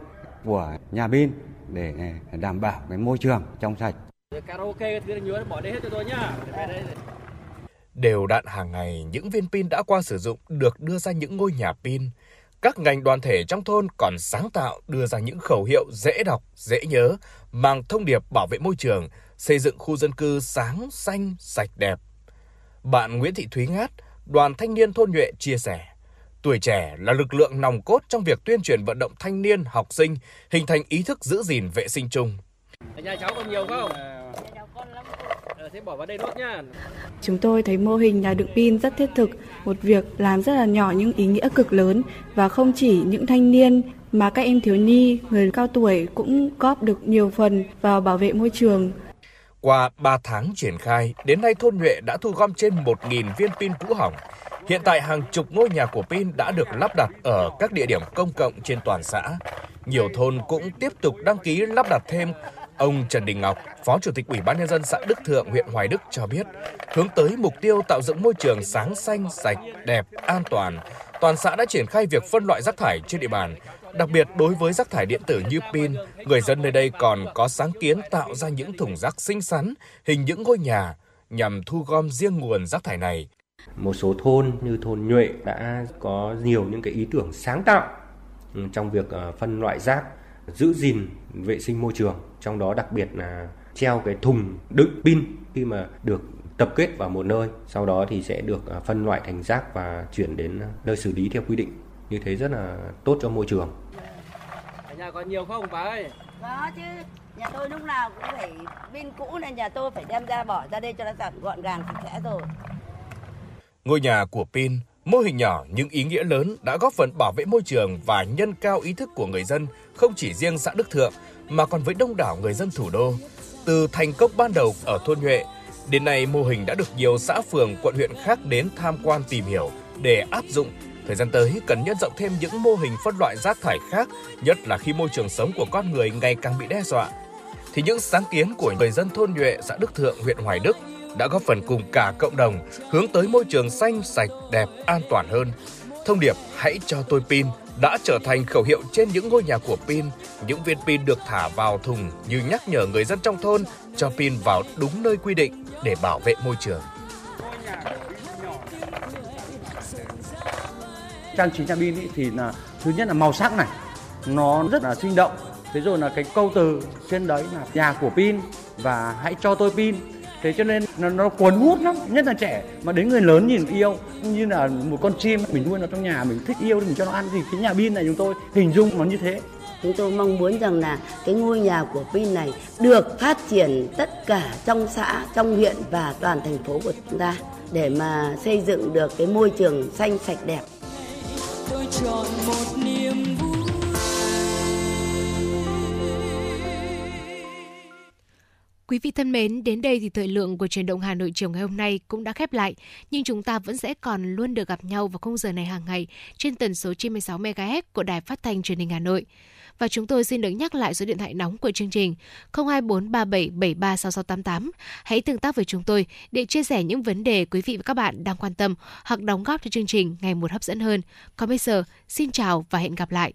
của nhà pin để đảm bảo cái môi trường trong sạch. Karaoke thì nhớ bỏ đây hết cho tôi nhá. Đều đặn hàng ngày, những viên pin đã qua sử dụng được đưa ra những ngôi nhà pin. Các ngành đoàn thể trong thôn còn sáng tạo đưa ra những khẩu hiệu dễ đọc, dễ nhớ, mang thông điệp bảo vệ môi trường, xây dựng khu dân cư sáng, xanh, sạch đẹp. Bạn Nguyễn Thị Thúy Ngát, đoàn thanh niên thôn Nhuệ chia sẻ. Tuổi trẻ là lực lượng nòng cốt trong việc tuyên truyền vận động thanh niên, học sinh hình thành ý thức giữ gìn vệ sinh chung. Nhà cháu còn nhiều không? Ờ, thế bỏ vào đây nốt nha. Chúng tôi thấy mô hình nhà đựng pin rất thiết thực, một việc làm rất là nhỏ nhưng ý nghĩa cực lớn và không chỉ những thanh niên mà các em thiếu nhi, người cao tuổi cũng góp được nhiều phần vào bảo vệ môi trường. Qua 3 tháng triển khai, đến nay thôn Nhuệ đã thu gom trên 1.000 viên pin cũ hỏng, Hiện tại hàng chục ngôi nhà của pin đã được lắp đặt ở các địa điểm công cộng trên toàn xã. Nhiều thôn cũng tiếp tục đăng ký lắp đặt thêm. Ông Trần Đình Ngọc, Phó Chủ tịch Ủy ban nhân dân xã Đức Thượng, huyện Hoài Đức cho biết, hướng tới mục tiêu tạo dựng môi trường sáng xanh, sạch, đẹp, an toàn, toàn xã đã triển khai việc phân loại rác thải trên địa bàn. Đặc biệt đối với rác thải điện tử như pin, người dân nơi đây còn có sáng kiến tạo ra những thùng rác xinh xắn, hình những ngôi nhà nhằm thu gom riêng nguồn rác thải này. Một số thôn như thôn Nhuệ đã có nhiều những cái ý tưởng sáng tạo ừ, trong việc ờ, phân loại rác, giữ gìn vệ sinh môi trường, trong đó đặc biệt là treo cái thùng đựng pin khi mà được tập kết vào một nơi, sau đó thì sẽ được ờ, phân loại thành rác và chuyển đến nơi xử lý theo quy định. Như thế rất là tốt cho môi trường. Ở nhà còn nhiều không bà ơi? Có chứ, nhà tôi lúc nào cũng phải pin cũ nên nhà tôi phải đem ra bỏ ra đây cho nó gọn gàng sạch sẽ rồi. Ngôi nhà của Pin, mô hình nhỏ nhưng ý nghĩa lớn đã góp phần bảo vệ môi trường và nhân cao ý thức của người dân không chỉ riêng xã Đức Thượng mà còn với đông đảo người dân thủ đô. Từ thành công ban đầu ở thôn Nhuệ, đến nay mô hình đã được nhiều xã phường, quận huyện khác đến tham quan tìm hiểu để áp dụng. Thời gian tới cần nhân rộng thêm những mô hình phân loại rác thải khác, nhất là khi môi trường sống của con người ngày càng bị đe dọa. Thì những sáng kiến của người dân thôn Nhuệ, xã Đức Thượng, huyện Hoài Đức đã góp phần cùng cả cộng đồng hướng tới môi trường xanh, sạch, đẹp, an toàn hơn. Thông điệp hãy cho tôi pin đã trở thành khẩu hiệu trên những ngôi nhà của pin. Những viên pin được thả vào thùng như nhắc nhở người dân trong thôn cho pin vào đúng nơi quy định để bảo vệ môi trường. Trang trí nhà pin thì là thứ nhất là màu sắc này, nó rất là sinh động. Thế rồi là cái câu từ trên đấy là nhà của pin và hãy cho tôi pin thế cho nên nó, nó cuốn hút lắm. Nhất là trẻ mà đến người lớn nhìn yêu như là một con chim mình nuôi nó trong nhà mình thích yêu thì mình cho nó ăn. Thì cái nhà pin này chúng tôi hình dung nó như thế. Chúng tôi mong muốn rằng là cái ngôi nhà của pin này được phát triển tất cả trong xã trong huyện và toàn thành phố của chúng ta để mà xây dựng được cái môi trường xanh sạch đẹp. Tôi chọn một niềm vui Quý vị thân mến, đến đây thì thời lượng của truyền động Hà Nội chiều ngày hôm nay cũng đã khép lại, nhưng chúng ta vẫn sẽ còn luôn được gặp nhau vào khung giờ này hàng ngày trên tần số 96 MHz của Đài Phát thanh Truyền hình Hà Nội. Và chúng tôi xin được nhắc lại số điện thoại nóng của chương trình 02437736688. Hãy tương tác với chúng tôi để chia sẻ những vấn đề quý vị và các bạn đang quan tâm hoặc đóng góp cho chương trình ngày một hấp dẫn hơn. Còn bây giờ, xin chào và hẹn gặp lại.